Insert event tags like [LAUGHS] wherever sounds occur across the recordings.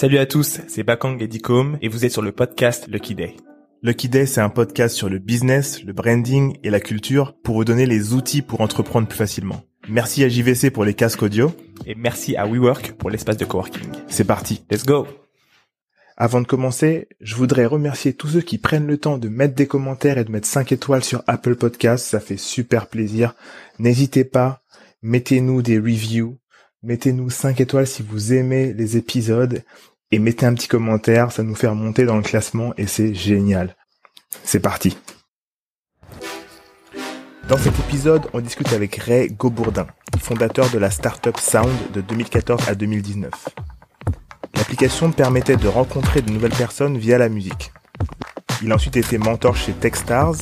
Salut à tous, c'est Bakang et Dicom et vous êtes sur le podcast Lucky Day. Lucky Day, c'est un podcast sur le business, le branding et la culture pour vous donner les outils pour entreprendre plus facilement. Merci à JVC pour les casques audio. Et merci à WeWork pour l'espace de coworking. C'est parti. Let's go Avant de commencer, je voudrais remercier tous ceux qui prennent le temps de mettre des commentaires et de mettre 5 étoiles sur Apple Podcasts. Ça fait super plaisir. N'hésitez pas, mettez-nous des reviews Mettez-nous 5 étoiles si vous aimez les épisodes et mettez un petit commentaire, ça nous fait remonter dans le classement et c'est génial. C'est parti. Dans cet épisode, on discute avec Ray Gobourdin, fondateur de la startup Sound de 2014 à 2019. L'application permettait de rencontrer de nouvelles personnes via la musique. Il a ensuite été mentor chez Techstars,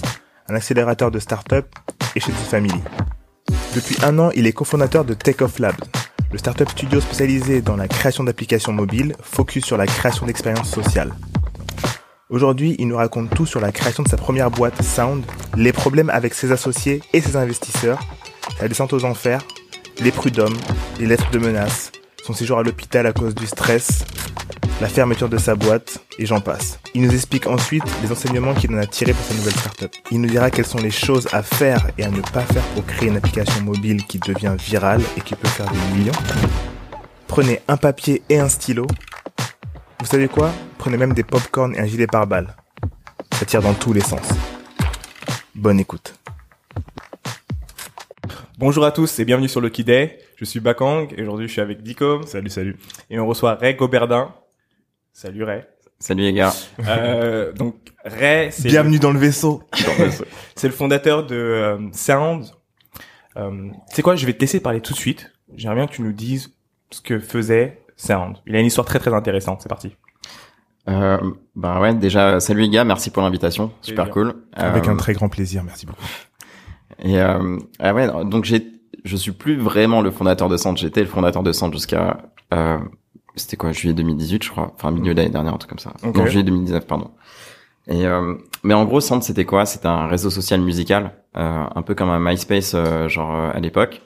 un accélérateur de startup, et chez Family. Depuis un an, il est cofondateur de Take Off Labs, le startup studio spécialisé dans la création d'applications mobiles, focus sur la création d'expériences sociales. Aujourd'hui, il nous raconte tout sur la création de sa première boîte Sound, les problèmes avec ses associés et ses investisseurs, sa descente aux enfers, les prud'hommes, les lettres de menace, son séjour à l'hôpital à cause du stress, la fermeture de sa boîte, et j'en passe. Il nous explique ensuite les enseignements qu'il en a tirés pour sa nouvelle startup. Il nous dira quelles sont les choses à faire et à ne pas faire pour créer une application mobile qui devient virale et qui peut faire des millions. Prenez un papier et un stylo. Vous savez quoi? Prenez même des popcorn et un gilet pare-balles. Ça tire dans tous les sens. Bonne écoute. Bonjour à tous et bienvenue sur le Day. Je suis Bakang et aujourd'hui je suis avec Dicom. Salut, salut. Et on reçoit Ray Goberdin. Salut Ray. Salut les gars. Euh, donc Ray, c'est bienvenue dans le vaisseau. [LAUGHS] c'est le fondateur de euh, Sound. Euh, c'est quoi? Je vais te laisser parler tout de suite. J'aimerais bien que tu nous dises ce que faisait Sound. Il a une histoire très très intéressante. C'est parti. Euh, bah ouais, déjà salut les gars, merci pour l'invitation, super cool. Avec un euh, très grand plaisir, merci beaucoup. Et euh, ah ouais, donc j'ai, je suis plus vraiment le fondateur de Sound. J'étais le fondateur de Sound jusqu'à euh, c'était quoi juillet 2018 je crois. Enfin milieu d'année dernière un truc comme ça. Okay. non juillet 2019 pardon. Et euh, mais en gros Sand c'était quoi? C'était un réseau social musical euh, un peu comme un MySpace euh, genre euh, à l'époque.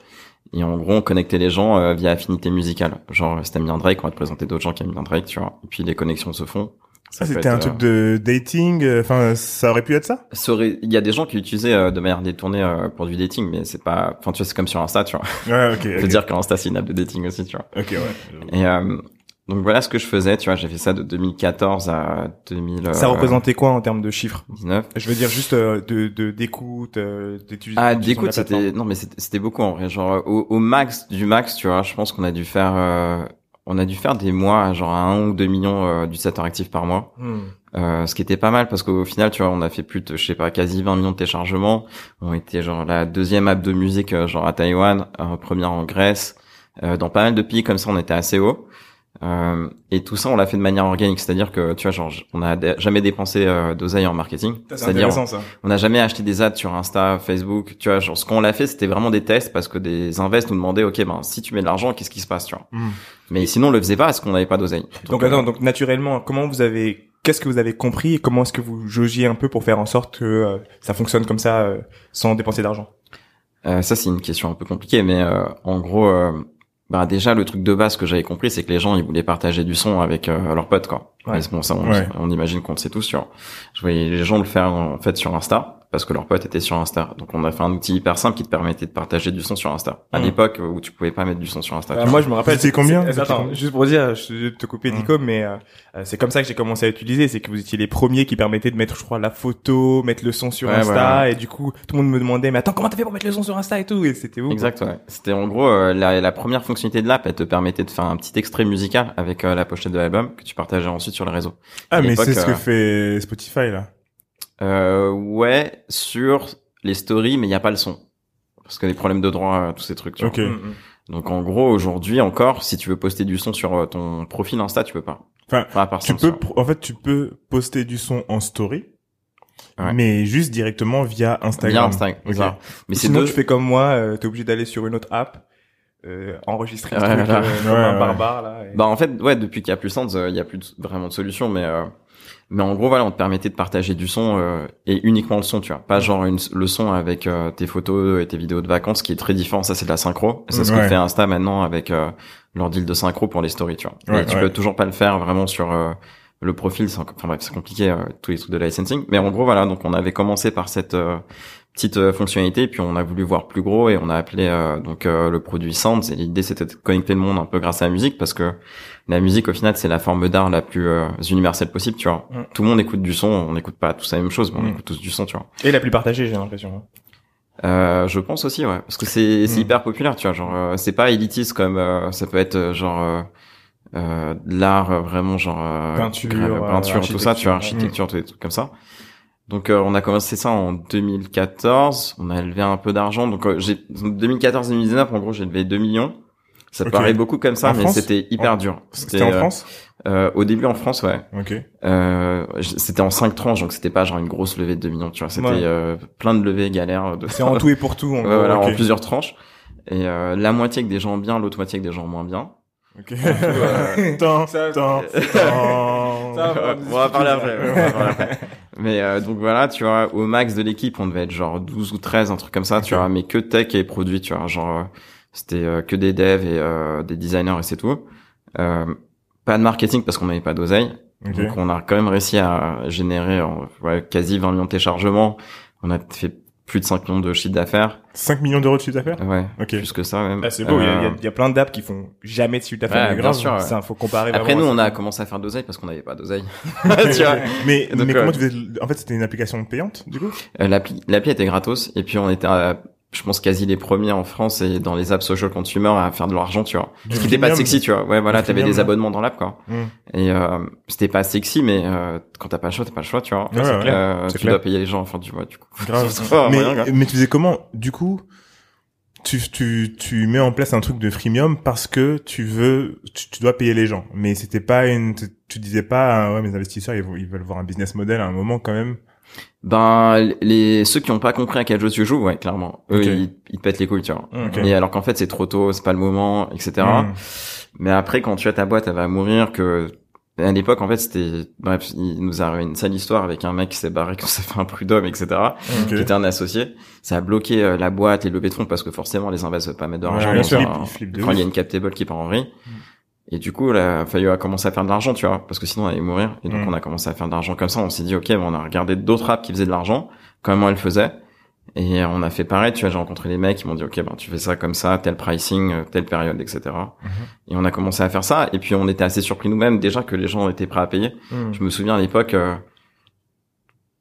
Et en gros on connectait les gens euh, via affinité musicale. Genre si t'aimes bien Drake on va te présenter d'autres gens qui aiment bien Drake tu vois. Et puis les connexions se font. Ça c'était un truc de dating enfin ça aurait pu être ça, il y a des gens qui l'utilisaient de manière détournée pour du dating mais c'est pas enfin tu vois c'est comme sur Insta tu vois. Ouais ok, okay. [LAUGHS] je veux dire qu'Insta c'est une app de dating aussi tu vois. Ok ouais et donc voilà ce que je faisais, tu vois, j'ai fait ça de 2014 à 2000. Ça représentait quoi en termes de chiffres 19. Je veux dire juste euh, de de d'écoute, euh, d'études. Ah d'écoute, c'était non mais c'était beaucoup en vrai. Genre au, au, max du max, tu vois, je pense qu'on a dû faire euh, on a dû faire des mois genre à 1 ou 2 millions euh, d'utilisateurs actifs par mois. Hmm. Euh, ce qui était pas mal parce qu'au final, tu vois, on a fait plus de, je sais pas, quasi 20 millions de téléchargements. On était genre la deuxième app de musique genre à Taïwan, première en Grèce. dans pas mal de pays comme ça, on était assez haut. Euh, et tout ça, on l'a fait de manière organique, c'est-à-dire que tu vois, genre, on n'a jamais dépensé euh, d'oseille en marketing. C'est-à-dire, on n'a jamais acheté des ads sur Insta, Facebook. Tu vois, genre, ce qu'on l'a fait, c'était vraiment des tests parce que des invests nous demandaient, ok, ben si tu mets de l'argent, qu'est-ce qui se passe, tu vois? Hmm. Mais sinon, on le faisait pas parce qu'on n'avait pas d'oseille. Donc, attends, euh, donc naturellement, comment vous avez Qu'est-ce que vous avez compris et comment est-ce que vous jaugiez un peu pour faire en sorte que euh, ça fonctionne comme ça sans dépenser d'argent? Ça, c'est une question un peu compliquée, mais en gros, bah déjà le truc de base que j'avais compris c'est que les gens ils voulaient partager du son avec euh, leurs potes quoi. Ouais. bon ça on, on imagine qu'on le sait tous sur je voyais les gens le faire en fait sur Insta parce que leurs potes étaient sur Insta. Donc on a fait un outil hyper simple qui te permettait de partager du son sur Insta. À hmm. l'époque où tu pouvais pas mettre du son sur Insta. Euh, moi je me rappelle. c'est combien Attends, juste pour dire, je vais te couper Nico, hmm. mais euh, euh, c'est comme ça que j'ai commencé à utiliser. C'est que vous étiez les premiers qui permettaient de mettre, je crois, la photo, mettre le son sur Insta, et du coup tout le monde me demandait, mais attends, comment t'as fait pour mettre le son sur Insta et tout? Et c'était où Exact, ouais. C'était en gros la, la, première fonctionnalité de l'app, elle te permettait de faire un petit extrait musical avec la pochette de l'album que tu partageais ensuite sur le réseau. Ah mais c'est ce que fait Spotify là. Euh, ouais, sur les stories, mais il n'y a pas le son. Parce que les problèmes de droit, euh, tous ces trucs. Tu vois. Mm, mm. Donc en gros, aujourd'hui encore, si tu veux poster du son sur euh, ton profil Insta, tu peux pas. Enfin, tu peux, en fait, tu peux poster du son en story. Mais juste directement via Instagram. Via Instagram. Mais sinon, tu fais comme moi, euh, t'es obligé d'aller sur une autre app, euh, enregistrer un truc euh, barbare là. Bah en fait, ouais, depuis qu'il y a plus de sens, il y a plus vraiment de solution, mais mais en gros, voilà, on te permettait de partager du son euh, et uniquement le son, tu vois. Pas genre une, le son avec euh, tes photos et tes vidéos de vacances, qui est très différent. Ça, c'est de la synchro. C'est ce que fait Insta maintenant avec euh, leur deal de synchro pour les stories, tu vois. Ouais, tu peux toujours pas le faire vraiment sur euh, le profil, enfin bref, c'est compliqué euh, tous les trucs de licensing. Mais en gros, voilà, donc on avait commencé par cette euh, petite fonctionnalité, puis on a voulu voir plus gros et on a appelé donc le produit Sounds. Et l'idée c'était de connecter le monde un peu grâce à la musique, parce que la musique au final c'est la forme d'art la plus universelle possible, tu vois. Mm. Tout le monde écoute du son, on n'écoute pas tous la même chose, mais on mm. écoute tous du son, tu vois. Et la plus partagée, j'ai l'impression. Euh, je pense aussi, ouais, parce que c'est c'est hmm. hyper populaire, tu vois. Genre, euh, c'est pas élitiste comme euh, ça peut être euh, genre euh, l'art vraiment genre peinture, peinture, tout ça, tu vois, architecture, tous des trucs comme ça. Donc on a commencé ça en 2014, on a levé un peu d'argent. Donc j'ai 2014-2019, en gros, j'ai levé 2 millions. Ça paraît beaucoup comme ça, mais c'était hyper dur. C'était en France euh, au début en France, ouais. Ok. Euh, c'était en cinq tranches, donc c'était pas genre une grosse levée de 2 millions, tu vois. C'était euh, plein de levées galères. De... C'est en [LAUGHS] tout et pour tout. En, voilà, en plusieurs tranches. Et euh, la moitié avec des gens bien, l'autre moitié avec des gens moins bien. Ok. [LAUGHS] tant, tant, on va [LAUGHS] parler après. On va parler après. Mais euh, donc voilà, tu vois, au max de l'équipe, on devait être genre 12 ou 13, un truc comme ça, tu vois, mais que tech et produits, tu vois, genre euh, c'était que des devs et des designers et c'est tout. Euh, pas de marketing parce qu'on n'avait pas d'oseille. Donc on a quand même réussi à générer ouais, quasi 20 millions de téléchargements. On a fait plus de 5 millions de chiffre d'affaires. 5 millions d'euros de chiffre d'affaires Ouais, okay. plus que ça même. Ah, c'est beau, il, y a, y a, plein d'apps qui font jamais de chiffre d'affaires. Ouais, bien sûr. Ça, faut comparer. Après nous, on a commencé à faire d'oseille parce qu'on n'avait pas d'oseille. [LAUGHS] [LAUGHS] mais mais comment tu faisais En fait, c'était une application payante, du coup? Euh, L'appli, l'appli était gratos et puis on était à je pense quasi les premiers en France et dans les apps social consumer à faire de l'argent, tu vois. Ce qui était pas sexy, tu vois. Ouais, voilà, t'avais des abonnements dans l'app, quoi. Mm. Et euh, c'était pas sexy, mais euh, quand t'as pas le choix, t'as pas le choix, tu vois. Ouais, euh, tu dois payer les gens, enfin, tu vois, du coup. [LAUGHS] mais, mais tu faisais comment? Du coup, tu, tu, tu mets en place un truc de freemium parce que tu veux, tu, dois payer les gens. Mais c'était pas une, tu disais pas, ah ouais, mes investisseurs, ils, ils veulent voir un business model à un moment quand même. Ben les ceux qui ont pas compris à quel jeu tu joues, ouais, clairement, eux ils, ils, te pètent les couilles, tu vois. Et alors qu'en fait c'est trop tôt, c'est pas le moment, etc. Hmm. Mais après quand tu as ta boîte, elle va mourir. Que à l'époque en fait c'était bref, il nous a une sale histoire avec un mec qui s'est barré, [LAUGHS] qui s'est fait un prud'homme, etc. Qui était un associé. Ça a bloqué euh, la boîte, les levées de fonds parce que forcément les investisseurs veulent pas mettre de l'argent. quand il y a une cap table qui part en vrille. Et du coup, là, Fayou a commencé à faire de l'argent, tu vois, parce que sinon, elle allait mourir. Et donc, mm. on a commencé à faire de l'argent comme ça. On s'est dit, OK, on a regardé d'autres apps qui faisaient de l'argent, comment elles faisaient. Et on a fait pareil, tu vois, j'ai rencontré les mecs, ils m'ont dit, OK, ben, tu fais ça comme ça, tel pricing, euh, telle période, etc. Mm-hmm. Et on a commencé à faire ça. Et puis, on était assez surpris nous-mêmes, déjà, que les gens étaient prêts à payer. Mm. Je me souviens à l'époque, euh,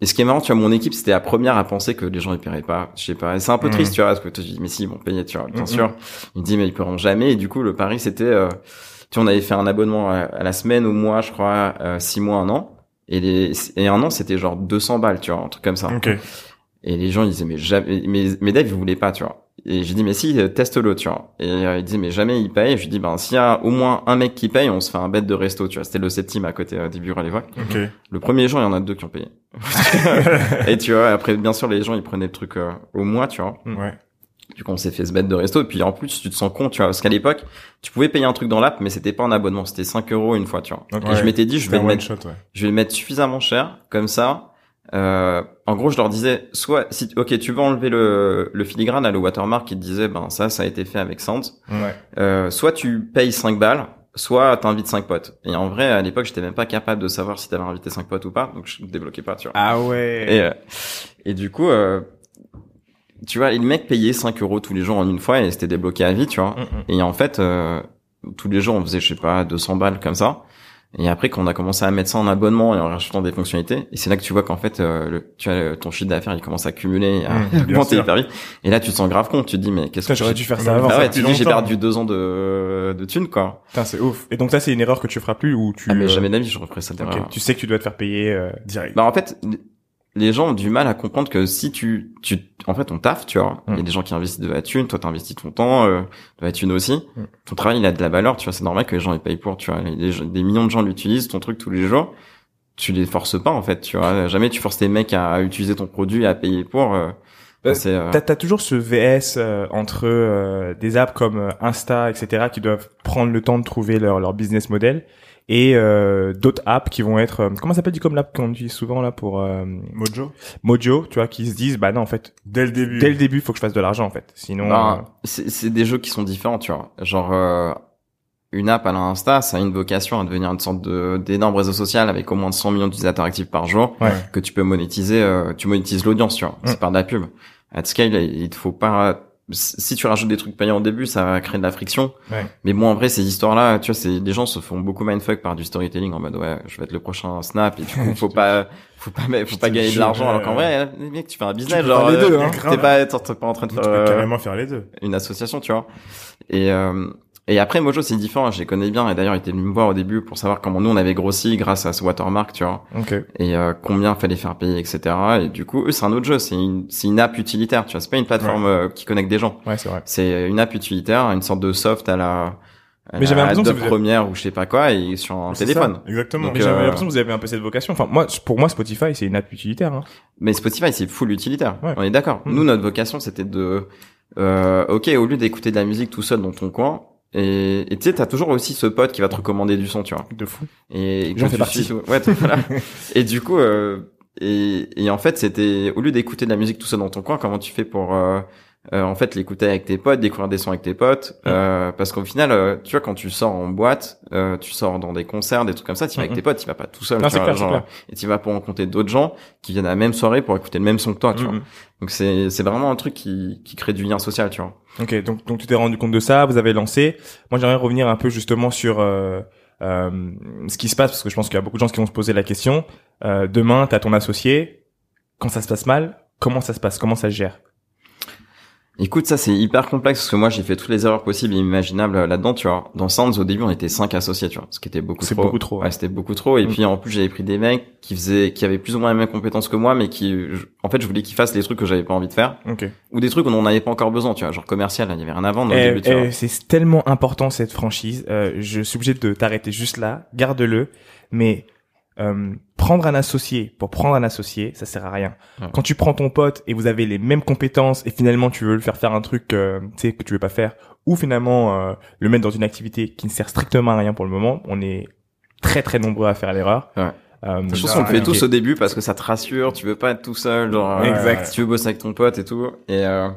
et ce qui est marrant, tu vois, mon équipe, c'était la première à penser que les gens ne paieraient pas. Je sais pas. C'est un peu mm. triste, tu vois, parce que tu dis, mais si, ils vont payer, tu vois, bien sûr. Il dit, mais ils paieront jamais. Et du coup, le pari, c'était, euh, tu on avait fait un abonnement à, la semaine, au mois, je crois, euh, six mois, un an. Et, les, et un an, c'était genre 200 balles, tu vois, un truc comme ça. Et les gens, ils disaient, mais jamais, mais, mais Dave, ils voulaient pas, tu vois. Et j'ai dit, mais si, teste-le, tu vois. Et euh, il disait, mais jamais il paye. Et je lui dis, ben, s'il y a au moins un mec qui paye, on se fait un bête de resto, tu vois. C'était le septime à côté euh, des bureaux à l'époque. Le premier jour, il y en a deux qui ont payé. [LAUGHS] et tu vois, après, bien sûr, les gens, ils prenaient le truc euh, au mois, tu vois. Ouais. Du coup, on s'est fait ce bête de resto. Et puis, en plus, tu te sens con, tu vois. Parce qu'à l'époque, tu pouvais payer un truc dans l'app, mais c'était pas un abonnement. C'était 5 euros une fois, tu vois. Et je m'étais dit, je vais le mettre, je vais le mettre suffisamment cher. Comme ça, euh, en gros, je leur disais, soit, si, ok, tu veux enlever le, le filigrane à le watermark qui te disait, ben, ça, ça a été fait avec Sans. Ouais. Euh, soit tu payes 5 balles, soit t'invites 5 potes. Et en vrai, à l'époque, j'étais même pas capable de savoir si t'avais invité 5 potes ou pas, donc je débloquais pas, tu vois. Ah ouais. Et, euh, et du coup, euh, tu vois, le mec payait 5 euros tous les jours en une fois et c'était débloqué à vie, tu vois. Mm, mm. Et en fait, euh, tous les jours, on faisait, je sais pas, 200 balles comme ça. Et après, quand on a commencé à mettre ça en abonnement et en rajoutant des fonctionnalités, et c'est là que tu vois qu'en fait, euh, le, tu as ton chiffre d'affaires, il commence à cumuler, à mmh, augmenter hyper vite. Et là, tu te sens grave compte. Tu te dis, mais qu'est-ce que j'aurais dû faire ça avant ah ouais, tu dis, j'ai perdu deux ans de de thunes, quoi. Putain, c'est ouf. Et donc ça, c'est une erreur que tu feras plus ou tu. Ah mais jamais d'avis, je referai ça. Okay. Tu sais que tu dois te faire payer euh, direct. Bah en fait, les gens ont du mal à comprendre que si tu, tu en fait, on taffe, tu vois. Il y a mm. des gens qui investissent de la thune, toi t'investis ton temps, euh, de la thune aussi. Mm. Ton travail, il a de la valeur, tu vois. C'est normal que les gens ils payent pour, tu vois. des millions de gens l'utilisent, ton truc tous les jours. Tu les forces pas, en fait, tu vois. Jamais tu forces les mecs à utiliser ton produit, à payer pour. Euh, bah, euh... T'as as toujours ce VS euh, entre euh, des apps comme Insta, etc., qui doivent prendre le temps de trouver leur, leur business model et euh, d'autres apps qui vont être euh, comment s'appelle du comme l'app qu'on utilise souvent là pour euh, Mojo Mojo tu vois qui se disent bah non en fait dès le début dès le début faut que je fasse de l'argent en fait sinon bah, c'est des jeux qui sont différents tu vois genre une app à l'insta, ça a une vocation à devenir une sorte de d'énorme réseau social avec au moins 100 millions d'utilisateurs actifs par jour que tu peux monétiser. Euh, tu monétises l'audience, tu vois. C'est par de la pub. At scale, il te faut pas si tu rajoutes des trucs payants au début, ça va créer de la friction. Ouais. Mais bon, en vrai, ces histoires-là, tu vois, c'est des gens se font beaucoup mindfuck par du storytelling en mode ouais, je vais être le prochain Snap et du coup, [LAUGHS] faut pas, faut pas, faut pas gagner de l'argent. Alors qu'en vrai, mec, tu fais un business, genre, les deux, hein, t'es pas, t'es pas en train de faire, tu peux carrément faire les deux. Une association, tu vois. Et euh, et après, Mojo, c'est différent. Je les connais bien. Et d'ailleurs, il était venu me voir au début pour savoir comment nous, on avait grossi grâce à ce watermark, tu vois. Okay. Et euh, combien fallait faire payer, etc. Et du coup, eux, c'est un autre jeu. C'est une, c'est une app utilitaire, tu vois. C'est pas une plateforme euh, qui connecte des gens. Ouais, c'est vrai. C'est une app utilitaire, une sorte de soft à la... mais j'avais l'impression que première ou je sais pas quoi et sur un téléphone. exactement. mais j'avais euh, l'impression que vous avez un peu cette vocation. Enfin moi, pour moi, Spotify c'est une app utilitaire. Hein. Mais Spotify c'est full utilitaire. On est d'accord. Hmm. Nous notre vocation c'était de, euh, ok, au lieu d'écouter de la musique tout seul dans ton coin, et tu sais, t'as toujours aussi ce pote qui va te recommander du son, tu vois. De fou. Et j'en fais partie. Ouais, voilà. [LAUGHS] et du coup, euh, et, et en fait, c'était au lieu d'écouter de la musique tout seul dans ton coin, comment tu fais pour euh, euh, en fait l'écouter avec tes potes, découvrir des sons avec tes potes, mm. euh, parce qu'au final, euh, tu vois, quand tu sors en boîte, euh, tu sors dans des concerts, des trucs comme ça, tu vas avec tes potes, tu vas pas tout seul, non, tu vois, clair, et tu vas pour rencontrer d'autres gens qui viennent à la même soirée pour écouter le même son que toi, tu vois. Donc c'est c'est vraiment un truc qui qui crée du lien social, tu vois. Ok, donc donc tu t'es rendu compte de ça, vous avez lancé. Moi, j'aimerais revenir un peu justement sur euh, euh, ce qui se passe parce que je pense qu'il y a beaucoup de gens qui vont se poser la question. Euh, demain, t'as ton associé. Quand ça se passe mal, comment ça se passe? Comment ça se gère? Écoute, ça c'est hyper complexe parce que moi j'ai fait toutes les erreurs possibles et imaginables euh, là-dedans, tu vois. Dans Sands, au début, on était cinq associés, tu vois, ce qui était beaucoup trop. C'est beaucoup trop. Ouais, c'était beaucoup trop. Et mm. puis en plus, j'avais pris des mecs qui faisaient, qui avaient plus ou moins les mêmes compétences que moi, mais qui, en fait, je voulais qu'ils fassent les trucs que j'avais pas envie de faire. Okay. Ou des trucs où on n'en avait pas encore besoin, tu vois, genre commercial, il y avait rien à vendre tu vois. C'est tellement important cette franchise. Euh, je suis obligé de t'arrêter juste là. Garde-le. Mais euh, prendre un associé pour prendre un associé, ça sert à rien. Quand tu prends ton pote et vous avez les mêmes compétences et finalement tu veux le faire faire un truc euh, tu sais que tu veux pas faire ou finalement euh, le mettre dans une activité qui ne sert strictement à rien pour le moment, on est très très nombreux à faire l'erreur. Ouais. Euh, je pense qu'on le fait tous au début parce que ça te rassure, tu veux pas être tout seul, genre exact. tu veux bosser avec ton pote et tout. Et euh,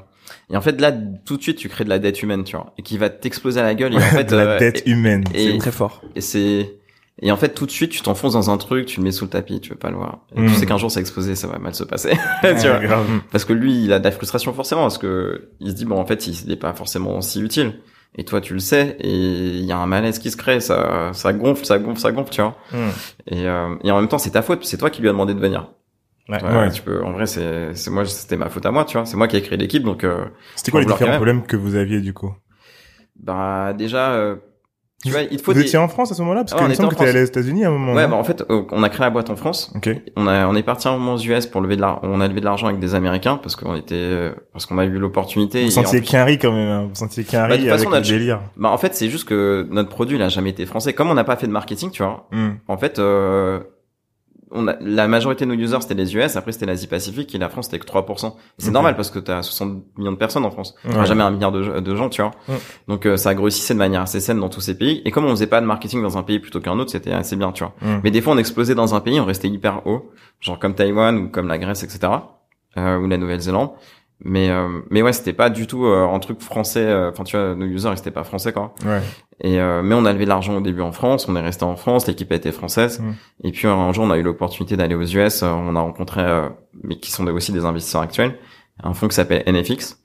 et en fait là tout de suite tu crées de la dette humaine, tu vois, et qui va t'exploser à la gueule. Et en [LAUGHS] fait de la dette humaine, c'est très fort. Et c'est et en fait, tout de suite, tu t'enfonces dans un truc, tu le mets sous le tapis, tu veux pas le voir. Et tu hmm. sais qu'un jour, c'est exposé, ça va mal se passer. [LAUGHS] tu vois parce que lui, il a de la frustration forcément, parce que il se dit bon, en fait, il n'est pas forcément si utile. Et toi, tu le sais, et il y a un malaise qui se crée, ça, ça gonfle, ça gonfle, ça gonfle, tu vois. Hmm. Et, euh, et en même temps, c'est ta faute, c'est toi qui lui as demandé de venir. Ouais, ouais, Tu peux, en vrai, c'est, c'est moi, c'était ma faute à moi, tu vois. C'est moi qui ai créé l'équipe, donc. Euh, c'était quoi les différents problèmes que vous aviez du coup? Bah déjà. Euh, tu vois, il faut vous étiez en France à ce moment-là parce que il me semble que t'es allé aux États-Unis à un moment. Ouais, bah en fait, euh, on a créé la boîte en France. Ok. On a, on est parti un moment aux US pour lever de l'argent. On a levé de l'argent avec des Américains parce qu'on était, euh, parce qu'on a eu l'opportunité. Vous sentiez qu'un riz quand même. Hein. Vous sentiez qu'un bah, avec le délire. Bah en fait, c'est juste que notre produit, il a jamais été français. Comme on n'a pas fait de marketing, tu vois. Hmm. En fait, euh, on a, la majorité de nos users c'était les US, après c'était l'Asie Pacifique et la France c'était que 3%. C'est normal parce que tu as 60 millions de personnes en France. Ouais. jamais un milliard de, de gens, tu vois. Donc euh, ça grossissait de manière assez saine dans tous ces pays. Et comme on faisait pas de marketing dans un pays plutôt qu'un autre, c'était assez bien, tu vois. Mais des fois on explosait dans un pays, on restait hyper haut, genre comme Taïwan ou comme la Grèce, etc. Euh, ou la Nouvelle-Zélande mais euh, mais ouais c'était pas du tout euh, un truc français euh, enfin tu vois nos users ils étaient pas français quoi ouais. et mais on a levé de l'argent au début en France on est resté en France l'équipe a été française mm. et puis un jour on a eu l'opportunité d'aller aux US on a rencontré mais qui sont aussi des investisseurs actuels un fonds qui s'appelle NFX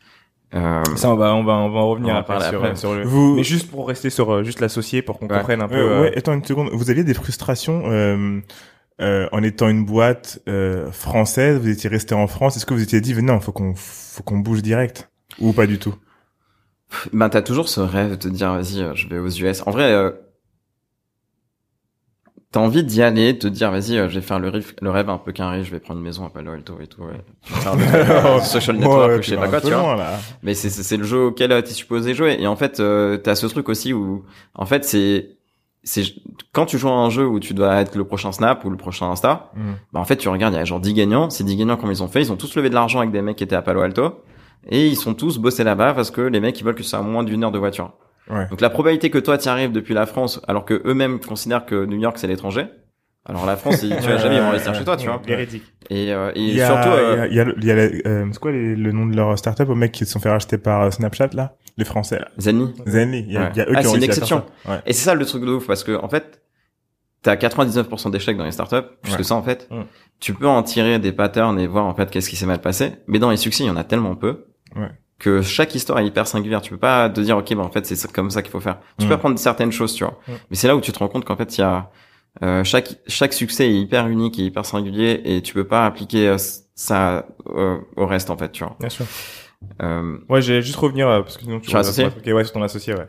ça on va on va on va en revenir après, sur, après. sur le... vous... mais juste pour rester sur juste l'associé pour qu'on comprenne un peu ouais attends une seconde vous aviez des frustrations euh, en étant une boîte euh, française, vous étiez resté en France. Est-ce que vous étiez dit, non, faut qu'on faut qu'on bouge direct ou pas du tout? Ben t'as toujours ce rêve de te dire, vas-y, euh, je vais aux US. En vrai, euh, t'as envie d'y aller, de te dire, vas-y, euh, je vais faire le rêve, le rêve un peu qu'un je vais prendre une maison à Palo Alto et tout. Ouais. [LAUGHS] social network, je sais pas quoi, tu vois. Mais c'est c'est le jeu auquel t'es supposé jouer. Et en fait, t'as ce truc aussi où, en fait, c'est quand tu joues à un jeu où tu dois être le prochain Snap ou le prochain Insta, mm. bah en fait tu regardes, il y a genre 10 gagnants, ces 10 gagnants comme ils ont fait, ils ont tous levé de l'argent avec des mecs qui étaient à Palo Alto et ils sont tous bossés là-bas parce que les mecs ils veulent que ça à moins d'une heure de voiture. Ouais. Donc la probabilité que toi tu arrives depuis la France alors que eux-mêmes considèrent que New York c'est l'étranger, Alors la France, tu vas jamais investir chez toi, tu vois. Véridique. Et, euh, et Il y a, surtout, euh, il y a, il y a, euh, c'est quoi les- le nom de leur startup aux mecs qui se sont fait racheter par euh, Snapchat là, les Français là, Zenly. Zenly. Il y a, Ouais. il y a eux Ah, qui ont c'est une exception. Ouais. Et c'est ça le truc de ouf parce que en fait, t'as 99% d'échecs dans les startups, plus Ouais. que ça en fait. Mm. Tu peux en tirer des patterns et voir en fait qu'est-ce qui s'est mal passé. Mais dans les succès, il y en a tellement peu Ouais. que chaque histoire est hyper singulière. Tu peux pas te dire ok, bah en fait c'est comme ça qu'il faut faire. Tu Mm. peux apprendre certaines choses, tu vois. Mm. Mais c'est là où tu te rends compte qu'en fait il y a euh, chaque chaque succès est hyper unique et hyper singulier et tu peux pas appliquer euh, ça euh, au reste en fait, tu vois. Bien sûr. Euh, Ouais, j'ai juste revenir euh, parce que sinon tu Sur associé Ok, ouais, c'est ton associé, ouais.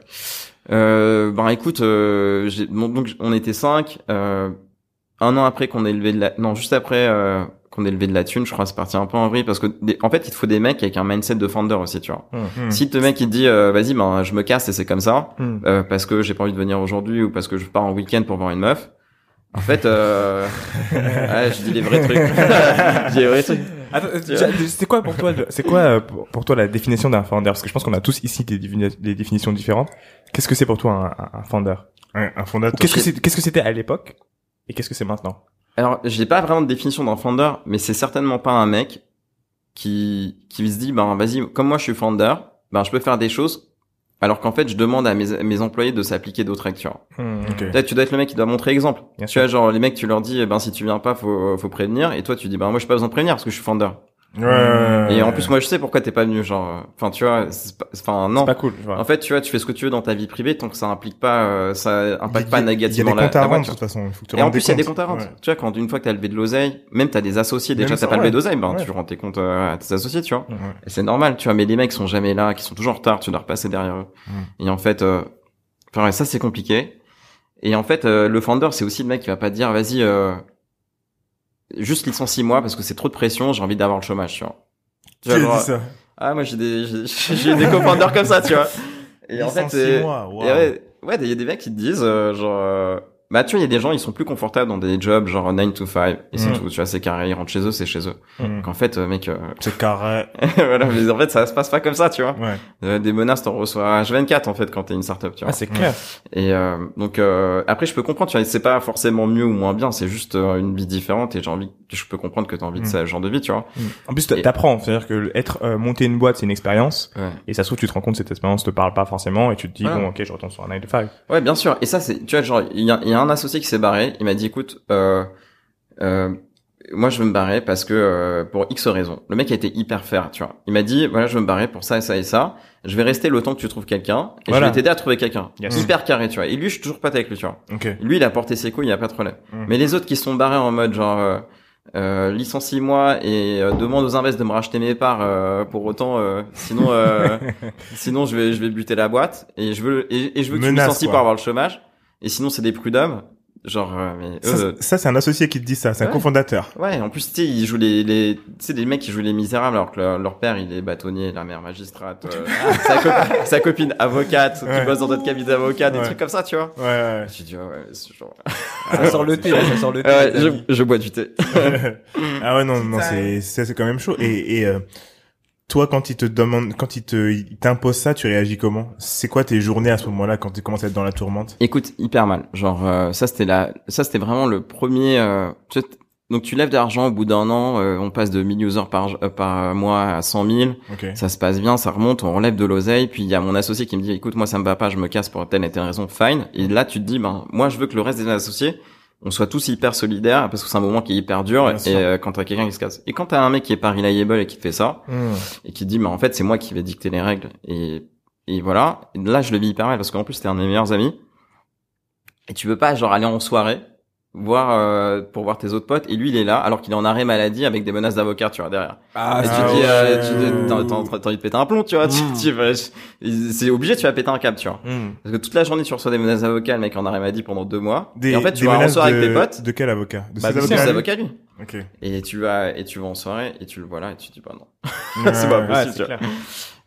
Euh, ben écoute, euh, bon, donc on était cinq. Euh, un an après qu'on ait levé de la, non juste après qu'on ait levé de la thune, je crois, c'est parti un peu en vrille parce que des- en fait il te faut des mecs avec un mindset de founder aussi, tu vois. Hmm. Si le mec il te dit euh, vas-y ben je me casse et c'est comme ça euh, parce que j'ai pas envie de venir aujourd'hui ou parce que je pars en week-end pour voir une meuf. En fait, euh... [LAUGHS] ouais, je dis les vrais trucs. je dis les vrais trucs. C'est quoi pour toi, c'est quoi euh, pour, toi la définition d'un founder? Parce que je pense qu'on a tous ici des, défini- des définitions différentes. Qu'est-ce que c'est pour toi un, un- un founder? Un, un fondateur. Que qu'est-ce que c'était à l'époque et qu'est-ce que c'est maintenant? Alors, j'ai pas vraiment de définition d'un founder, mais c'est certainement pas un mec qui qui se dit ben vas-y, comme moi je suis founder, ben je peux faire des choses alors qu'en fait je demande à mes, mes employés de s'appliquer d'autres règles, tu vois. Ok. Peut-être tu dois être le mec qui doit montrer exemple. Bien tu sûr. vois genre les mecs tu leur dis eh ben si tu viens pas faut faut prévenir et toi tu dis ben moi j'ai pas besoin de prévenir parce que je suis founder. Ouais, ouais, ouais, Et en ouais. plus moi je sais pourquoi t'es pas venu genre euh, enfin tu vois c'est pas- enfin non. C'est pas cool, tu vois. En fait, tu vois, tu fais ce que tu veux dans ta vie privée tant que ça implique pas, euh, ça impacte a- pas Il y a négativement des la, comptes à la rendre de toute façon. Il faut que tu et en plus, il y a des comptes. à rendre. Ouais. Tu vois, quand une fois que t'as levé de l'oseille, même t'as des associés, déjà t'as ça, pas levé ouais. d'oseille, ben Ouais. tu rends tes comptes euh, à tes associés, tu vois. Ouais. Et c'est normal, tu vois, mais les mecs sont jamais là, qui sont toujours en retard, tu dois repasser derrière eux. Mm. Et en fait, euh, enfin, ouais, ça c'est compliqué. Et en fait, euh, le founder, c'est aussi le mec qui va pas te dire, vas-y, euh, juste licencie-moi parce que c'est trop de pression, j'ai envie d'avoir le chômage, tu vois. Tu vois, genre, dit ça ah, moi j'ai des, j'ai [LAUGHS] des co-founders comme ça, tu vois. Et en fait, euh, et ouais, il y a des mecs qui te disent, euh, genre, euh, bah, tu vois, il y a des gens, ils sont plus confortables dans des jobs, genre 9 to 5, et c'est Mm. tout, tu vois, c'est carré, ils rentrent chez eux, c'est chez eux. Hmm. Donc, en fait, euh, mec, euh, [LAUGHS] C'est carré. [LAUGHS] voilà, mais en fait, ça se passe pas comme ça, tu vois. Ouais. Euh, des menaces, t'en reçois H24, en fait, quand t'es une startup, tu vois. Ah, c'est clair. Et, euh, donc, euh, après, je peux comprendre, tu vois, c'est pas forcément mieux ou moins bien, c'est juste une vie différente, et j'ai envie, je peux comprendre que t'as envie de Mm. ce genre de vie, tu vois. En plus, t'a- Et- t'apprends. C'est-à-dire que être euh, monter une boîte, c'est une expérience. Ouais. Et ça se trouve, tu te rends compte cette expérience te parle pas forcément et tu te dis, Voilà. bon, ok, je retourne sur un 9 to 5. Ouais, bien sûr. Et ça, c'est, tu vois, genre, il y a, il y a un associé qui s'est barré. Il m'a dit, écoute, euh, euh, moi, je veux me barrer parce que euh, pour X raisons. Le mec a été hyper fair, tu vois. Il m'a dit, voilà, je veux me barrer pour ça et ça et ça. Je vais rester le temps que tu trouves quelqu'un et Voilà. je vais t'aider à trouver quelqu'un. Yes. Hyper carré, tu vois. Et lui, je suis toujours pas avec lui, tu vois. Ok. Lui, il a porté ses couilles, il y a pas de problème. Mm. Mais les autres qui se sont barrés en mode genre. Euh, euh, licencie-moi et euh, demande aux invests de me racheter mes parts euh, pour autant euh, sinon euh, [LAUGHS] sinon je vais je vais buter la boîte et je veux et, et je veux que tu me licencies pour avoir le chômage et sinon c'est des prud'hommes genre euh, mais Ça, ça, c'est un associé qui te dit ça. C'est un cofondateur. ouais en plus tu sais ils jouent les les tu sais des mecs qui jouent les misérables alors que leur, leur père il est bâtonnier la mère magistrate euh, [LAUGHS] sa, copine, sa copine avocate Ouais. qui bosse dans notre cabinet d'avocat des Ouais. trucs comme ça tu vois Ouais, ouais. tu dis ouais, ouais c'est genre Ça sort le thé, ça sort le thé. je, je bois du thé [LAUGHS] ah ouais, non, non, c'est, c'est, c'est quand même chaud. Et, et, euh, toi, quand il te demande, quand il te, il t'impose ça, tu réagis comment? C'est quoi tes journées à ce moment-là quand tu commences à être dans la tourmente? Écoute, hyper mal. Genre euh, ça c'était la ça c'était vraiment le premier euh, donc tu lèves de l'argent au bout d'un an, euh, on passe de 1000 users par euh, par mois à 100 000, Ok. ça se passe bien, ça remonte, on relève de l'oseille, puis il y a mon associé qui me dit écoute moi ça me va pas, je me casse pour telle et telle raison, fine. Et là tu te dis ben moi je veux que le reste des associés on soit tous hyper solidaires parce que c'est un moment qui est hyper dur Bien et sûr. euh, quand t'as quelqu'un qui se casse. Et quand t'as un mec qui est pas reliable et qui te fait ça Hmm. et qui te dit mais en fait c'est moi qui vais dicter les règles et et voilà Et là je le vis hyper mal parce qu'en plus c'était un de mes meilleurs amis et tu veux pas genre aller en soirée voir euh, pour voir tes autres potes et lui il est là alors qu'il est en arrêt maladie avec des menaces d'avocat tu vois derrière Ah, et tu Ah dis euh, tu t'as- envie de péter un plomb tu vois tu, Mm. tu c'est obligé tu vas péter un câble tu vois Hmm. parce que toute la journée tu reçois des menaces d'avocat le mec en arrêt maladie pendant deux mois Des, et en fait tu vas en soirée de, avec tes potes De quel avocat? De Bah, c'est avocats? ses avocats lui Ok. et tu vas et tu vas en soirée et tu le vois là et tu te dis bah non [LAUGHS] c'est pas possible Ouais, tu vois. clair.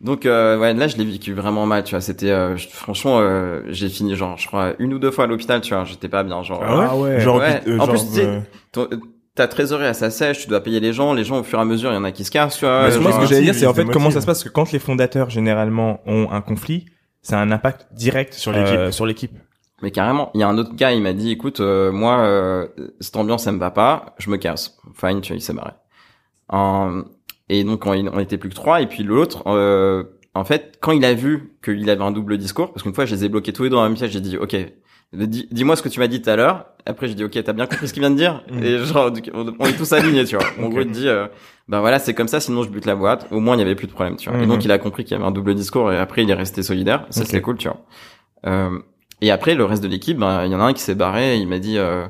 Donc euh, ouais, là je l'ai vécu vraiment mal, tu vois. C'était euh, franchement, euh, j'ai fini genre, je crois une ou deux fois à l'hôpital, tu vois. J'étais pas bien, genre. Ah ouais? Ah ouais. Genre, Ouais. euh, En genre, plus, tu sais, euh, ton- ta trésorerie à sa sèche, tu dois payer les gens, les gens au fur et à mesure, il y en a qui se cassent, tu vois. Que moi, ce que j'allais dire, c'est en fait comment ça se passe, parce que quand les fondateurs, généralement, ont un conflit, ça a un impact direct Sur l'équipe. euh, sur l'équipe. Mais carrément, il y a un autre gars, il m'a dit, écoute, euh, moi, euh, cette ambiance, ça me va pas, je me casse. Fine, tu vois, il s'est barré. Et donc, on, on, était plus que trois, et puis l'autre, euh, en fait, quand il a vu qu'il avait un double discours, parce qu'une fois, je les ai bloqués tous les deux dans la même pièce, j'ai dit, ok, dis-moi ce que tu m'as dit tout à l'heure. Après, j'ai dit, ok, t'as bien compris ce qu'il vient de dire mm. Et genre, on est tous alignés, tu vois. [LAUGHS] En gros, il dit, euh, ben voilà, c'est comme ça, sinon je bute la boîte. Au moins, il n'y avait plus de problème, tu vois. Et donc, mm-hmm. il a compris qu'il y avait un double discours, et après, il est resté solidaire. Ça, c'est cool, tu vois. Euh, et après, le reste de l'équipe, ben, il y en a un qui s'est barré. Il m'a dit, euh,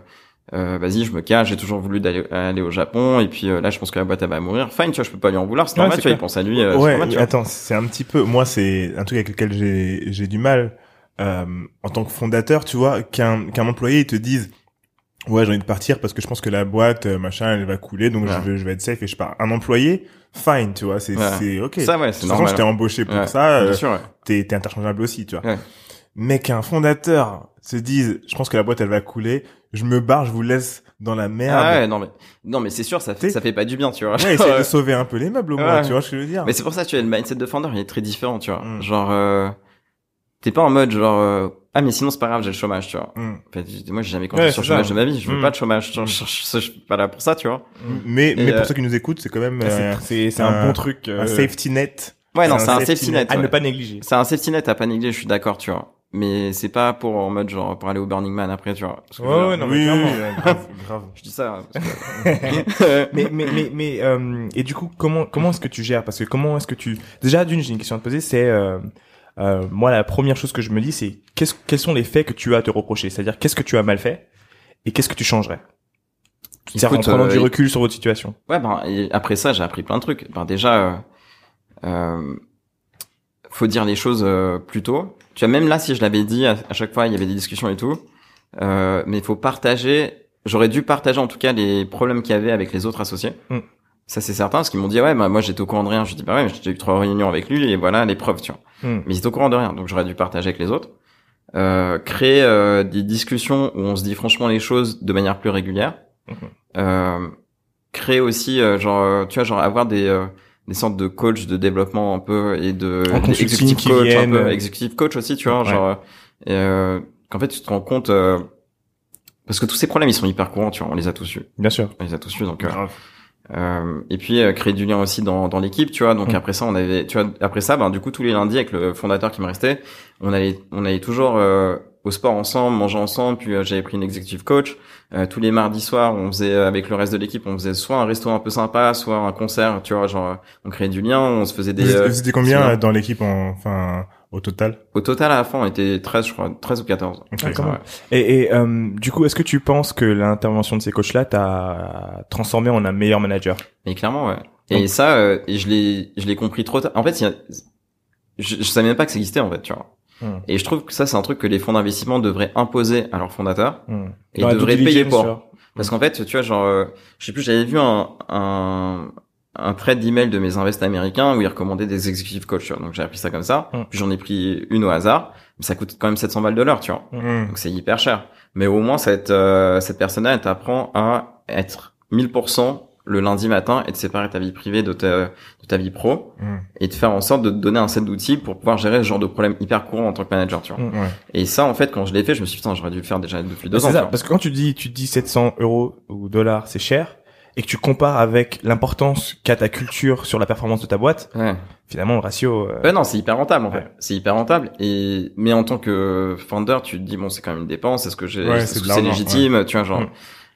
euh, vas-y, je me cache. J'ai toujours voulu d'aller aller au Japon. Et puis là, je pense que la boîte elle va mourir. Fine, tu vois, je peux pas lui en vouloir. C'est normal, tu vois. Il pense à lui. ouais. attends, c'est un petit peu. Moi, c'est un truc avec lequel j'ai j'ai du mal euh, en tant que fondateur, tu vois, qu'un qu'un employé il te dise ouais j'ai envie de partir parce que je pense que la boîte euh, machin elle va couler donc je vais je vais être safe et je pars. Un employé fine, tu vois, c'est c'est ok. Ça ouais, c'est normal. je t'ai embauché pour ça. Euh, t'es t'es interchangeable aussi, tu vois. Mais qu'un fondateur se dise je pense que la boîte elle va couler, je me barre, je vous laisse dans la merde. Ah ouais, non mais non mais c'est sûr ça fait, ça fait pas du bien, tu vois. Ouais, essaye de [LAUGHS] sauver un peu les meubles au moins, tu vois ce que je veux dire. Mais c'est pour ça tu as le mindset de founder, il est très différent, tu vois. Mm. Genre euh, t'es pas en mode genre euh, ah mais sinon c'est pas grave j'ai le chômage tu vois mm. en fait, moi j'ai jamais compté sur le chômage de ma vie je veux mm. pas de chômage je, je, suis pas là pour ça tu vois mais mais pour euh, ceux qui nous écoutent c'est quand même c'est c'est un, bon truc un safety net ouais non c'est un, safety net, à ne pas négliger c'est un safety net à pas négliger je suis d'accord tu vois mais c'est pas pour en mode genre pour aller au Burning Man après tu vois ouais, ouais non mais oui, [LAUGHS] grave, grave. je dis ça hein, [LAUGHS] mais mais mais mais euh, et du coup comment comment est-ce que tu gères? Parce que comment est-ce que tu déjà d'une j'ai une question à te poser c'est euh, euh, moi, la première chose que je me dis, c'est qu'est-ce, quels sont les faits que tu as à te reprocher? C'est-à-dire, qu'est-ce que tu as mal fait et qu'est-ce que tu changerais? C'est en prenant du euh, recul sur votre situation. Ouais, ben après ça, j'ai appris plein de trucs. Ben déjà, euh, euh faut dire les choses euh, plus tôt. Tu vois, même là, si je l'avais dit à, chaque fois, il y avait des discussions et tout. Euh, mais il faut partager. J'aurais dû partager en tout cas les problèmes qu'il y avait avec les autres associés. Mm. Ça c'est certain, parce qu'ils m'ont dit ouais, bah, moi j'étais au courant de rien. Je dis bah ouais, j'ai eu trois réunions avec lui et voilà les preuves, tu vois. Hmm. Mais ils étaient au courant de rien, donc j'aurais dû partager avec les autres. Euh, créer euh, des discussions où on se dit franchement les choses de manière plus régulière. Hmm. Euh, créer aussi euh, genre tu vois genre avoir des euh, des sortes de coach de développement un peu et de executive coach un peu, executive coach aussi tu vois genre qu'en fait tu te rends compte parce que tous ces problèmes ils sont hyper courants tu vois on les a tous eu bien sûr on les a tous eu donc euh, et puis euh, créer du lien aussi dans, dans l'équipe, tu vois. Donc mm. après ça, on avait, tu vois, après ça, ben du coup tous les lundis avec le fondateur qui me restait, on allait, on allait toujours euh, au sport ensemble, manger ensemble. Puis j'avais pris une executive coach. tous les mardis soirs, on faisait avec le reste de l'équipe, on faisait soit un resto un peu sympa, soit un concert, tu vois. Genre, on créait du lien, on se faisait des. Vous étiez combien dans l'équipe, enfin au total? Au total, à la fin, on était 13, je crois, 13 ou 14. Et, et euh, du coup, est-ce que tu penses que l'intervention de ces coachs-là t'a transformé en un meilleur manager? Mais clairement, ouais. Et ça, euh, et je l'ai, je l'ai compris trop tard. En fait, je, je savais même pas que ça existait, en fait, tu vois. Hmm. Et je trouve que ça, c'est un truc que les fonds d'investissement devraient imposer à leurs fondateurs hmm. et devraient payer pour. Parce qu'en fait, tu vois, genre, euh, je sais plus, j'avais vu un, un, un thread d'email de mes invests américains où ils recommandaient des executive coachs. Donc j'ai appris ça comme ça. Mm. Puis j'en ai pris une au hasard. Mais ça coûte quand même 700 balles de l'heure, tu vois. Donc c'est hyper cher. Mais au moins cette euh, cette personne-là, elle t'apprend à être 1000% le lundi matin et de séparer ta vie privée de ta, de ta vie pro mm. et de faire en sorte de te donner un set d'outils pour pouvoir gérer ce genre de problème hyper courant en tant que manager, tu vois. Et ça, en fait, quand je l'ai fait, je me suis dit, putain, j'aurais dû le faire déjà depuis deux ans. Ça, parce que quand tu dis, tu dis 700 euros ou dollars, c'est cher et que tu compares avec l'importance qu'a ta culture sur la performance de ta boîte, ouais. finalement le ratio. Euh... non, c'est hyper rentable en fait. C'est hyper rentable. Et mais en tant que founder, tu te dis bon, c'est quand même une dépense. Est-ce que j'ai, est-ce que c'est légitime, tu vois genre. Mm.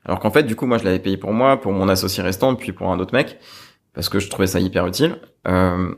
Alors qu'en fait, du coup, moi, je l'avais payé pour moi, pour mon associé restant, puis pour un autre mec, parce que je trouvais ça hyper utile. Euh,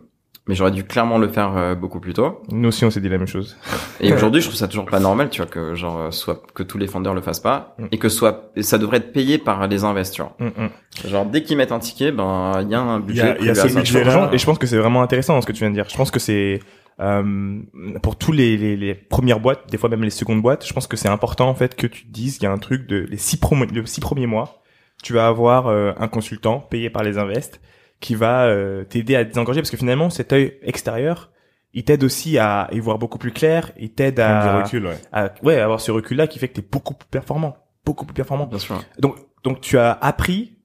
mais j'aurais dû clairement le faire euh, beaucoup plus tôt. Nous aussi, on s'est dit la même chose. [LAUGHS] Et aujourd'hui, je trouve ça toujours pas normal, tu vois, que genre euh, soit que tous les founders le fassent pas mm. et que soit ça devrait être payé par les investisseurs. Mm, mm. Genre dès qu'ils mettent un ticket, ben il y a un budget. Il y a, ce budget et je pense que c'est vraiment intéressant ce que tu viens de dire. Je pense que c'est euh, pour tous les, les, les, premières boîtes, des fois même les secondes boîtes, je pense que c'est important en fait que tu te dises il y a un truc de les six, les six premiers mois, tu vas avoir euh, un consultant payé par les invests qui va euh, t'aider à désengager parce que finalement cet œil extérieur il t'aide aussi à y voir beaucoup plus clair il t'aide à, recul, ouais. à ouais avoir ce recul là qui fait que t'es beaucoup plus performant beaucoup plus performant Bien sûr. donc donc tu as appris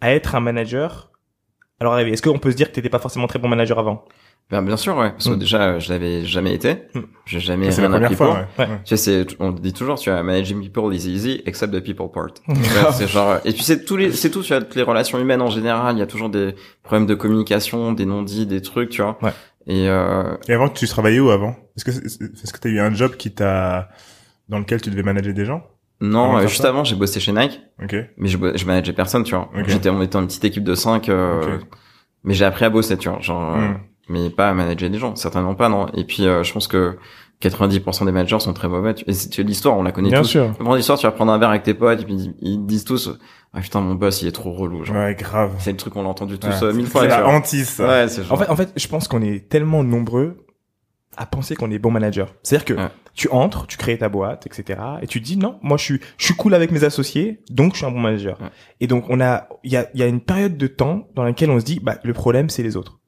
à être un manager alors est-ce qu'on peut se dire que t'étais pas forcément très bon manager avant? Ben, bien sûr, ouais. Parce que mm. déjà, je l'avais jamais été. Mm. J'ai jamais rien appris pour. Ouais. Ouais. Tu sais, c'est, on dit toujours, tu vois, managing people is easy, except the people part. [LAUGHS] c'est genre, et puis c'est tous les, c'est tout, tu vois, les relations humaines en général, il y a toujours des problèmes de communication, des non-dits, des trucs, tu vois. Ouais. Et, euh... et avant, tu travaillais où avant? Est-ce que, est-ce que t'as eu un job qui t'a, dans lequel tu devais manager des gens? Non, euh, juste avant, j'ai bossé chez Nike. Ok. Mais je, je manageais personne, tu vois. J'étais, on était une petite équipe de 5, euh, mais j'ai appris à bosser, tu vois. Genre, mm mais pas à manager des gens, certainement pas, non. Et puis, euh, je pense que 90% des managers sont très mauvais. Et c'est l'histoire, on la connaît Bien tous. sûr. l'histoire, tu vas prendre un verre avec tes potes, et puis ils disent tous, ah putain, mon boss, il est trop relou. Genre. Ouais, grave. C'est le truc qu'on a entendu tous euh, mille fois. C'est la hantise. Ouais, c'est En fait, en fait, je pense qu'on est tellement nombreux à penser qu'on est bon manager. C'est-à-dire que tu entres, tu crées ta boîte, etc. Et tu dis non, moi je suis, je suis cool avec mes associés, donc je suis un bon manager. Et donc on a, il y a, il y a une période de temps dans laquelle on se dit, bah le problème c'est les autres.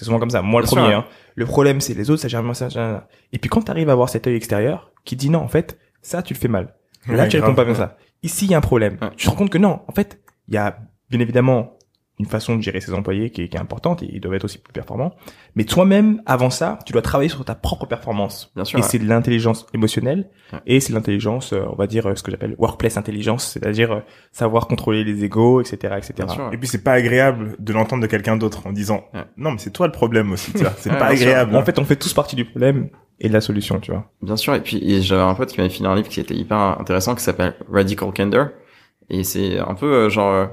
C'est souvent comme ça. Moi, le premier. Hein. Le problème, c'est les autres, ça gère ça, ça, Et puis quand tu arrives à avoir cet œil extérieur qui dit non, en fait, ça, tu le fais mal. Là, tu réponds pas bien ça. Ici, il y a un problème. Tu te rends compte que non, en fait, il y a bien évidemment une façon de gérer ses employés qui est, qui est importante et ils doivent être aussi plus performants. Mais toi-même, avant ça, tu dois travailler sur ta propre performance. Bien sûr. Et c'est de l'intelligence émotionnelle et c'est l'intelligence, euh, on va dire, euh, ce que j'appelle workplace intelligence, c'est-à-dire euh, savoir contrôler les égos, etc., etc. Et puis c'est pas agréable de l'entendre de quelqu'un d'autre en disant non mais c'est toi le problème aussi, tu vois. C'est pas agréable. En fait, on fait tous partie du problème et de la solution, tu vois. Bien sûr. Et puis j'avais un pote qui m'avait fini un livre qui était hyper intéressant qui s'appelle Radical Candor et c'est un peu genre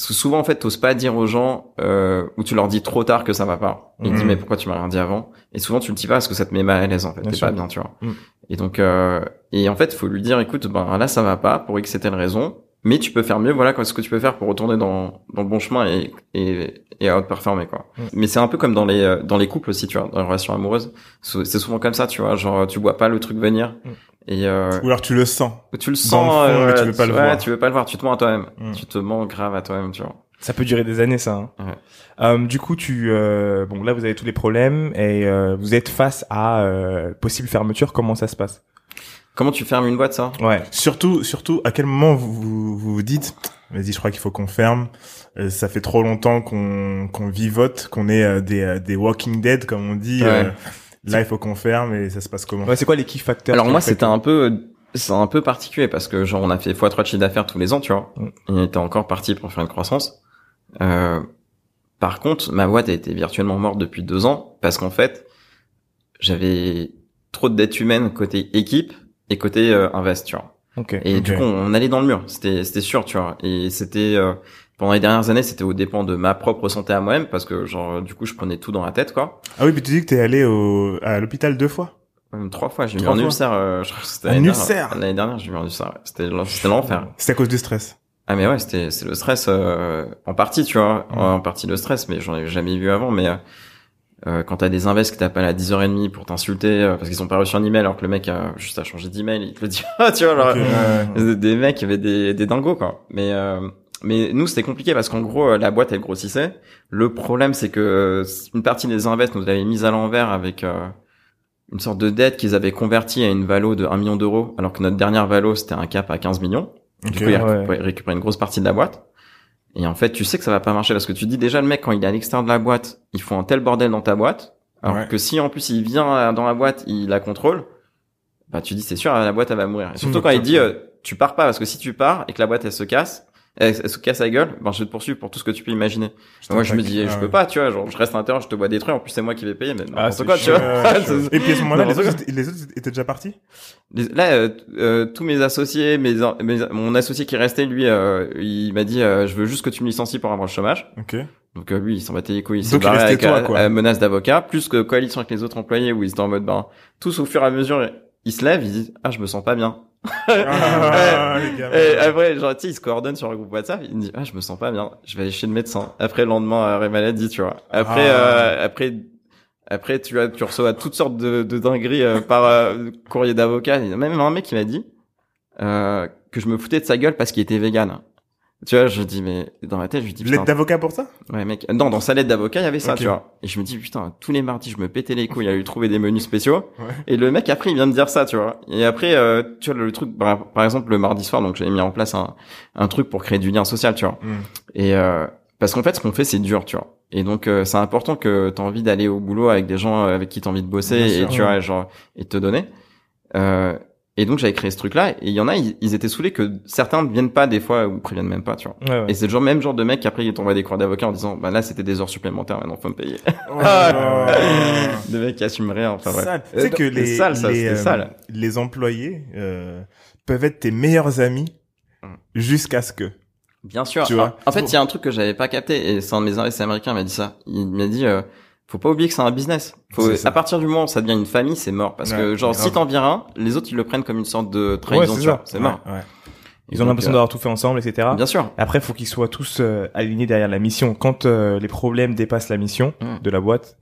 parce que souvent, en fait, t'oses pas dire aux gens, euh, ou tu leur dis trop tard que ça va pas. Ils disent, mm. mais pourquoi tu m'as rien dit avant? Et souvent, tu le dis pas parce que ça te met mal à l'aise, en fait. T'es pas bien, tu vois. Mm. Et donc, euh, et en fait, faut lui dire, écoute, ben, là, ça va pas pour X et telle raison. Mais tu peux faire mieux, voilà, ce que tu peux faire pour retourner dans, dans le bon chemin et, et, et outperformer, quoi. Mm. Mais c'est un peu comme dans les, euh, dans les couples aussi, tu vois, dans les relations amoureuses. C'est souvent comme ça, tu vois, genre, tu vois pas le truc venir. Et euh, ou alors tu le sens. Tu le sens, mais tu veux pas le ouais, voir. Tu veux pas le voir, tu te mens à toi-même. Mm. Tu te mens grave à toi-même, tu vois. Ça peut durer des années, ça. Hein. Ouais. Euh, du coup, tu euh, bon là vous avez tous les problèmes et euh, vous êtes face à euh, possible fermeture. Comment ça se passe? Comment tu fermes une boîte, ça? Ouais. Surtout, surtout, à quel moment vous vous, vous dites, vas-y, je crois qu'il faut qu'on ferme. Euh, ça fait trop longtemps qu'on qu'on vivote, qu'on est des des Walking Dead comme on dit. Ouais. Là, il faut qu'on ferme et ça se passe comment Ouais, c'est quoi les key factors Alors moi, c'était un peu c'est un peu particulier parce que genre on a fait x3 de chiffre d'affaires tous les ans, tu vois. Mm. On était encore parti pour faire une croissance. Euh, par contre, ma boîte a été virtuellement morte depuis deux ans parce qu'en fait, j'avais trop de dettes humaines côté équipe et côté euh, invest, tu vois. Et du coup, on allait dans le mur. C'était c'était sûr, tu vois. Et c'était euh, pendant les dernières années, c'était au dépend de ma propre santé à moi-même parce que genre du coup, je prenais tout dans la tête, quoi. Ah oui, mais tu dis que t'es allé au à l'hôpital deux fois? Même trois fois, j'ai eu un ulcère. Euh, je crois que c'était un ulcère. L'année dernière, j'ai eu un ulcère. C'était c'était l'enfer. C'était à cause du stress. Ah mais ouais, c'était c'est le stress euh, en partie, tu vois, en partie le stress, mais j'en ai jamais vu avant. Mais euh, quand t'as des invests qui t'appellent à 10h30 pour t'insulter euh, parce qu'ils ont pas reçu un email alors que le mec a juste à changer d'email, il te le dit, [LAUGHS] tu vois, alors, des mecs avaient des des dingos quoi. Mais euh, mais nous c'était compliqué parce qu'en gros la boîte elle grossissait. Le problème c'est que une partie des invests nous avait mis à l'envers avec une sorte de dette qu'ils avaient convertie à une valo de 1 million d'euros, alors que notre dernière valo, c'était un cap à 15 millions. Du coup, il a récupéré une grosse partie de la boîte. Et en fait, tu sais que ça va pas marcher parce que tu dis déjà le mec quand il est à l'extérieur de la boîte, il faut un tel bordel dans ta boîte, alors que si en plus il vient dans la boîte, il la contrôle, bah tu dis c'est sûr la boîte elle va mourir. surtout quand il dit euh, tu pars pas parce que si tu pars et que la boîte elle se casse, elle, se casse la gueule, ben je vais te poursuivre pour tout ce que tu peux imaginer. moi je me dis je peux pas, tu vois, genre je reste à l'intérieur, je te vois détruire, en plus c'est moi qui vais payer, mais ah, quoi, tu [LAUGHS] vois. Et puis à ce moment-là, les, autres, les autres étaient déjà partis? Là, euh, euh, tous mes associés, mes, mon associé qui restait, lui, euh, il m'a dit je veux juste que tu me licencies pour avoir le chômage. Ok. Donc lui, il s'en battait les couilles, il s'est barré avec toi, menace d'avocat, plus que coalition avec les autres employés où ils étaient en mode ben tous au fur et à mesure, ils se lèvent, ils disent ah je me sens pas bien. Ah, et après, genre, tu sais, il se coordonne sur le groupe WhatsApp, il me dit, ah, je me sens pas bien, je vais aller chez le médecin. Après, le lendemain, arrêt maladie, tu vois. Après, ah. euh, après, après, tu vois, tu reçois toutes sortes de, de dingueries euh, par euh, courrier d'avocat. Même un mec qui m'a dit que je me foutais de sa gueule parce qu'il était vegan. Tu vois, je dis, mais dans ma tête, je dis, Lettre d'avocat pour ça? Ouais, mec. Non, dans sa lettre d'avocat, il y avait ça, tu vois. Et je me dis, putain, tous les mardis, je me pétais les couilles à lui trouver des menus spéciaux. Et le mec, après, il vient de dire ça, tu vois. Et après, euh, tu vois, le truc, par exemple, le mardi soir, donc j'avais mis en place un, un truc pour créer du lien social, tu vois. Hmm. Et, euh, parce qu'en fait, ce qu'on fait, c'est dur, tu vois. Et donc, euh, c'est important que tu as envie d'aller au boulot avec des gens avec qui tu as envie de bosser et tu vois, genre, et te donner. Euh, et donc, j'avais créé ce truc-là. Et il y en a, ils, étaient saoulés que certains ne viennent pas des fois ou préviennent même pas, tu vois. Et c'est le genre, même genre de mec qui après, il t'envoie des cours d'avocat en disant, bah là, c'était des heures supplémentaires, maintenant, faut me payer. [LAUGHS] de mecs qui assument rien, enfin, ouais. Tu sais que les, sale, ça, les, euh, les employés, euh, peuvent être tes meilleurs amis hum. jusqu'à ce que. Bien sûr. Tu vois en, fait, il y a un truc que j'avais pas capté et c'est un de mes investisseurs américains m'a dit ça. Il m'a dit, euh, faut pas oublier que c'est un business. Faut, à partir du moment où ça devient une famille, c'est mort. Parce que genre, si t'en vires un, les autres ils le prennent comme une sorte de trahison. c'est mort. Ils ont l'impression euh, d'avoir tout fait ensemble, etc. Bien sûr. Après, faut qu'ils soient tous euh, alignés derrière la mission. Quand euh, les problèmes dépassent la mission mm. de la boîte,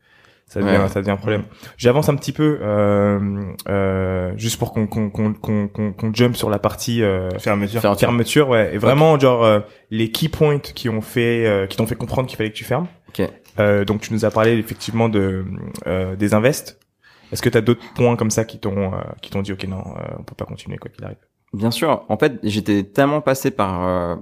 ça devient ça devient un problème. J'avance un petit peu euh, euh, juste pour qu'on qu'on qu'on qu'on qu'on jump sur la partie euh, fermeture. fermeture. ouais. Et vraiment genre euh, les key points qui ont fait euh, qui t'ont fait comprendre qu'il fallait que tu fermes. Ok. Euh, donc tu nous as parlé effectivement de des invests. Est-ce que tu as d'autres points comme ça qui t'ont qui t'ont dit ok non on peut pas continuer quoi qu'il arrive? Bien sûr. En fait j'étais tellement passé par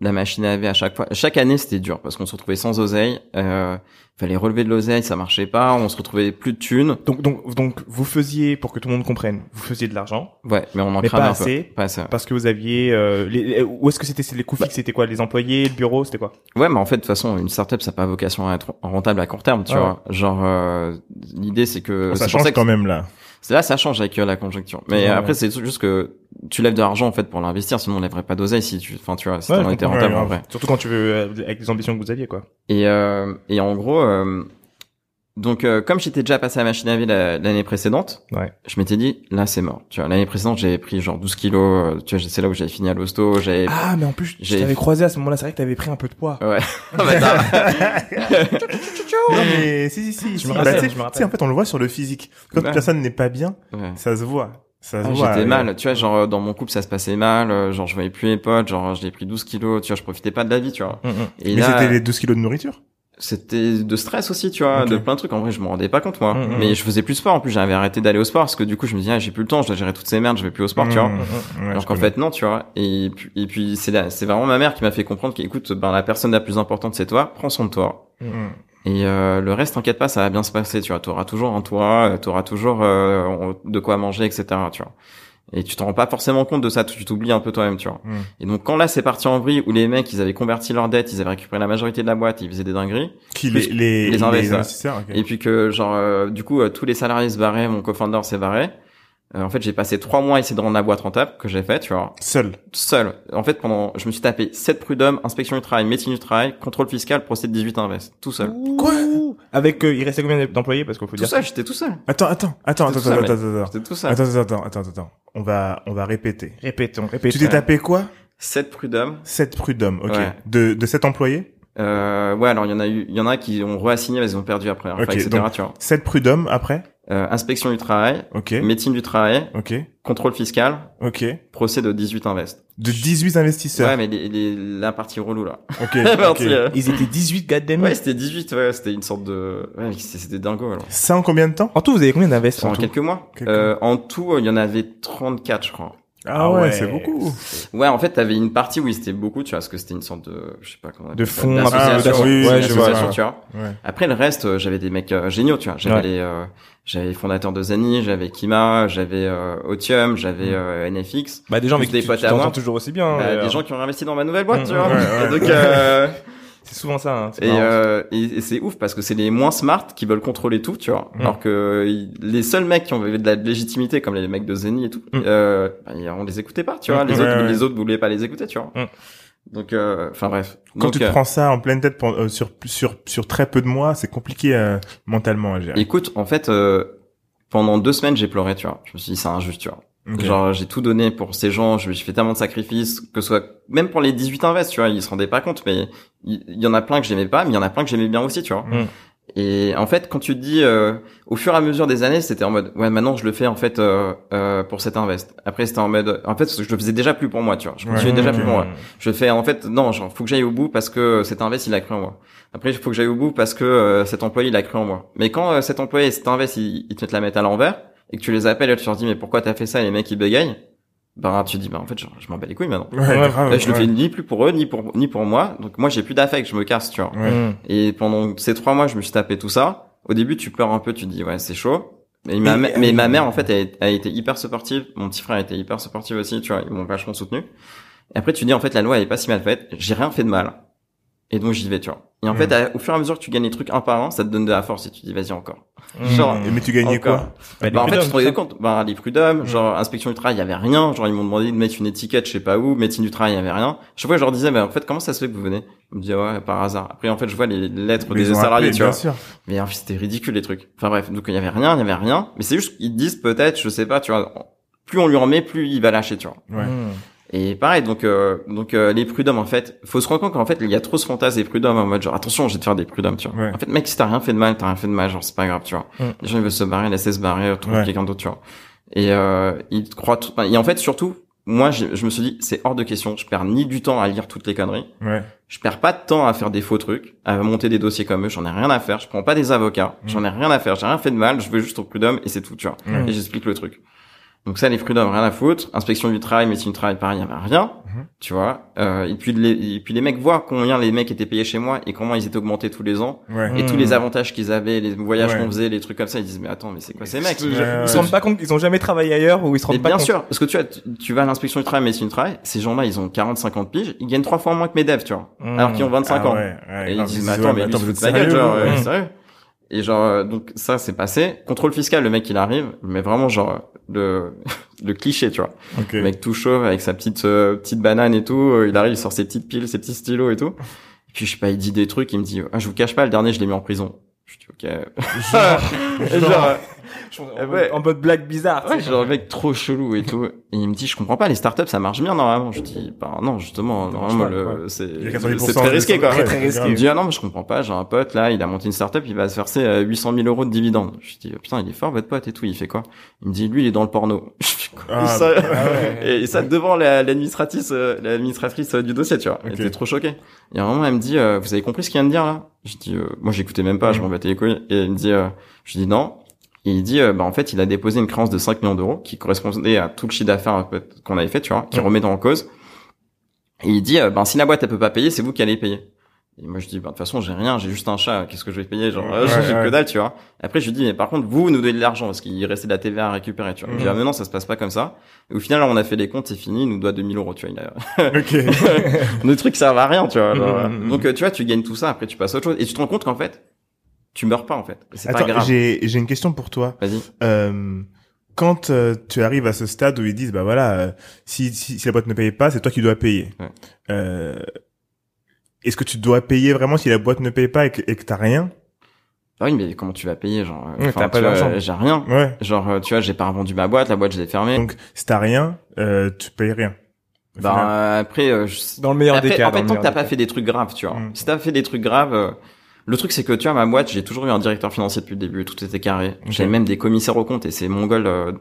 la machine à laver à chaque fois. Chaque année, c'était dur parce qu'on se retrouvait sans oseille. Euh, fallait relever de l'oseille, ça marchait pas. On se retrouvait plus de thunes. Donc, donc, donc, vous faisiez pour que tout le monde comprenne, vous faisiez de l'argent. Ouais, mais on en cramait pas assez, Pas assez. Parce que vous aviez. Euh, les, où est-ce que c'était les coûts fixes C'était quoi Les employés, le bureau, c'était quoi? Ouais, mais en fait, de toute façon, une startup, ça n'a pas vocation à être rentable à court terme, tu vois. Genre, euh, l'idée, c'est que ça change quand même là. C'est là, ça change avec euh, la conjoncture. Mais après, c'est juste que tu lèves de l'argent en fait pour l'investir, sinon on lèverait pas d'oseille si tu, enfin tu vois, si ouais, été rentable en vrai. Surtout quand tu veux euh, avec les ambitions que vous aviez quoi. Et euh, et en gros, euh, donc euh, comme j'étais déjà passé à la machine à laver l'année précédente, ouais. je m'étais dit là c'est mort. Tu vois, l'année précédente j'avais pris genre 12 kilos. Euh, tu vois, c'est là où j'avais fini à l'hosto. J'avais ah mais en plus je t'avais croisé à ce moment-là. C'est vrai que t'avais pris un peu de poids. Ouais. [LAUGHS] [LAUGHS] non mais si si si. Je me rappelle. Tu en fait on le voit sur le physique. Quand une personne n'est pas bien, ça se voit. Ça se ah, J'étais mal, tu vois, genre dans mon couple ça se passait mal, genre je voyais plus mes potes, genre j'ai pris 12 kilos, tu vois, je profitais pas de la vie, tu vois. Mm, mm. Et mais c'était les 12 kilos de nourriture? c'était de stress aussi, tu vois, de plein de trucs. En vrai, je me rendais pas compte moi. Mm, mm. Mais je faisais plus sport. En plus, j'avais arrêté d'aller au sport parce que du coup, je me disais, ah, j'ai plus le temps, je dois gérer toutes ces merdes, je vais plus au sport, tu vois. Mm, Alors qu'en fait, non, tu vois. Et puis, et puis c'est là, c'est vraiment ma mère qui m'a fait comprendre qu'écoute, ben la personne la plus importante c'est toi, prends soin de toi. Et euh, le reste, t'inquiète pas, ça va bien se passer, tu vois. T'auras toujours un toit, t'auras toujours euh, de quoi manger, etc. Tu vois et tu t'en rends pas forcément compte de ça, tu t'oublies un peu toi-même, tu vois. Hmm. Et donc quand là c'est parti en vrille où les mecs ils avaient converti leur dette, ils avaient récupéré la majorité de la boîte, ils faisaient des dingueries. Qui les, les, les, investisseurs. Et puis que genre euh, du coup euh, tous les salariés se barraient, mon co-founder s'est barré. Euh, en fait, j'ai passé trois mois à essayer de rendre la boîte rentable que j'ai fait, tu vois. Seul. Seul. En fait, pendant, je me suis tapé 7 prud'hommes, inspection du travail, médecine du travail, contrôle fiscal, procès de 18 invest. Tout seul. Quoi? Avec, il restait combien d'employés? Parce qu'il faut tout dire. Tout seul, j'étais tout seul. Attends, attends, attends, attends, attends, attends, J'étais tout seul. Attends, attends, attends, attends, attends. On va, on va répéter. Répétons, répétons. Tu t'es tapé quoi? 7 prud'hommes. 7 prud'hommes, ok. De, de 7 employés? Euh, ouais, alors il y en a eu, il y en a qui ont réassigné, mais ils ont perdu après, enfin, etc., donc, tu vois. 7 prud'hommes après? Euh, inspection du travail, ok, médecine du travail, ok, contrôle fiscal, ok, procès de 18 invest. De 18 investisseurs. Ouais, mais les, les, la partie relou là. Ok. [LAUGHS] okay. Euh. Ils étaient 18 goddamn. Ouais, c'était 18. Ouais, c'était une sorte de. Ouais, c'était dingo alors. Ça en combien de temps? En tout, vous avez combien d'investissements En, quelques mois. Euh, en tout, il y en avait 34, je crois. Ah, ah ouais, c'est beaucoup. Ouais, en fait, t'avais une partie où c'était beaucoup, tu vois, parce que c'était une sorte de, je sais pas comment. De fonds, d'association, ah, oui, ouais, je vois, tu vois. Après le reste, euh, j'avais des mecs euh, géniaux, tu vois. J'avais les, euh, j'avais les fondateurs de Zani, j'avais Kima, j'avais euh, Otium, j'avais mm. NFX. Bah des gens avec des potes à moi. toujours aussi bien. Bah, des gens qui ont investi dans ma nouvelle boîte, mm, tu vois. donc [LAUGHS] C'est souvent ça. Hein, et, euh, et, c'est ouf parce que c'est les moins smart qui veulent contrôler tout, tu vois. Mm. Alors que les seuls mecs qui ont de la légitimité, comme les mecs de Zeni et tout, mm. euh, bah, on les écoutait pas, tu vois. Mm. Les autres, les autres voulaient pas les écouter, tu vois. Donc, euh, enfin bref. Quand tu euh, prends ça en pleine tête pour, euh, sur sur sur très peu de mois, c'est compliqué euh, mentalement à gérer. Écoute, en fait, pendant deux semaines, j'ai pleuré, tu vois. Je me suis dit, c'est injuste, tu vois. Genre j'ai tout donné pour ces gens, j'ai fait tellement de sacrifices que ce soit même pour les 18 invests, tu vois, ils se rendaient pas compte mais il y, en a plein que j'aimais pas, mais il y en a plein que j'aimais bien aussi, tu vois. Mm. Et en fait, quand tu te dis euh, au fur et à mesure des années, c'était en mode ouais, maintenant je le fais en fait euh, euh, pour cet invest. Après c'était en mode en fait je le faisais déjà plus pour moi, tu vois. Je continuais déjà plus pour moi. Je fais en fait non, genre faut que j'aille au bout parce que cet invest il a cru en moi. Après il faut que j'aille au bout parce que cet employé il a cru en moi. Mais quand cet employé cet invest il, il te met la mettre à l'envers, et que tu les appelles et tu leur dis mais pourquoi t'as fait ça et les mecs ils bégayent bah tu dis bah en fait je, je m'en bats les couilles maintenant. Ouais, grave, je le ouais. fais ni plus pour eux ni pour ni pour moi. Donc moi j'ai plus d'affect, je me casse, tu vois. Ouais. Mm. Et pendant ces trois mois, je me suis tapé tout ça. Au début, tu pleures un peu, tu te dis ouais c'est chaud. Mais ma, Mais- mais ma mère en fait elle, a été hyper supportive. Mon petit frère a été hyper supportive aussi, tu vois. Ils m'ont vachement soutenu. Et après tu dis en fait la loi elle est pas si mal faite. J'ai rien fait de mal. Et donc j'y vais, tu vois. Et en fait, à- au fur et à mesure que tu gagnes les trucs un par un, ça te donne de la force et tu dis vas-y encore. Mm. Genre, Mais tu gagnais encore. quoi Bah, Bah, en fait, tu te rendais compte, bah, les prud'hommes, genre, inspection du travail, il y avait rien. Genre, ils m'ont demandé de mettre une étiquette, je sais pas où, médecine du travail, il y avait rien. Chaque fois, je leur disais, mais en fait, comment ça se fait que vous venez? Ils me disaient, ouais, par hasard. Après, en fait, je vois les lettres Mais des salariés, appelé, tu bien vois. sûr. Mais en fait, c'était ridicule, les trucs. Enfin, bref. Donc, il y avait rien, il y avait rien. Mais c'est juste qu'ils disent peut-être, je sais pas, tu vois, plus on lui remet, plus il va lâcher, tu vois. Ouais. Mm. Et pareil, donc euh, donc euh, les prud'hommes en fait, faut se rendre compte qu'en fait il y a trop ce fantasme des prud'hommes en mode genre attention, je vais te faire des prud'hommes, tu vois. Ouais. En fait, mec, si t'as rien fait de mal, t'as rien fait de mal, genre c'est pas grave, tu vois. Mm. Les gens ils veulent se barrer, laisser se barrer, trouver Ouais. quelqu'un d'autre, tu vois. Et euh, ils croient tout. Et en fait, surtout, moi, je me suis dit, c'est hors de question. Je perds ni du temps à lire toutes les conneries. Ouais. Je perds pas de temps à faire des faux trucs, à monter des dossiers comme eux. J'en ai rien à faire. Je prends pas des avocats. Mm. J'en ai rien à faire. J'ai rien fait de mal. Je veux juste au prud'homme et c'est tout, tu vois. Et j'explique le truc. Donc ça, les prud'hommes, rien à foutre. Inspection du travail, médecine du travail, pareil, il y avait rien. Mhm. Tu vois. Euh, et puis les, et puis les mecs voient combien les mecs étaient payés chez moi et comment ils étaient augmentés tous les ans. Ouais. Et Mhm. tous les avantages qu'ils avaient, les voyages Ouais. qu'on faisait, les trucs comme ça, ils disent mais attends, mais c'est quoi ces mecs? Ils Ouais, se rendent pas compte qu'ils ont jamais travaillé ailleurs ou ils se mais rendent pas bien compte. sûr, parce que tu vois, tu, vas à l'inspection du travail, médecine du travail, ces gens-là, ils ont 40, 50 piges, ils gagnent trois fois moins que mes devs, tu vois. Mm. Alors qu'ils ont 25 Ah ans. ouais, ouais, Et ils disent, mais attends, mais lui, êtes de ma gueule, sérieux, genre, euh, sérieux. Et genre, euh, donc ça, c'est passé. Contrôle fiscal, le mec, il arrive, mais vraiment, genre, le, le [LAUGHS] cliché, tu vois. Ok. Le mec tout chauve, avec sa petite, euh, petite banane et tout, euh, il arrive, il sort ses petites piles, ses petits stylos et tout. Et puis, je sais pas, il dit des trucs, il me dit, ah, je vous cache pas, le dernier, je l'ai mis en prison. Je dis, ok. Genre, [LAUGHS] [LAUGHS] En, Ouais. mode, en mode blague bizarre. Ouais, genre, le mec trop chelou et tout. Et il me dit, je comprends pas, les startups, ça marche bien normalement. Je dis, bah non, justement, Ça normalement, le, c'est, c'est 90% très risqué, quoi. très risqué. grave. Il me dit, ah non, mais je comprends pas, j'ai un pote, là, il a monté une startup, il va se verser euh, 800 000 euros de dividendes. Je dis, putain, il est fort, votre pote et tout, il fait quoi? Il me dit, lui, il est dans le porno. [LAUGHS] Je fais quoi? Ah, ça, ah ouais. [LAUGHS] et ça devant la- l'administratrice, euh, l'administratrice euh, du dossier, tu vois. Elle Ok. était trop choquée. Et à un moment, elle me dit, euh, vous avez compris ce qu'il vient de dire, là? Je dis, euh, moi, j'écoutais même pas, je Mm. m'en battais les couilles. Et elle me dit, euh, je dis non. Et il dit, euh, bah, en fait, il a déposé une créance de 5 millions d'euros qui correspondait à tout le chiffre d'affaires qu'on avait fait, tu vois, qui Mm. remet en cause. Et il dit, euh, ben, si la boîte, elle peut pas payer, c'est vous qui allez payer. Et moi, je dis, bah, de toute façon, j'ai rien, j'ai juste un chat, qu'est-ce que je vais payer? Genre, Ouais, [LAUGHS] j'ai ouais. que dalle, tu vois. Après, je lui dis, mais par contre, vous, vous nous donnez de l'argent, parce qu'il restait de la TVA à récupérer, tu vois. Il me dit, Mhm. ah, mais non, ça se passe pas comme ça. Et au final, on a fait les comptes, c'est fini, il nous doit 2000 euros, tu vois. Il a... [LAUGHS] Ok. [LAUGHS] Nos trucs servent à rien, tu vois. genre. Donc, euh, tu vois, tu gagnes tout ça, après, tu passes à autre chose. Et tu te rends compte qu'en fait, tu meurs pas, en fait. C'est pas Attends, grave. j'ai j'ai une question pour toi. Vas-y. Euh, quand euh, tu arrives à ce stade où ils disent bah voilà euh, si, si si la boîte ne paye pas c'est toi qui dois payer. Ouais. Euh, Est-ce que tu dois payer vraiment si la boîte ne paye pas et que et que t'as rien? Ah oui, mais comment tu vas payer, genre? euh, Ouais, t'as pas tu vois, d'argent. J'ai rien. Ouais. Genre, tu vois, j'ai pas revendu ma boîte, la boîte, je l'ai fermée. Donc si t'as rien, euh, tu payes rien. Bah, euh, après, euh, je- Dans le meilleur Après, des cas. en fait, tant que t'as pas fait des trucs graves, tu vois. Mm. Si t'as fait des trucs graves, euh, le truc c'est que tu vois ma boîte, j'ai toujours eu un directeur financier depuis le début, tout était carré. J'avais même des commissaires aux comptes et ces mongols euh,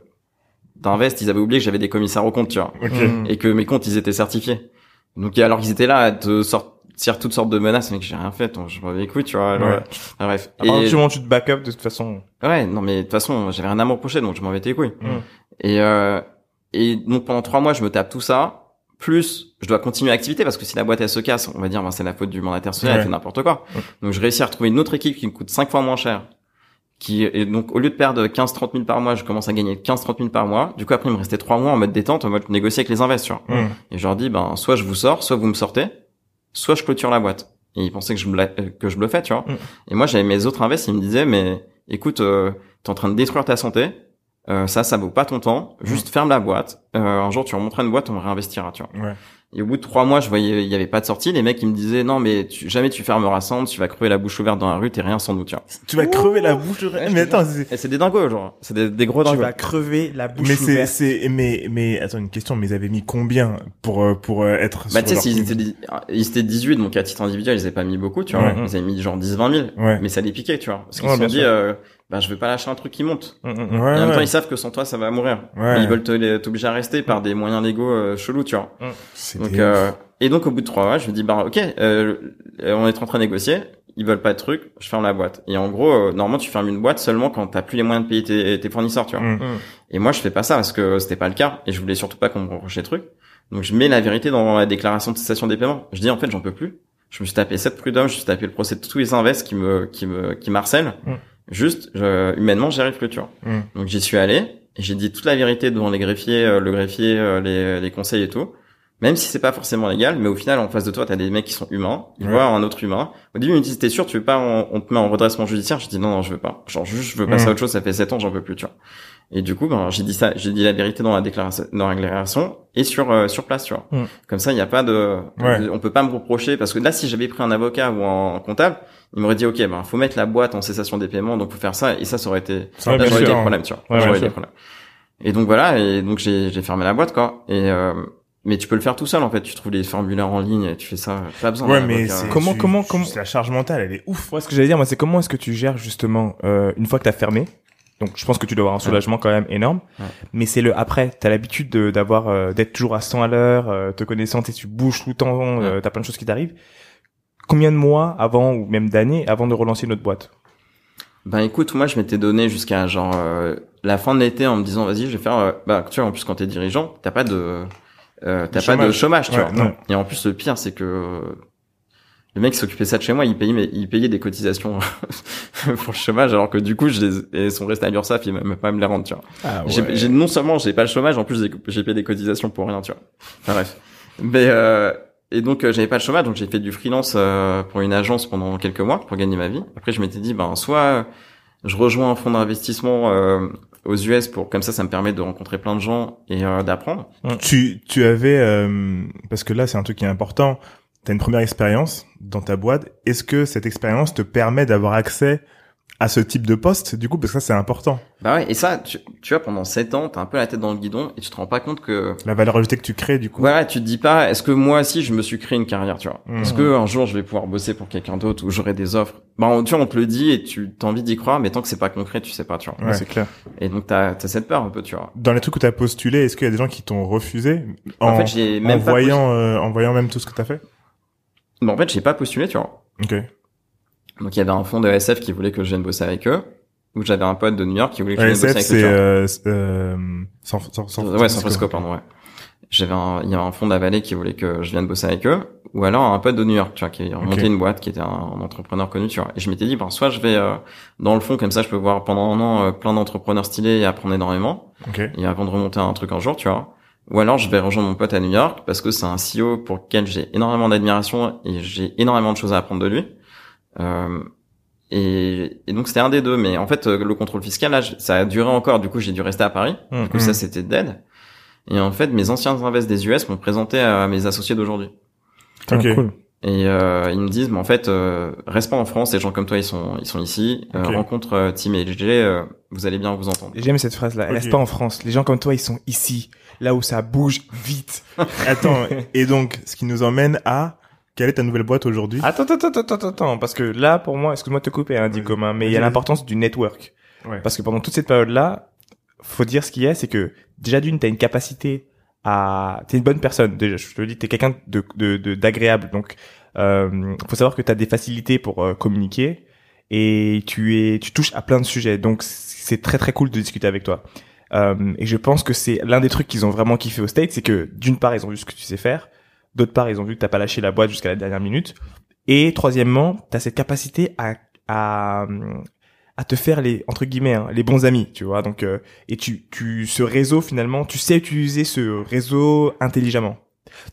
d'Invest, ils avaient oublié que j'avais des commissaires aux comptes, tu vois, Ok. cas. Mm. et que mes comptes ils étaient certifiés. Donc alors qu'ils étaient là à te sortir toutes sortes de menaces, mais que j'ai rien fait, donc je m'en vais tu vois. alors, Ouais. euh, bref. À partir Et- du moment où tu te back up, de toute façon. Ouais, non mais de toute façon, j'avais rien à me reprocher, donc je m'en les couilles. Mm. Et euh, et donc pendant trois mois, je me tape tout ça. Plus, je dois continuer l'activité parce que si la boîte elle se casse, on va dire, ben, c'est la faute du mandataire social, Ouais. elle fait n'importe quoi. Donc je réussis à retrouver une autre équipe qui me coûte cinq fois moins cher. Qui et donc au lieu de perdre 15-30 000 par mois, je commence à gagner 15-30 000 par mois. Du coup après il me restait trois mois en mode détente, en mode négocier avec les investisseurs. Et je leur dis ben soit je vous sors, soit vous me sortez, soit je clôture la boîte. Et ils pensaient que je euh, que je bluffais, tu vois. Et moi j'avais mes autres invests, ils me disaient mais écoute, euh, t'es en train de détruire ta santé. Euh, ça, ça vaut pas ton temps. Juste ferme la boîte. Euh, un jour, tu remonteras une boîte, on réinvestira, tu vois. Ouais. Et au bout de trois mois, je voyais, il y avait pas de sortie. Les mecs, ils me disaient, non, mais tu, jamais tu fermeras Sand, tu vas crever la bouche ouverte dans la rue, t'es rien sans nous, tu vois. Tu vas crever la bouche. Ouais, mais attends, c'est- Et c'est des dingos, genre. C'est des, des gros Tu dingos. vas crever la bouche mais c'est ouverte. c'est mais mais attends une question mais ils avaient mis combien pour euh, pour euh, être Bah, sur tu sais, s'ils compte étaient, ils étaient 18, donc à titre individuel, ils avaient pas mis beaucoup, tu vois. Ouais. Ils avaient mis genre 10, 20 000. Ouais. Mais ça les piquait, tu vois. Parce qu'ils se sont dit, euh, bah, je vais pas lâcher un truc qui monte. Mm, mm, mm. Ouais, Et en même temps, ouais. ils savent que sans toi, ça va mourir. Ouais. Ils veulent t'obliger à rester par des moyens légaux euh, chelous, tu vois. C'est Donc, des- euh, et donc au bout de trois mois, je me dis bah ok, euh, on est en train de négocier. ils veulent pas de trucs, je ferme la boîte. Et en gros, euh, normalement, tu fermes une boîte seulement quand t'as plus les moyens de payer tes, tes fournisseurs, tu vois. Mm. Mm. Et moi, je fais pas ça parce que c'était pas le cas et je voulais surtout pas qu'on me reproche les trucs. Donc, je mets la vérité dans la déclaration de cessation des paiements. Je dis, en fait, j'en peux plus. Je me suis tapé sept prud'hommes, je me suis tapé le procès de tous les invests qui me, qui me, qui m'harcèlent. Mm. Juste, je, humainement, j'y arrive plus, tu vois. Mm. Donc, j'y suis allé et j'ai dit toute la vérité devant les greffiers, euh, le greffier, euh, les, les conseils et tout. Même si c'est pas forcément légal, mais au final, en face de toi, t'as des mecs qui sont humains, ils Ouais. voient un autre humain. Au début, ils me disent, t'es sûr, tu veux pas, on, on te met en redressement judiciaire? Je dis, non, non, je veux pas. Genre, juste, je veux passer Mm. à autre chose, ça fait sept ans, j'en peux plus, tu vois. Et du coup, ben, j'ai dit ça, j'ai dit la vérité dans la déclaration, dans la déclaration et sur, euh, sur place, tu vois. Mm. Comme ça, il n'y a pas de, Ouais. de- on peut pas me reprocher parce que là, si j'avais pris un avocat ou un comptable, il m'aurait dit, OK, ben, faut mettre la boîte en cessation des paiements, donc faut faire ça, et ça, ça aurait été, Ça Ouais, eu sûr. des problèmes, tu vois. Ouais, J'aurais des problèmes. Et donc voilà, et donc j'ai, j'ai fermé la boîte, quoi. Et, euh, mais tu peux le faire tout seul, en fait. Tu trouves les formulaires en ligne, et tu fais ça. Pas besoin Ouais, mais c'est Comment- tu- comment- comment- c'est la charge mentale, elle est ouf. Ouais, ce que j'allais dire, moi, c'est comment est-ce que tu gères justement euh, une fois que t'as fermé? Donc, je pense que tu dois avoir un soulagement quand même énorme. Ouais. Mais c'est le après. T'as l'habitude de- d'avoir euh, d'être toujours à 100 à l'heure, euh, te connaissant, tu sais, tu bouges tout le temps, euh, t'as plein de choses qui t'arrivent. Combien de mois avant ou même d'années avant de relancer notre boîte Ben écoute, moi je m'étais donné jusqu'à genre euh, la fin de l'été en me disant vas-y je vais faire euh, bah tu vois en plus quand t'es dirigeant t'as pas de euh, t'as pas de chômage. tu Ouais, vois. non. et en plus le pire c'est que euh, le mec qui s'occupait ça de chez moi il payait mais il payait des cotisations [LAUGHS] pour le chômage alors que du coup je les et sont restés à l'URSSAF il même pas me les rendre tu vois. Ah j'ai, j'ai- non seulement j'ai pas le chômage en plus j'ai, j'ai payé des cotisations pour rien tu vois. Enfin bref. Mais euh, et donc euh, j'avais pas le chômage donc j'ai fait du freelance euh, pour une agence pendant quelques mois pour gagner ma vie après je m'étais dit ben soit euh, je rejoins un fonds d'investissement euh, aux US pour comme ça ça me permet de rencontrer plein de gens et euh, d'apprendre Tu, tu avais, euh, parce que là, c'est un truc qui est important. T'as une première expérience dans ta boîte. Est-ce que cette expérience te permet d'avoir accès à ce type de poste, du coup, parce que ça, c'est important. bah ouais et ça tu, tu vois pendant sept ans t'as un peu la tête dans le guidon et tu te rends pas compte que La valeur ajoutée que tu crées, du coup. Voilà, tu te dis pas, est-ce que moi aussi je me suis créé une carrière, tu vois? Mhm. Est-ce que un jour je vais pouvoir bosser pour quelqu'un d'autre ou j'aurai des offres? Bah, on- tu vois, on te le dit et tu as envie d'y croire, mais tant que c'est pas concret, tu sais pas, tu vois. Ouais. C'est clair. Et donc t'as as cette peur un peu, tu vois. Dans les trucs où t'as postulé, est-ce qu'il y a des gens qui t'ont refusé? En, En, fait, j'ai en même pas voyant, euh, en voyant même tout ce que t'as fait? Bon, en fait, j'ai pas postulé, tu vois. Ok. Donc il y avait un fonds de SF qui voulait que je vienne bosser avec eux, ou j'avais un pote de New York qui voulait que je vienne bosser avec eux. c'est euh, c'est, euh, San, San, San, ouais, San Francisco, pardon, ouais. J'avais un, il y avait un fonds d'Avalé qui voulait que je vienne bosser avec eux, ou alors un pote de New York, tu vois, qui a monté Ok. une boîte, qui était un, un entrepreneur connu, tu vois. Et je m'étais dit, ben, soit je vais euh, dans le fond, comme ça, je peux voir pendant un an euh, plein d'entrepreneurs stylés et apprendre énormément, Ok. et avant de remonter un truc un jour, tu vois. Ou alors je vais rejoindre mon pote à New York parce que c'est un CEO pour lequel j'ai énormément d'admiration et j'ai énormément de choses à apprendre de lui. Euh, et, et donc c'était un des deux, mais en fait euh, le contrôle fiscal là, ça a duré encore. Du coup j'ai dû rester à Paris. Mmh. Du coup ça c'était dead. Et en fait mes anciens invests des US m'ont présenté à mes associés d'aujourd'hui. Ok. Ah, cool. Et euh, ils me disent, mais en fait, euh, reste pas en France. Les gens comme toi, ils sont, ils sont ici. Euh, rencontre Tim et LG, euh, vous allez bien vous entendre. J'aime cette phrase-là. Ok. Reste pas en France. Les gens comme toi, ils sont ici, là où ça bouge vite. [LAUGHS] Attends, et donc, ce qui nous emmène à quelle est ta nouvelle boîte aujourd'hui? Attends, attends, attends, attends, attends, parce que là, pour moi, excuse-moi de te couper, hein, dit commun, mais il y a l'importance du network. Ouais. Parce que pendant toute cette période-là, faut dire ce qu'il y a, c'est que déjà d'une, t'as une capacité à, t'es une bonne personne. Déjà, je te le dis, t'es quelqu'un de, de, de- d'agréable. Donc, euh, faut savoir que t'as des facilités pour euh, communiquer et tu es, tu touches à plein de sujets. Donc, c'est très très cool de discuter avec toi. Euh, et je pense que c'est l'un des trucs qu'ils ont vraiment kiffé au States, c'est que d'une part, ils ont vu ce que tu sais faire. D'autre part, ils ont vu que t'as pas lâché la boîte jusqu'à la dernière minute. Et troisièmement, t'as cette capacité à, à, à te faire les entre guillemets hein, les bons amis, tu vois. Donc euh, et tu tu ce réseau finalement, tu sais utiliser ce réseau intelligemment.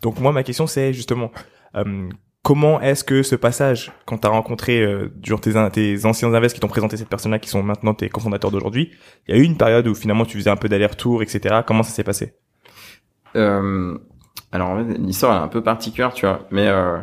Donc moi ma question c'est justement euh, comment est-ce que ce passage quand t'as rencontré euh, durant tes tes anciens invests qui t'ont présenté cette personne-là qui sont maintenant tes cofondateurs d'aujourd'hui, il y a eu une période où finalement tu faisais un peu d'aller-retour, etc. Comment ça s'est passé? Euh, alors en fait, l'histoire elle est un peu particulière, tu vois. Mais euh,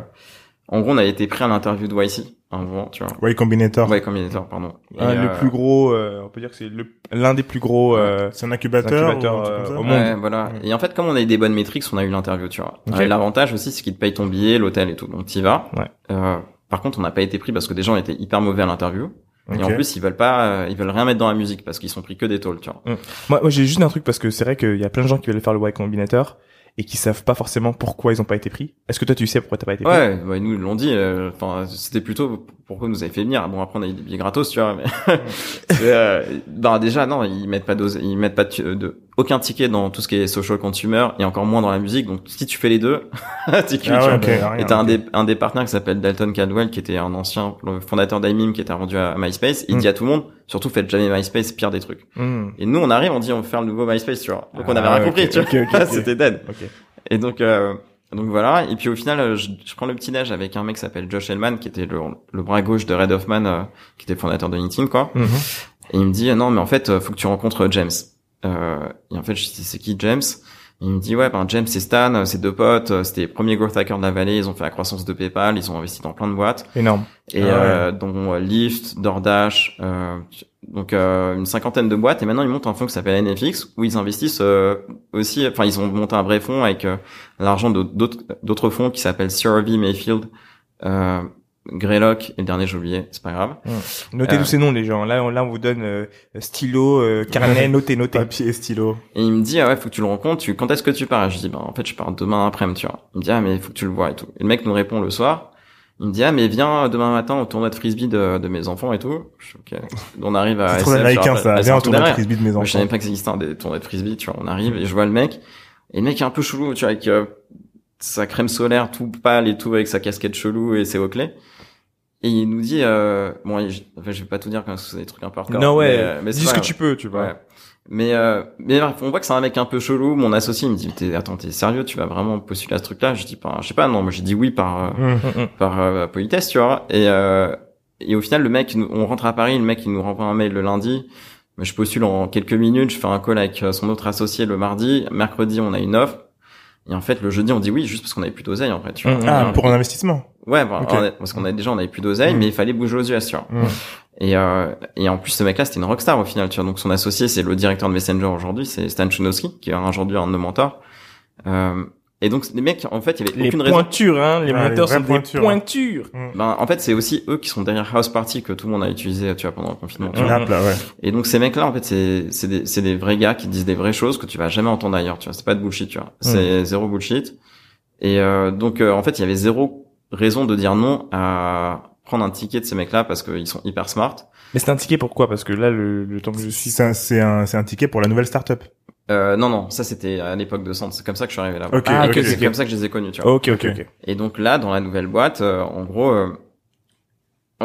en gros, on a été pris à l'interview de YC un moment, tu vois. Y Combinator. Ouais, Combinator, pardon. Et, Ah, Le euh, plus gros, euh, on peut dire que c'est l'un des plus gros. euh, C'est un incubateur, Incubateur, ou un truc comme euh, ça au monde. Ouais, voilà. Et en fait, comme on a eu des bonnes métriques, on a eu l'interview, tu vois. Ok. Et L'avantage aussi, c'est qu'ils te payent ton billet, l'hôtel et tout. Donc, t'y vas. Ouais. Euh, par contre, on n'a pas été pris parce que des gens étaient hyper mauvais à l'interview. Et en plus, ils veulent pas, euh, ils veulent rien mettre dans la musique parce qu'ils sont pris que des tôles, tu vois. Moi, moi j'ai juste un truc parce que c'est vrai qu'il y a plein de gens qui veulent faire le Y Combinator et qui savent pas forcément pourquoi ils ont pas été pris. Est-ce que toi tu sais pourquoi t'as pas été pris? Ouais, bah, nous ils l'ont dit. euh, Enfin, c'était plutôt pourquoi nous avez fait venir. Bon après on a eu des billets gratos, tu vois. Mais [LAUGHS] euh, bah déjà non, ils mettent pas dose, ils mettent pas de, aucun ticket dans tout ce qui est social consumer et encore moins dans la musique. Donc si tu fais les deux, [LAUGHS] tu ah ouais, Et t'as un des un des partenaires qui s'appelle Dalton Caldwell qui était un ancien fondateur d'IMIM qui était rendu à MySpace. Il mm. dit à tout le monde surtout faites jamais MySpace, pire des trucs. Mm. Et nous on arrive, on dit on veut faire le nouveau MySpace, tu vois. Donc on avait ah, rien compris, tu vois. [LAUGHS] C'était dead. Et donc euh, donc voilà. Et puis au final, je, je prends le petit neige avec un mec qui s'appelle Josh Hellman, qui était le, le bras gauche de Red Hoffman, euh, qui était fondateur de LinkedIn, quoi. Mm-hmm. Et il me dit non, mais en fait, faut que tu rencontres James. Euh, et en fait, je dis c'est qui James? Il me dit ouais ben James et Stan c'est deux potes c'était les premiers growth hackers de la vallée ils ont fait la croissance de PayPal ils ont investi dans plein de boîtes. Énorme. Et ah euh, dont Lyft DoorDash euh, donc euh, une cinquantaine de boîtes. Et maintenant ils montent un fonds qui s'appelle NFX où ils investissent euh, aussi enfin ils ont monté un vrai fonds avec euh, l'argent d'autres d'autres fonds qui s'appellent CRV Mayfield Greylock et le dernier j'ai oublié, c'est pas grave. Notez tous ces noms les gens. Là on, là on vous donne stylo, carnet, notez, notez. Papier, stylo. Et il me dit ah ouais faut que tu le rencontres. Tu quand est-ce que tu pars? Je dis bah en fait je pars demain après-midi tu vois. Il me dit ah mais faut que tu le vois et tout. Et le mec nous répond le soir. Il me dit ah mais viens demain matin au tournoi de frisbee de, de mes enfants et tout. Je, On arrive à. C'est trop américain ça. Viens au tournoi de frisbee de mes enfants. je savais pas que ça existait des tournois de frisbee. Tu vois, on arrive et je vois le mec. Et le mec est un peu chelou, tu vois, avec euh, sa crème solaire tout pâle et tout, avec sa casquette chelou et ses hauts clés. Et il nous dit, euh, bon, je, enfin, je vais pas tout dire quand c'est des trucs un peu hardcore. Non ouais, mais, euh, mais dis ce que tu peux, tu vois. Ouais. Mais euh, mais on voit que c'est un mec un peu chelou. Mon associé il me dit t'es attends t'es sérieux? Tu vas vraiment postuler à ce truc-là? Je dis pas je sais pas non moi j'ai dit oui par euh, mmh. [LAUGHS] par euh, politesse tu vois. Et euh, et au final le mec on rentre à Paris le mec il nous renvoie un mail le lundi. Mais je postule en quelques minutes. Je fais un call avec son autre associé le mardi. Mercredi on a une offre. Et en fait le jeudi on dit oui juste parce qu'on avait plus d'oseille en fait. Tu vois. Ah pour un investissement. Ouais, parce qu'on a déjà on avait plus d'oseille, mais il fallait bouger aux US, tu vois. Et, euh, et en plus, ce mec-là, c'était une rockstar au final. Tu vois. Donc son associé, c'est le directeur de Messenger aujourd'hui, c'est Stan Chunowski, qui est aujourd'hui un de nos mentors. Euh, et donc les mecs, en fait, il y avait les aucune pointures, hein, les mentors sont des pointures. Mm. Ben, en fait, c'est aussi eux qui sont derrière House Party que tout le monde a utilisé, tu vois, pendant le confinement. Tu vois. Là, ouais. Et donc ces mecs-là, en fait, c'est c'est des c'est des vrais gars qui disent des vraies choses que tu vas jamais entendre ailleurs. Tu vois, c'est pas de bullshit, tu vois. C'est mm. zéro bullshit. Et euh, donc euh, en fait, il y avait zéro raison de dire non à prendre un ticket de ces mecs-là parce qu'ils sont hyper smart. Mais c'est un ticket pourquoi Parce que là, le, le temps que je suis... C'est un, c'est un, un ticket pour la nouvelle startup. Euh, non, non, ça c'était à l'époque de Centre. C'est comme ça que je suis arrivé là. Okay, ah, c'est comme ça que je les ai connus, tu vois. Ok, ok, ok. Et donc là, dans la nouvelle boîte, euh, en gros, euh,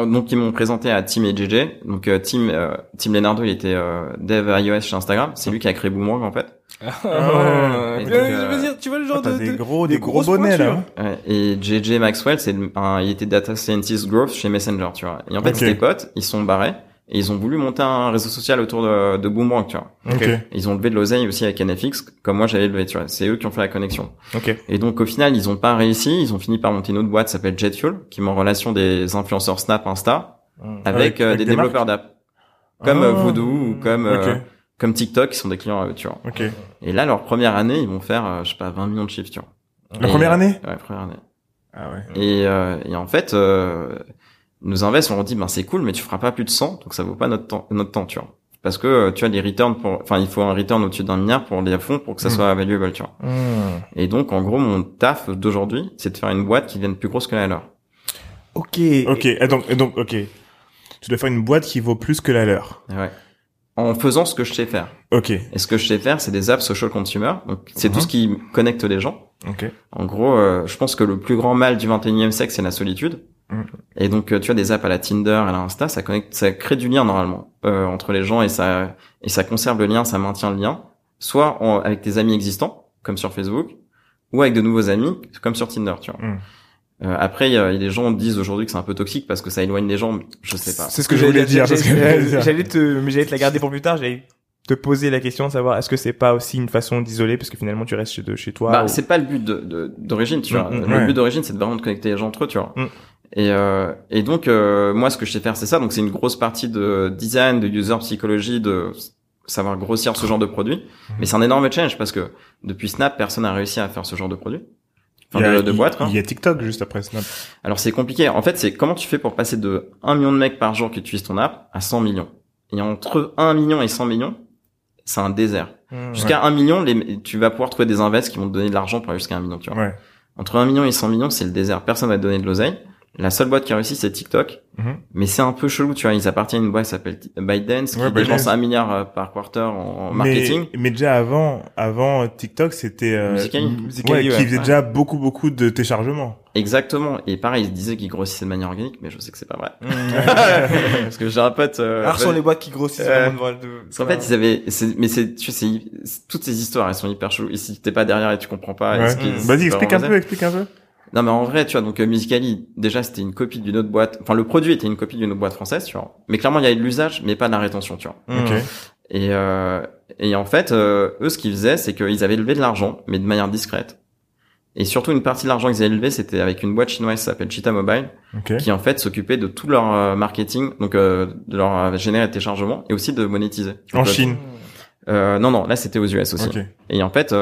donc ils m'ont présenté à Tim et JJ. Donc euh, Tim, euh, Tim Leonardo, il était dev iOS chez Instagram. C'est lui qui a créé Boomerang en fait. Ah, oh, dire, tu vois le genre ah, de, des gros, des gros bonnets là. Ouais, et JJ Maxwell, c'est un, il était data scientist growth chez Messenger, tu vois. Et en fait, okay. potes, ils sont barrés et ils ont voulu monter un réseau social autour de, de Boomerang, tu vois. Okay. Ils ont levé de l'oseille aussi avec NFX, comme moi j'avais levé, tu vois. C'est eux qui ont fait la connexion. Okay. Et donc au final, ils ont pas réussi. Ils ont fini par monter une autre boîte qui s'appelle Jetfuel, qui met en relation des influenceurs Snap, Insta, mmh. avec, euh, des développeurs d'app, comme euh, oh. Voodoo ou comme euh, comme TikTok, qui sont des clients à eux, tu vois. Okay. Et là, leur première année, ils vont faire, je sais pas, 20 millions de chiffres, tu vois. La première année Ouais, première année. Ah ouais. Et, et en fait nous invests, on leur dit, ben c'est cool, mais tu feras pas plus de 100, donc ça vaut pas notre temps, notre temps, tu vois. Parce que euh, tu as des returns pour, enfin il faut un return au-dessus d'un milliard pour les fonds pour que ça hmm. soit valuable, tu vois. Hmm. Et donc en gros mon taf d'aujourd'hui, c'est de faire une boîte qui vienne plus grosse que la leur. Ok. Ok. Et donc, et donc, ok. Tu dois faire une boîte qui vaut plus que la leur. Ouais. En faisant ce que je sais faire. Ok. Et ce que je sais faire, c'est des apps social consumer. Donc c'est tout Mhm. ce qui connecte les gens. Ok. En gros, euh, je pense que le plus grand mal du 21e siècle, c'est la solitude. Et donc, euh, tu as des apps à la Tinder, à la Insta, ça connecte, ça crée du lien normalement euh, entre les gens et ça et ça conserve le lien, ça maintient le lien, soit en- avec tes amis existants, comme sur Facebook, ou avec de nouveaux amis, comme sur Tinder, tu vois. Mhm. Euh, après, il y a, il y a des gens qui disent aujourd'hui que c'est un peu toxique parce que ça éloigne les gens. Je sais pas. C'est ce que Je j'allais voulais dire, dire. c'est ce que j'allais [LAUGHS] dire. j'allais te, mais j'allais te la garder pour plus tard. J'allais te poser la question de savoir est-ce que c'est pas aussi une façon d'isoler parce que finalement tu restes chez, de chez toi. Bah, ou- c'est pas le but de- de- d'origine, tu Mm, vois. mm, le ouais. but d'origine, c'est de vraiment de connecter les gens entre eux, tu vois. Mm. Et, euh, et donc, euh, moi, ce que je sais faire, c'est ça. Donc, c'est une grosse partie de design, de user psychologie, de savoir grossir ce genre de produit. Mm. Mais c'est un énorme challenge parce que depuis Snap, personne n'a réussi à faire ce genre de produit. Il Enfin, y a, de, boîte, il y a TikTok juste après Snap. Alors, c'est compliqué. En fait, c'est comment tu fais pour passer de 1 million de mecs par jour qui utilisent ton app à 100 millions? Et entre 1 million et 100 millions, c'est un désert. Mmh, jusqu'à un million, les, tu vas pouvoir trouver des invests qui vont te donner de l'argent pour aller jusqu'à un million, tu vois. Ouais. Entre un million et 100 millions, c'est le désert. Personne va te donner de l'oseille. La seule boîte qui a réussi, c'est TikTok. Mhm. Mais c'est un peu chelou, tu vois. Ils appartiennent à une boîte qui s'appelle ByteDance, qui dépense un milliard euh, par quarter en, marketing. Mais, déjà avant, avant TikTok, c'était euh, ouais, qui faisait déjà beaucoup, beaucoup de téléchargements. Exactement. Et pareil, ils disaient qu'ils grossissaient de manière organique, mais je sais que c'est pas vrai. Mmh. [LAUGHS] Parce que j'ai un pote. Euh, Alors sont les boîtes qui grossissent vraiment de... En fait, ils avaient. Mais c'est, tu sais, toutes ces histoires, elles sont hyper cheloues. Et si t'es pas derrière et tu comprends pas. Vas-y, explique un peu, explique un peu. Non mais en vrai, tu vois, donc euh, Musically, déjà c'était une copie d'une autre boîte. Enfin, le produit était une copie d'une autre boîte française, tu vois. Mais clairement, il y a eu de l'usage, mais pas de la rétention, tu vois. Mmh. Et euh, et en fait, euh, eux, ce qu'ils faisaient, c'est qu'ils avaient levé de l'argent, mais de manière discrète. Et surtout, une partie de l'argent qu'ils avaient levé, c'était avec une boîte chinoise qui s'appelle Cheetah Mobile, qui en fait s'occupait de tout leur euh, marketing, donc de leur générer des téléchargements et aussi de monétiser. En Chine. non, non, là c'était aux US aussi. Et en fait,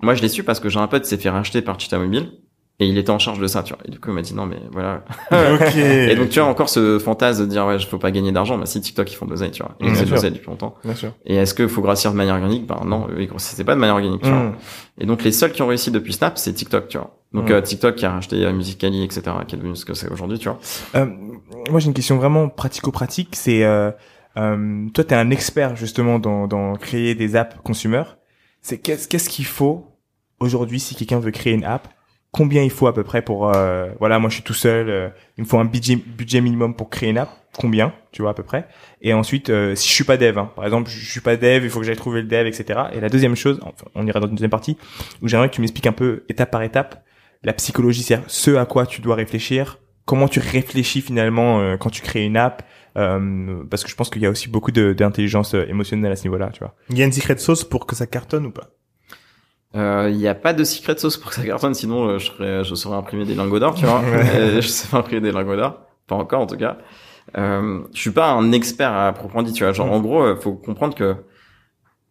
moi je l'ai su parce que j'ai un pote qui s'est fait racheter par Cheetah Mobile et il était en charge de ça, tu vois. Et du coup, il m'a dit non, mais voilà. [LAUGHS] et donc, tu as encore ce fantasme de dire ouais, je faut pas gagner d'argent. Bah si TikTok ils font de l'oseille, tu vois. Ils font de l'oseille depuis longtemps. Bien sûr. Et est-ce qu'il faut grossir de manière organique? Ben non, ils grossissaient pas de manière organique, tu vois. Mm. Et donc les seuls qui ont réussi depuis Snap, c'est TikTok, tu vois. Donc mm. euh, TikTok qui a racheté euh, Musicali, etc., qui est devenu ce que c'est aujourd'hui, tu vois. Euh, moi, j'ai une question vraiment pratico-pratique. C'est euh, euh, toi, t'es un expert justement dans, dans créer des apps consumer. C'est qu'est-ce qu'est-ce qu'il faut aujourd'hui si quelqu'un veut créer une app? Combien il faut à peu près pour euh, voilà moi je suis tout seul euh, il me faut un budget budget minimum pour créer une app. Combien tu vois à peu près. Et ensuite euh, si je suis pas dev hein, par exemple je suis pas dev il faut que j'aille trouver le dev etc et la deuxième chose on ira dans une deuxième partie où j'aimerais que tu m'expliques un peu étape par étape la psychologie c'est ce à quoi tu dois réfléchir comment tu réfléchis finalement quand tu crées une app parce que je pense qu'il y a aussi beaucoup d'intelligence émotionnelle à ce niveau-là tu vois. Il y a une secret sauce pour que ça cartonne ou pas? Il euh, n'y a pas de secret sauce pour que ça cartonne, sinon euh, je serais, je saurais imprimer des lingots d'or, tu vois. [LAUGHS] je sais pas imprimer des lingots d'or, pas encore en tout cas. Euh, je suis pas un expert à proprement dit, tu vois. Genre en gros, euh, faut comprendre que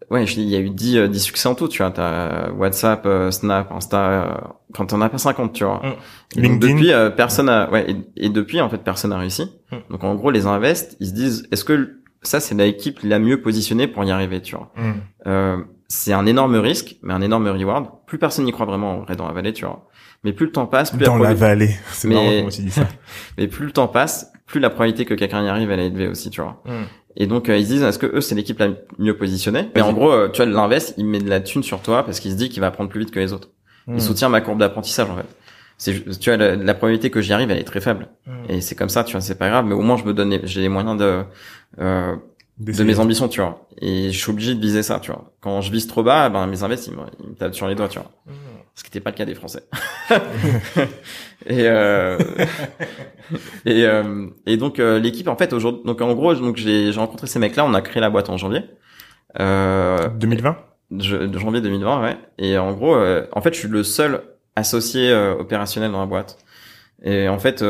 ouais, il y a eu 10, 10 succès en tout, tu vois. T'as WhatsApp, Snap, Insta, quand t'en as pas 50, tu vois. Mm. Donc depuis, personne a, ouais, et, depuis en fait personne a réussi. Mm. Donc en gros, les invests, ils se disent, est-ce que ça c'est l'équipe la mieux positionnée pour y arriver, tu vois. C'est un énorme risque, mais un énorme reward. Plus personne n'y croit vraiment en vrai dans la vallée, tu vois. Mais plus le temps passe, plus dans la, vallée, [LAUGHS] c'est comment dit ça. [LAUGHS] mais plus le temps passe, plus la probabilité que quelqu'un y arrive, elle est élevée aussi, tu vois. Hmm. Et donc euh, ils disent est-ce que eux c'est l'équipe la mieux positionnée? Mais en gros, euh, tu vois l'invest, il met de la thune sur toi parce qu'il se dit qu'il va apprendre plus vite que les autres. Il hmm. soutient ma courbe d'apprentissage en fait. C'est tu vois la, probabilité que j'y arrive, elle est très faible. Hmm. Et c'est comme ça, tu vois, c'est pas grave, mais au moins je me donne j'ai les moyens de euh, de mes ambitions, tu vois. Et je suis obligé de viser ça, tu vois. Quand je vise trop bas, ben mes invests ils me, tapent sur les doigts, tu vois. Mmh. Ce qui n'était pas le cas des Français. [LAUGHS] et euh... et euh... et donc euh, l'équipe en fait aujourd'hui, donc en gros, donc j'ai rencontré ces mecs-là, on a créé la boîte en janvier. Euh... 2020. Je, janvier 2020, ouais. Et en gros, euh, en fait, je suis le seul associé euh, opérationnel dans la boîte. Et en fait,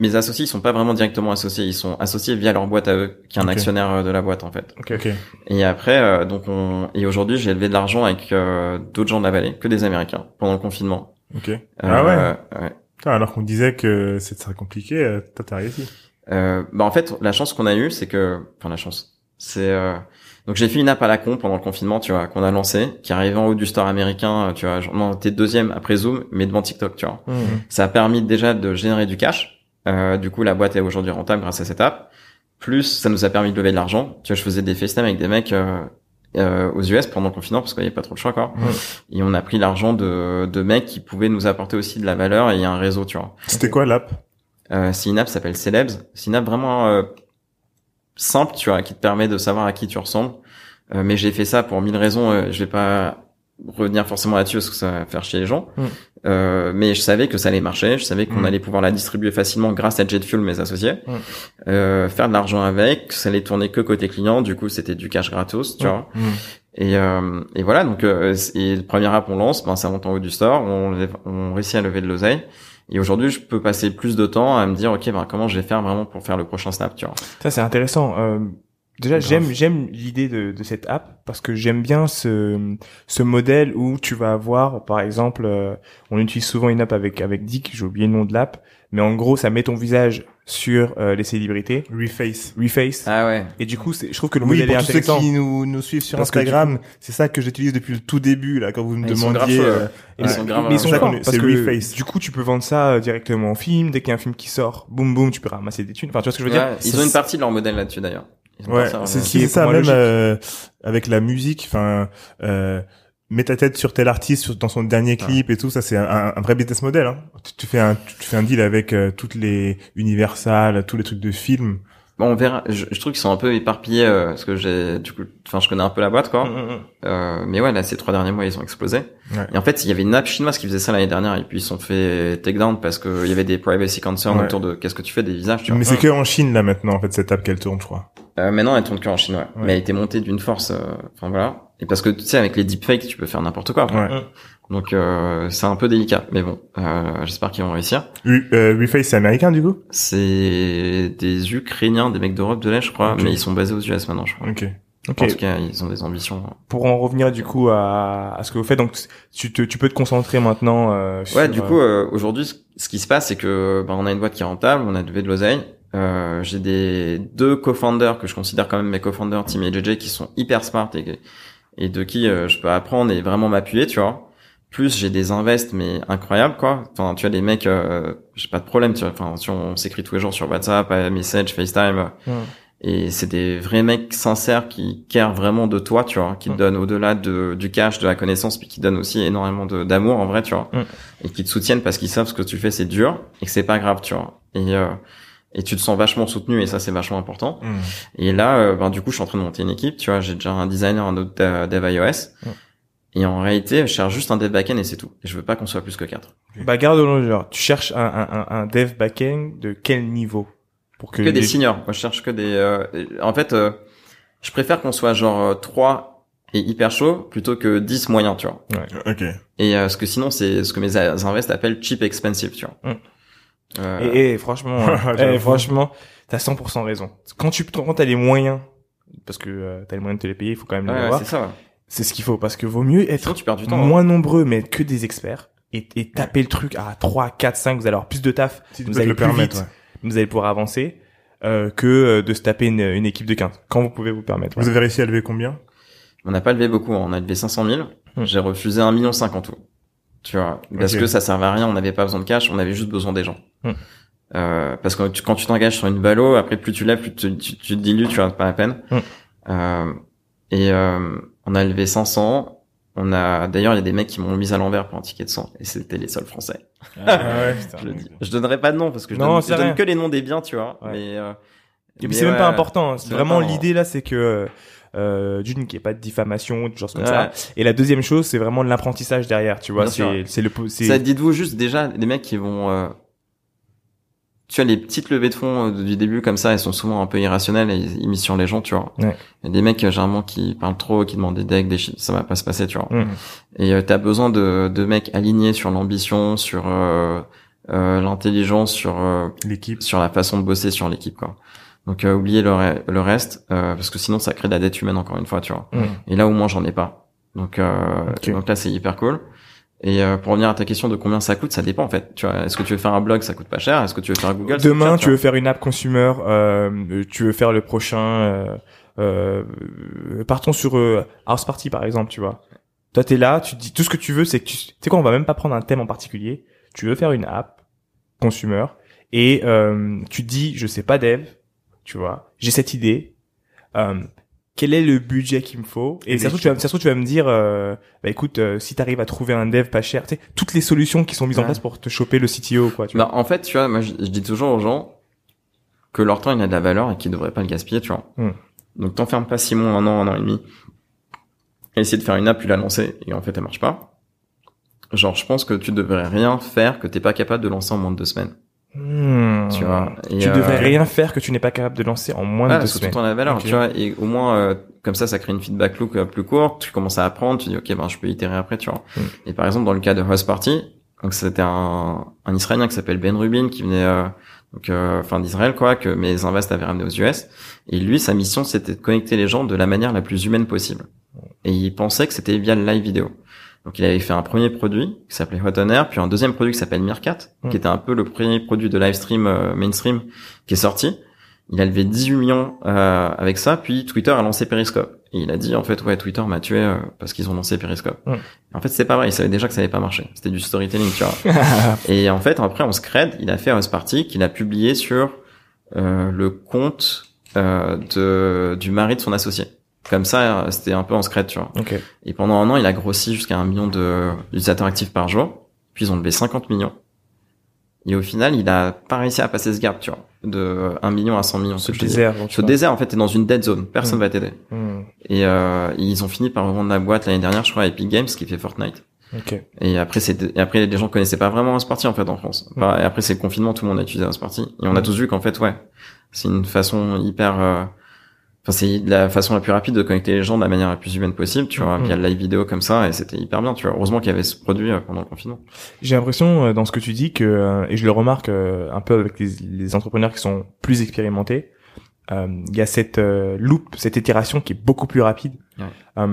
mes associés ils sont pas vraiment directement associés, ils sont associés via leur boîte à eux, qui est un actionnaire euh, de la boîte en fait. Ok, ok. Et après, euh, donc on et aujourd'hui j'ai élevé de l'argent avec euh, d'autres gens de la vallée, que des Américains pendant le confinement. Ok. ah ouais. ouais. alors qu'on disait que c'est très compliqué, toi t'as réussi. Euh, bah en fait, la chance qu'on a eue, c'est que, enfin la chance, c'est donc j'ai fait une app à la con pendant le confinement, tu vois, qu'on a lancé, qui arrivait en haut du store américain, tu vois, genre, non, t'es deuxième après Zoom, mais devant TikTok, tu vois. Mmh. Ça a permis déjà de générer du cash euh, du coup, la boîte est aujourd'hui rentable grâce à cette app. Plus, ça nous a permis de lever de l'argent. Tu vois, je faisais des FaceTime avec des mecs euh, euh, aux US pendant le confinement parce qu'il n'y avait pas trop de choix quoi. Et on a pris l'argent de, de mecs qui pouvaient nous apporter aussi de la valeur et un réseau, tu vois. C'était quoi l'app? Euh, C'est une app qui s'appelle Celebs. C'est une app vraiment euh, simple, tu vois, qui te permet de savoir à qui tu ressembles. Euh, mais j'ai fait ça pour mille raisons. je vais pas revenir forcément là-dessus parce que ça va faire chier les gens. Mm. Euh, mais je savais que ça allait marcher, je savais qu'on mm. allait pouvoir la distribuer facilement grâce à Jetfuel, mes associés, mm. euh, faire de l'argent avec, ça allait tourner que côté client, du coup c'était du cash gratos, tu vois. Et, euh, et voilà, donc euh, et le premier app on lance, ben ça monte en haut du store, on, on réussit à lever de l'oseille. Et aujourd'hui, je peux passer plus de temps à me dire, ok, ben comment je vais faire vraiment pour faire le prochain snap, tu vois. Ça c'est intéressant. Euh Déjà, j'aime j'aime l'idée de, de cette app parce que j'aime bien ce ce modèle où tu vas avoir, par exemple, euh, on utilise souvent une app avec avec Dick, j'ai oublié le nom de l'app, mais en gros, ça met ton visage sur euh, les célébrités. Reface. Reface. Ah ouais. Et du coup, je trouve que le oui, modèle pour est tous ceux intéressant. qui nous, nous suivent sur Instagram, c'est ça que j'utilise depuis le tout début, là, quand vous me Ils sont demandiez. grave chauds, euh, Ils sont grave mais ils sont parce que Reface. du coup, tu peux vendre ça euh, directement au film. Dès qu'il y a un film qui sort, boum boum, tu peux ramasser des thunes. Enfin, tu vois ce que je veux dire? Ils ont une partie de leur modèle là-dessus d'ailleurs. Ouais, c'est qui est ça, même euh, avec la musique, enfin, euh, mets ta tête sur tel artiste sur- dans son dernier clip et tout, ça c'est un, un vrai business model. Hein. Tu, tu fais un, tu fais un deal avec euh, toutes les Universal, tous les trucs de films. Bon, on verra. Je, je trouve qu'ils sont un peu éparpillés euh, parce que j'ai, du coup, enfin, je connais un peu la boîte, quoi. Mm, mm, mm. Euh, mais ouais, là, ces trois derniers mois, ils ont explosé. Ouais. Et en fait, il y avait une app chinoise qui faisait ça l'année dernière, et puis ils sont fait take down parce que il y avait des privacy concerns Ouais. autour de qu'est-ce que tu fais des visages, tu vois. Mais c'est que en Chine là maintenant en fait cette app qu'elle tourne, je crois. Euh, maintenant, elle tourne que en ouais. Ouais. Mais elle a été montée d'une force, euh, enfin voilà. Et parce que tu sais, avec les deepfakes, tu peux faire n'importe quoi. après. Ouais. Donc euh, c'est un peu délicat, mais bon, euh, j'espère qu'ils vont réussir. U- euh, Reface c'est américain du coup? C'est des Ukrainiens, des mecs d'Europe de l'Est, je crois, mais ils sont basés aux US maintenant, je crois. Ok. Ok. En tout cas, ils ont des ambitions. Pour en revenir du coup à, à ce que vous faites, donc tu te, tu peux te concentrer maintenant. Euh, Ouais, sur, du euh, coup, euh, aujourd'hui, ce- ce qui se passe, c'est que bah, on a une boîte qui est rentable, on a levé de l'oseille. Euh, j'ai des deux co-founders que je considère quand même mes co-founders, Tim et JJ, qui sont hyper smart et, et de qui euh, je peux apprendre et vraiment m'appuyer, tu vois. Plus j'ai des invests mais incroyables quoi. Enfin, tu vois les mecs, euh, j'ai pas de problème, tu vois. Enfin, si on, s'écrit tous les jours sur WhatsApp, euh, message, FaceTime. Mm. Et c'est des vrais mecs sincères qui carent vraiment de toi, tu vois, qui te Mm. donnent au-delà de, du cash, de la connaissance, puis qui donnent aussi énormément d'amour en vrai, tu vois, Mm. et qui te soutiennent parce qu'ils savent ce que tu fais c'est dur et que c'est pas grave, tu vois. Et euh, et tu te sens vachement soutenu et ça c'est vachement important. Hmm. Et là, euh, ben du coup, je suis en train de monter une équipe, tu vois, j'ai déjà un designer, un autre dev iOS. Mm. Et en réalité, je cherche juste un dev backend et c'est tout. Et je veux pas qu'on soit plus que quatre. Bah garde le genre. Tu cherches un, un, un, un dev backend de quel niveau pour que, Que des les- seniors. Moi, je cherche que des. euh, en fait, euh, je préfère qu'on soit genre euh, 3 et hyper chaud plutôt que 10 moyens, tu vois. Ok. Et euh, ce que sinon, c'est ce que mes invests appellent cheap expensive, tu vois. Mm. Euh, Et, et franchement, hein, [LAUGHS] eh, franchement, t'as 100% raison. Quand tu quand t'as les moyens, parce que euh, t'as les moyens de te les payer, il faut quand même les ouais, avoir. c'est ça. C'est ce qu'il faut parce que vaut mieux Sinon, être tu perds du temps. hein. moins nombreux mais que des experts et, et taper le truc à 3, 4, 5, vous allez avoir plus de taf, Si tu vous allez le plus permettre. vite, ouais. vous allez pouvoir avancer euh, que euh, de se taper une, une équipe de 15 quand vous pouvez vous permettre. Vous avez réussi à lever combien? On n'a pas levé beaucoup, hein. on a levé 500 000. Hmm. J'ai refusé 1 million 5 en tout. Tu vois, parce que ça servait à rien, on n'avait pas besoin de cash, on avait juste besoin des gens. Hmm. Euh, parce que tu- quand tu t'engages sur une valo, après plus tu lèves, plus tu, tu, tu te dilues, tu vois, pas la peine. Hmm. Euh, et euh, on a levé 500. On a d'ailleurs il y a des mecs qui m'ont mis à l'envers pour un ticket de 100 et c'était les seuls français. Ah ouais, [LAUGHS] putain. Je le dis. Je donnerai pas de nom parce que je, Non, donne, je donne que les noms des biens, tu vois. Ouais. Mais, euh, mais c'est même pas important. hein. Vraiment l'idée là, c'est que euh, d'une n'y ait pas de diffamation, des choses comme Ouais. ça. Et la deuxième chose, c'est vraiment de l'apprentissage derrière. Tu vois, c'est c'est le Ça, dites-vous juste déjà, des mecs qui vont, euh, tu vois, les petites levées de fonds euh, du début comme ça, elles sont souvent un peu irrationnelles et ils ils misent sur les gens, tu vois. Ouais. A des mecs, euh, généralement, qui parlent trop, qui demandent des decks, des shit, ça va pas se passer, tu vois. Mm. Et euh, t'as besoin de, de mecs alignés sur l'ambition, sur euh, euh, l'intelligence, sur euh, L'équipe. sur la façon de bosser sur l'équipe, quoi. Donc, euh, oubliez le, re- le reste, euh, parce que sinon, ça crée de la dette humaine, encore une fois, tu vois. Mm. Et là, au moins, j'en ai pas. Donc, euh, donc là, c'est hyper cool. Et euh, pour revenir à ta question de combien ça coûte, ça dépend en fait. Tu vois, est-ce que tu veux faire un blog, ça coûte pas cher. Est-ce que tu veux faire Google ça coûte Demain, cher, tu veux faire une app consumer, euh, tu veux faire le prochain. Euh, euh, partons sur euh, House Party par exemple, tu vois. Toi, t'es là, tu te dis tout ce que tu veux, c'est que tu tu sais quoi, on va même pas prendre un thème en particulier. Tu veux faire une app consumer et euh, tu te dis, je sais pas dev, tu vois, j'ai cette idée. Euh, quel est le budget qu'il me faut Et ça se trouve, tu vas, ça se trouve, tu vas me dire, euh, bah écoute, euh, si t'arrives à trouver un dev pas cher, tu sais, toutes les solutions qui sont mises en place pour te choper le CTO, quoi. Tu vois. Bah, en fait, tu vois, moi, je, je dis toujours aux gens que leur temps, il a de la valeur et qu'ils devraient pas le gaspiller, tu vois. Hmm. Donc, t'enfermes pas six mois, un an, un an et demi. Et essayer de faire une app, puis la lancer, et en fait, elle marche pas. Genre, je pense que tu devrais rien faire que t'es pas capable de lancer en moins de deux semaines. Hmm. Tu vois. Et, tu euh, devrais rien faire que tu n'es pas capable de lancer en moins Ouais, de deux que tout semaines. en a de valeur, tu vois. Et au moins, euh, comme ça, ça crée une feedback loop euh, plus courte. Tu commences à apprendre. Tu dis, ok, ben, je peux itérer après, tu vois. Mm. Et par exemple, dans le cas de Host Party, donc c'était un, un Israélien qui s'appelle Ben Rubin qui venait, euh, donc, euh, enfin d'Israël, quoi, que mes invests avaient ramené aux US. Et lui, sa mission, c'était de connecter les gens de la manière la plus humaine possible. Et il pensait que c'était via le live vidéo. Donc il avait fait un premier produit qui s'appelait Hot on Air, puis un deuxième produit qui s'appelle Meerkat, qui était un peu le premier produit de live stream mainstream qui est sorti. Il a levé 18 millions euh, avec ça, puis Twitter a lancé Periscope. Et il a dit en fait ouais Twitter m'a tué euh, parce qu'ils ont lancé Periscope. En fait c'est pas vrai, il savait déjà que ça allait pas marcher. C'était du storytelling, tu vois. [LAUGHS] et en fait après on se crée, il a fait House Party qu'il a publié sur euh, le compte euh, de du mari de son associé. Comme ça c'était un peu en secret, tu vois. Okay. Et pendant un an il a grossi jusqu'à un million de d'utilisateurs actifs par jour. Puis ils ont levé 50 millions. Et au final, il a pas réussi à passer ce gap, tu vois, de 1 million à 100 millions. Ce désert. Ce désert, en fait, t'es dans une dead zone. Personne mmh. va t'aider. Mmh. Et euh, ils ont fini par revendre la boîte l'année dernière, je crois, à Epic Games, qui fait Fortnite. Okay. Et après, c'est après les gens connaissaient pas vraiment ce parti en fait en France. Mmh. et après, c'est le confinement, tout le monde a utilisé ce parti. Et on a tous vu qu'en fait, ouais, c'est une façon hyper euh, Enfin, c'est la façon la plus rapide de connecter les gens de la manière la plus humaine possible, tu vois, via le live vidéo comme ça, et c'était hyper bien, tu vois. Heureusement qu'il y avait ce produit euh, pendant le confinement. J'ai l'impression euh, dans ce que tu dis que, euh, et je le remarque un peu avec les, les, entrepreneurs qui sont plus expérimentés, il y a cette loop, cette itération qui est beaucoup plus rapide. Ouais.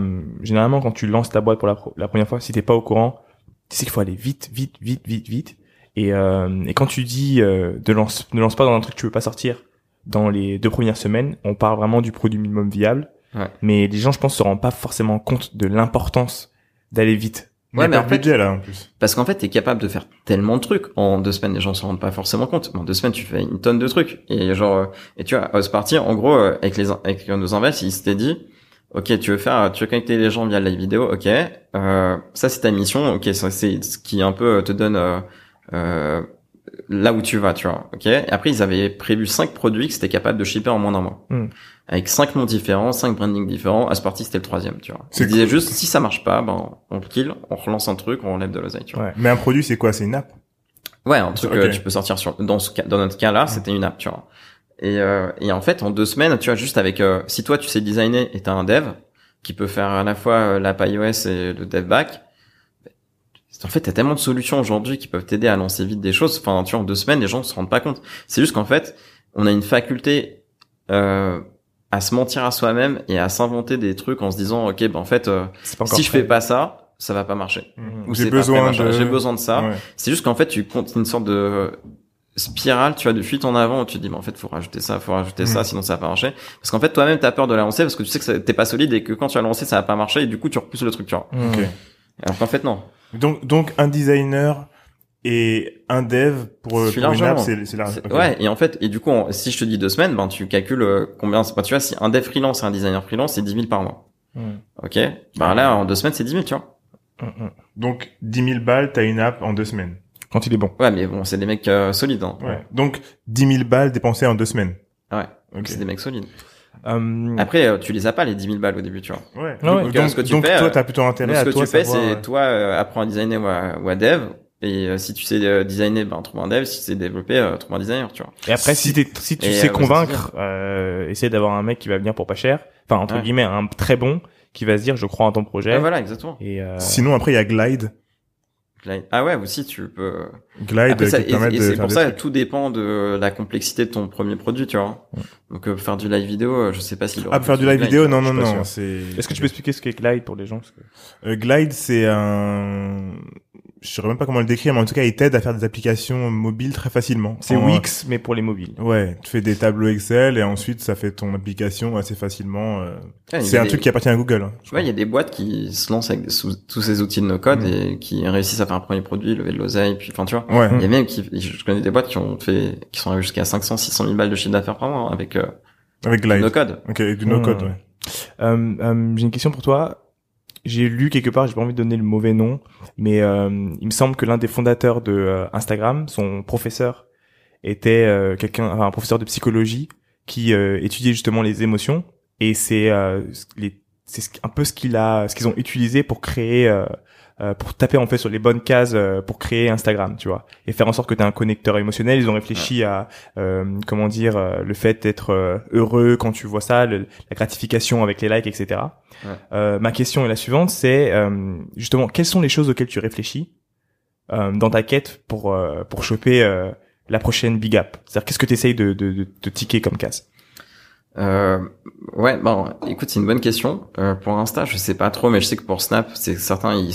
généralement, quand tu lances ta boîte pour la, la première fois, si t'es pas au courant, tu sais qu'il faut aller vite, vite, vite, vite, vite. Et, et quand tu dis de lance, ne lance pas dans un truc que tu veux pas sortir, dans les deux premières semaines, on parle vraiment du produit minimum viable. Ouais. Mais les gens, je pense, se rendent pas forcément compte de l'importance d'aller vite. Ouais, mais en fait, budget, là, en plus. Parce qu'en fait, t'es capable de faire tellement de trucs. En deux semaines, les gens se rendent pas forcément compte. En deux semaines, tu fais une tonne de trucs. Et genre, euh, et tu vois, House Party, en gros, euh, avec les, avec nos invests, ils s'étaient dit, ok, tu veux faire, tu veux connecter les gens via la vidéo, ok, euh, ça c'est ta mission, ok, ça c'est ce qui un peu te donne euh, euh, là où tu vas, tu vois. Ok? Et après, ils avaient prévu cinq produits que c'était capable de shipper en moins d'un mois, mm. avec cinq noms différents, cinq brandings différents. À ce parti, c'était le troisième, tu vois. Ils disaient juste si ça marche pas, ben on kill, on relance un truc, on enlève de l'oseille, tu vois. Ouais. Mais un produit, c'est quoi? C'est une app? Ouais, un truc que tu peux sortir sur. Dans ce cas, dans notre cas là, c'était une app, tu vois. Et, euh, et en fait, en deux semaines, tu vois, juste avec, euh, si toi tu sais designer et t'as un dev qui peut faire à la fois euh, l'app iOS et le dev back, en fait, a tellement de solutions aujourd'hui qui peuvent t'aider à lancer vite des choses. Enfin, tu vois, en deux semaines, les gens se rendent pas compte. C'est juste qu'en fait, on a une faculté euh, à se mentir à soi-même et à s'inventer des trucs en se disant, ok, ben en fait, euh, si je fais pas ça, ça va pas marcher. Mmh. Ou j'ai besoin de... j'ai besoin de ça. C'est juste qu'en fait, tu comptes une sorte de spirale, tu vois, de fuite en avant où tu te dis, mais en fait, faut rajouter ça, faut rajouter ça, mmh. sinon ça va pas marcher. Parce qu'en fait, toi-même, t'as peur de l'avancer parce que tu sais que t'es pas solide et que quand tu vas lancer, ça va pas marcher et du coup, tu repousses le truc, tu vois. Mmh. Alors qu'en fait, non. Donc, donc un designer et un dev pour, pour une app, c'est c'est large. Ouais, et en fait, et du coup, si je te dis deux semaines, ben tu calcules euh, combien. Bah, tu vois, si un dev freelance et un designer freelance, c'est 10 000 par mois. Mm. Ok. Ben là, en deux semaines, c'est 10 000, tu vois. Mm, mm. Donc 10 000 balles, t'as une app en deux semaines. Quand il est bon. Ouais, mais bon, c'est des mecs euh, solides. Hein. Ouais. Donc 10 000 balles dépensées en deux semaines. Ouais. Okay. C'est des mecs solides. Um... Après, euh, tu les as pas les 10 000 balles au début, tu vois. Ouais. Ah ouais. Donc, donc, ce que tu donc fais, toi, t'as plutôt intérêt ce à que toi tu fais, c'est toi euh, apprends à designer ou à, ou à dev. Et euh, si tu sais euh, designer, ben trouve un dev. Si tu sais développer, euh, trouve un designer, tu vois. Et après, si, si, si tu Et, sais euh, convaincre, euh, essaie d'avoir un mec qui va venir pour pas cher. Enfin, entre Ouais. guillemets, un très bon qui va se dire, je crois en ton projet. Ouais, voilà, exactement. Et euh, Sinon, après, il y a Glide. Glide. Ah ouais, aussi tu peux. Glide Après, ça, qui te et, permet et de c'est pour ça, trucs. tout dépend de la complexité de ton premier produit, tu vois. Donc euh, faire du live vidéo, euh, je sais pas s'il Ah, faire du live vidéo, non, non, non, c'est... est-ce que tu peux expliquer ce qu'est Glide pour les gens? Parce que... Euh, Glide, c'est un... Je saurais même pas comment le décrire, mais en tout cas, il t'aide à faire des applications mobiles très facilement. C'est En- Wix, mais pour les mobiles. Ouais, tu fais des tableaux Excel et ensuite ça fait ton application assez facilement. euh. Ouais, y c'est a un des- truc qui appartient à Google. hein, vois, il y a des boîtes qui se lancent avec sous- tous ces outils de no-code Mm. et qui réussent à faire un premier produit, lever de l'oseille, puis enfin tu vois. Ouais. Il y a même qui, je connais des boîtes qui ont fait, qui sont arrivées jusqu'à 500, 600 000 balles de chiffre d'affaires par mois hein, avec euh, Avec Glide. no-code. Ok, avec du no-code, Mm. ouais. Euh, euh, j'ai une question pour toi. J'ai lu quelque part, j'ai pas envie de donner le mauvais nom, mais euh, il me semble que l'un des fondateurs de euh, Instagram, son professeur, était euh, quelqu'un, enfin, un professeur de psychologie qui euh, étudiait justement les émotions, et c'est c'est ce- un peu ce qu'il a, ce qu'ils ont utilisé pour créer, euh, pour taper en fait sur les bonnes cases euh, pour créer Instagram, tu vois, et faire en sorte que tu as un connecteur émotionnel. Ils ont réfléchi à euh, comment dire euh, le fait d'être euh, heureux quand tu vois ça, le- la gratification avec les likes, etc. Ouais. Euh, ma question est la suivante, c'est euh, justement quelles sont les choses auxquelles tu réfléchis euh, dans ta quête pour euh, pour choper euh, la prochaine big app? C'est-à-dire qu'est-ce que tu essayes de, de, de, de ticker comme case? Euh, ouais, bon, écoute, c'est une bonne question. Euh, pour Insta, je sais pas trop, mais je sais que pour Snap, c'est certains, ils,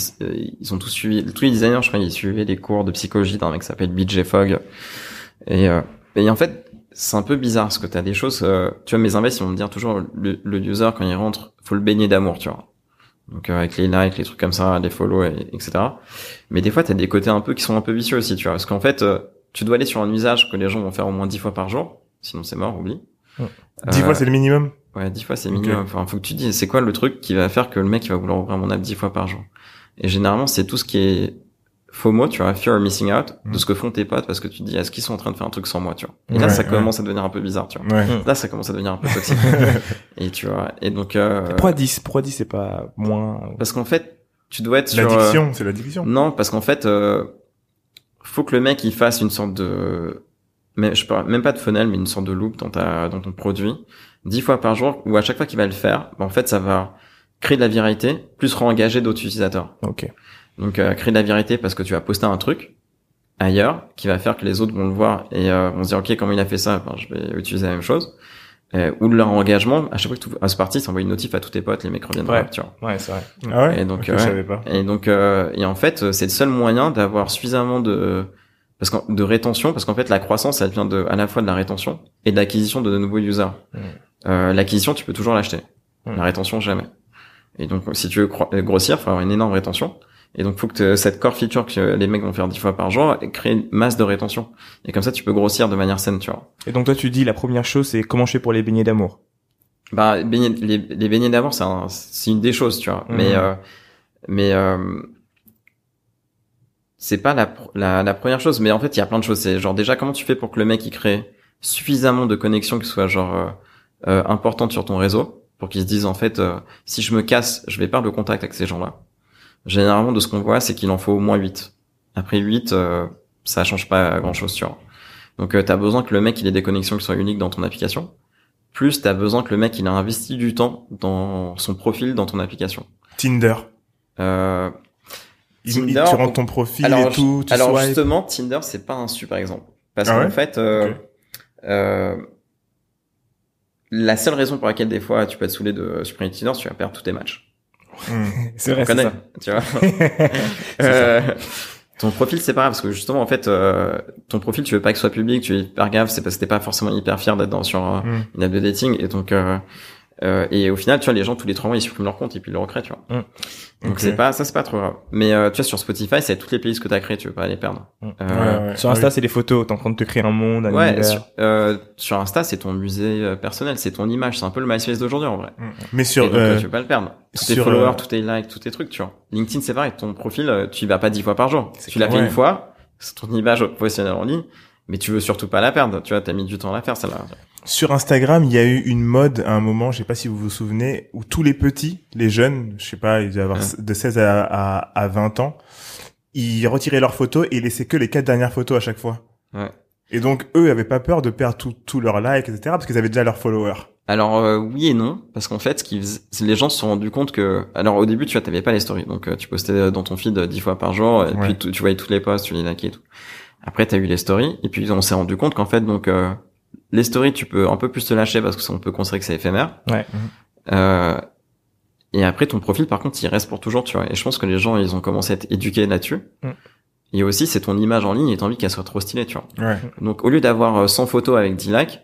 ils ont tous suivi, tous les designers, je crois, ils suivaient les cours de psychologie d'un mec qui s'appelle BJ Fogg. Et, euh, et en fait, c'est un peu bizarre parce que t'as des choses, euh, tu vois, mes invests, ils vont me dire toujours, le, le user, quand il rentre, faut le baigner d'amour, tu vois. Donc, euh, avec les likes, les trucs comme ça, les follow, et, etc. Mais des fois, t'as des côtés un peu qui sont un peu vicieux aussi, tu vois. Parce qu'en fait, euh, tu dois aller sur un usage que les gens vont faire au moins dix fois par jour. Sinon, c'est mort, oublie. Dix fois, c'est le minimum? Ouais, dix fois, c'est minimum. Enfin, faut que tu dis, c'est quoi le truc qui va faire que le mec, il va vouloir ouvrir mon app dix fois par jour? Et généralement, c'est tout ce qui est FOMO, tu vois, fear of missing out, de mm. ce que font tes potes parce que tu te dis, est-ce qu'ils sont en train de faire un truc sans moi, tu vois? Et là, ça commence à devenir un peu bizarre, tu vois. Là, ça commence à devenir un peu [LAUGHS] toxique. et tu vois, et donc, euh... Pourquoi 10? Pourquoi 10 c'est pas moins? Parce qu'en fait, tu dois être sur... L'addiction, euh... c'est l'addiction. Non, parce qu'en fait, euh... faut que le mec, il fasse une sorte de, mais je parle même pas de funnel, mais une sorte de loop dans ta, dans ton produit, dix fois par jour, ou à chaque fois qu'il va le faire, ben, en fait, ça va créer de la viralité, plus re-engager d'autres utilisateurs. Ok. Donc euh, créer de la vérité parce que tu vas poster un truc ailleurs qui va faire que les autres vont le voir et euh, vont se dire ok comment il a fait ça, ben, je vais utiliser la même chose. Euh, ou de leur engagement à chaque fois que tu à parti ça envoie une notif à tous tes potes les mecs reviennent ouais. tu vois ouais c'est vrai ah ouais? Et donc je savais pas. et donc euh, et en fait c'est le seul moyen d'avoir suffisamment de parce que de rétention parce qu'en fait la croissance elle vient de à la fois de la rétention et de l'acquisition de, de nouveaux users. Mm. euh, l'acquisition tu peux toujours l'acheter. Mm. la rétention jamais. Et donc si tu veux cro- grossir faut avoir une énorme rétention. Et donc faut que te- cette core feature que les mecs vont faire dix fois par jour crée une masse de rétention. Et comme ça tu peux grossir de manière saine tu vois. Et donc toi tu dis la première chose c'est comment je fais pour les beignets d'amour? Bah les, les beignets d'amour c'est un- c'est une des choses tu vois. Mhm. mais euh, mais euh, c'est pas la, la la première chose mais en fait il y a plein de choses. C'est genre déjà comment tu fais pour que le mec il crée suffisamment de connexions qui soient genre euh, euh, importantes sur ton réseau pour qu'ils se disent en fait euh, si je me casse je vais perdre le contact avec ces gens-là. Généralement de ce qu'on voit c'est qu'il en faut au moins 8 après 8 euh, ça change pas grand chose tu vois. Donc euh, t'as besoin que le mec il ait des connexions qui soient uniques dans ton application. Plus t'as besoin que le mec il a investi du temps dans son profil dans ton application. Tinder. euh, Il- Tinder, il- tu rentres ton profil alors, et tout, tu alors swipes. justement, Tinder, c'est pas un super exemple. Parce Ah qu'en ouais fait, euh, Ok. euh, la seule raison pour laquelle des fois tu peux être saoulé de supprimer Tinder, c'est que tu vas perdre tous tes matchs. Hmm. [LAUGHS] c'est vrai connaît, ça tu vois. [LAUGHS] [LAUGHS] Euh, ton profil, c'est pas grave, parce que justement, en fait, euh, ton profil, tu veux pas qu'il soit public, tu es hyper gaffe, c'est parce que t'es pas forcément hyper fier d'être dans sur euh, Hmm. une app de dating, et donc, euh, et au final, tu vois, les gens tous les trois mois, ils suppriment leur compte et puis ils le recréent, tu vois. Mm. Donc c'est pas, ça c'est pas trop grave. Mais euh, tu vois, sur Spotify, c'est toutes les playlists que t'as créées, tu veux pas les perdre. Mm. Euh, Ouais, ouais. sur Insta c'est des photos t'es en train de te créer un monde un Ouais, univers sur, euh, sur Insta, c'est ton musée euh, personnel, c'est ton image, c'est un peu le MySpace d'aujourd'hui en vrai. Hmm. Mais sur, donc, tu veux pas le perdre. Tous tes followers, euh, tous tes likes, tous tes trucs, tu vois. LinkedIn, c'est pareil, ton profil, tu y vas pas dix fois par jour. Tu l'as fait une fois, c'est ton image professionnelle en ligne, mais tu veux surtout pas la perdre. Tu vois, t'as mis du temps à la faire, celle-là. Sur Instagram, il y a eu une mode à un moment, je sais pas si vous vous souvenez, où tous les petits, les jeunes, je sais pas, ils devaient avoir Ouais. de 16 à, à, à 20 ans, ils retiraient leurs photos et laissaient que les quatre dernières photos à chaque fois. Ouais. Et donc, eux avaient pas peur de perdre tout, tout leurs likes, etc., parce qu'ils avaient déjà leurs followers. Alors euh, oui et non, parce qu'en fait, ce qui les gens se sont rendus compte que, alors au début, tu vois, t'avais pas les stories, donc euh, tu postais dans ton feed euh, dix fois par jour, et Ouais. puis tu, tu voyais toutes les posts, tu les likais et tout. Après, t'as eu les stories, et puis on s'est rendu compte qu'en fait, donc euh, les stories, tu peux un peu plus te lâcher parce que ça, on peut considérer que c'est éphémère. Ouais. Euh, et après, ton profil, par contre, il reste pour toujours, tu vois. Et je pense que les gens, ils ont commencé à être éduqués là-dessus. Mm. Et aussi, c'est ton image en ligne et t'as envie qu'elle soit trop stylée, tu vois. Ouais. Donc, au lieu d'avoir euh, 100 photos avec 10 likes,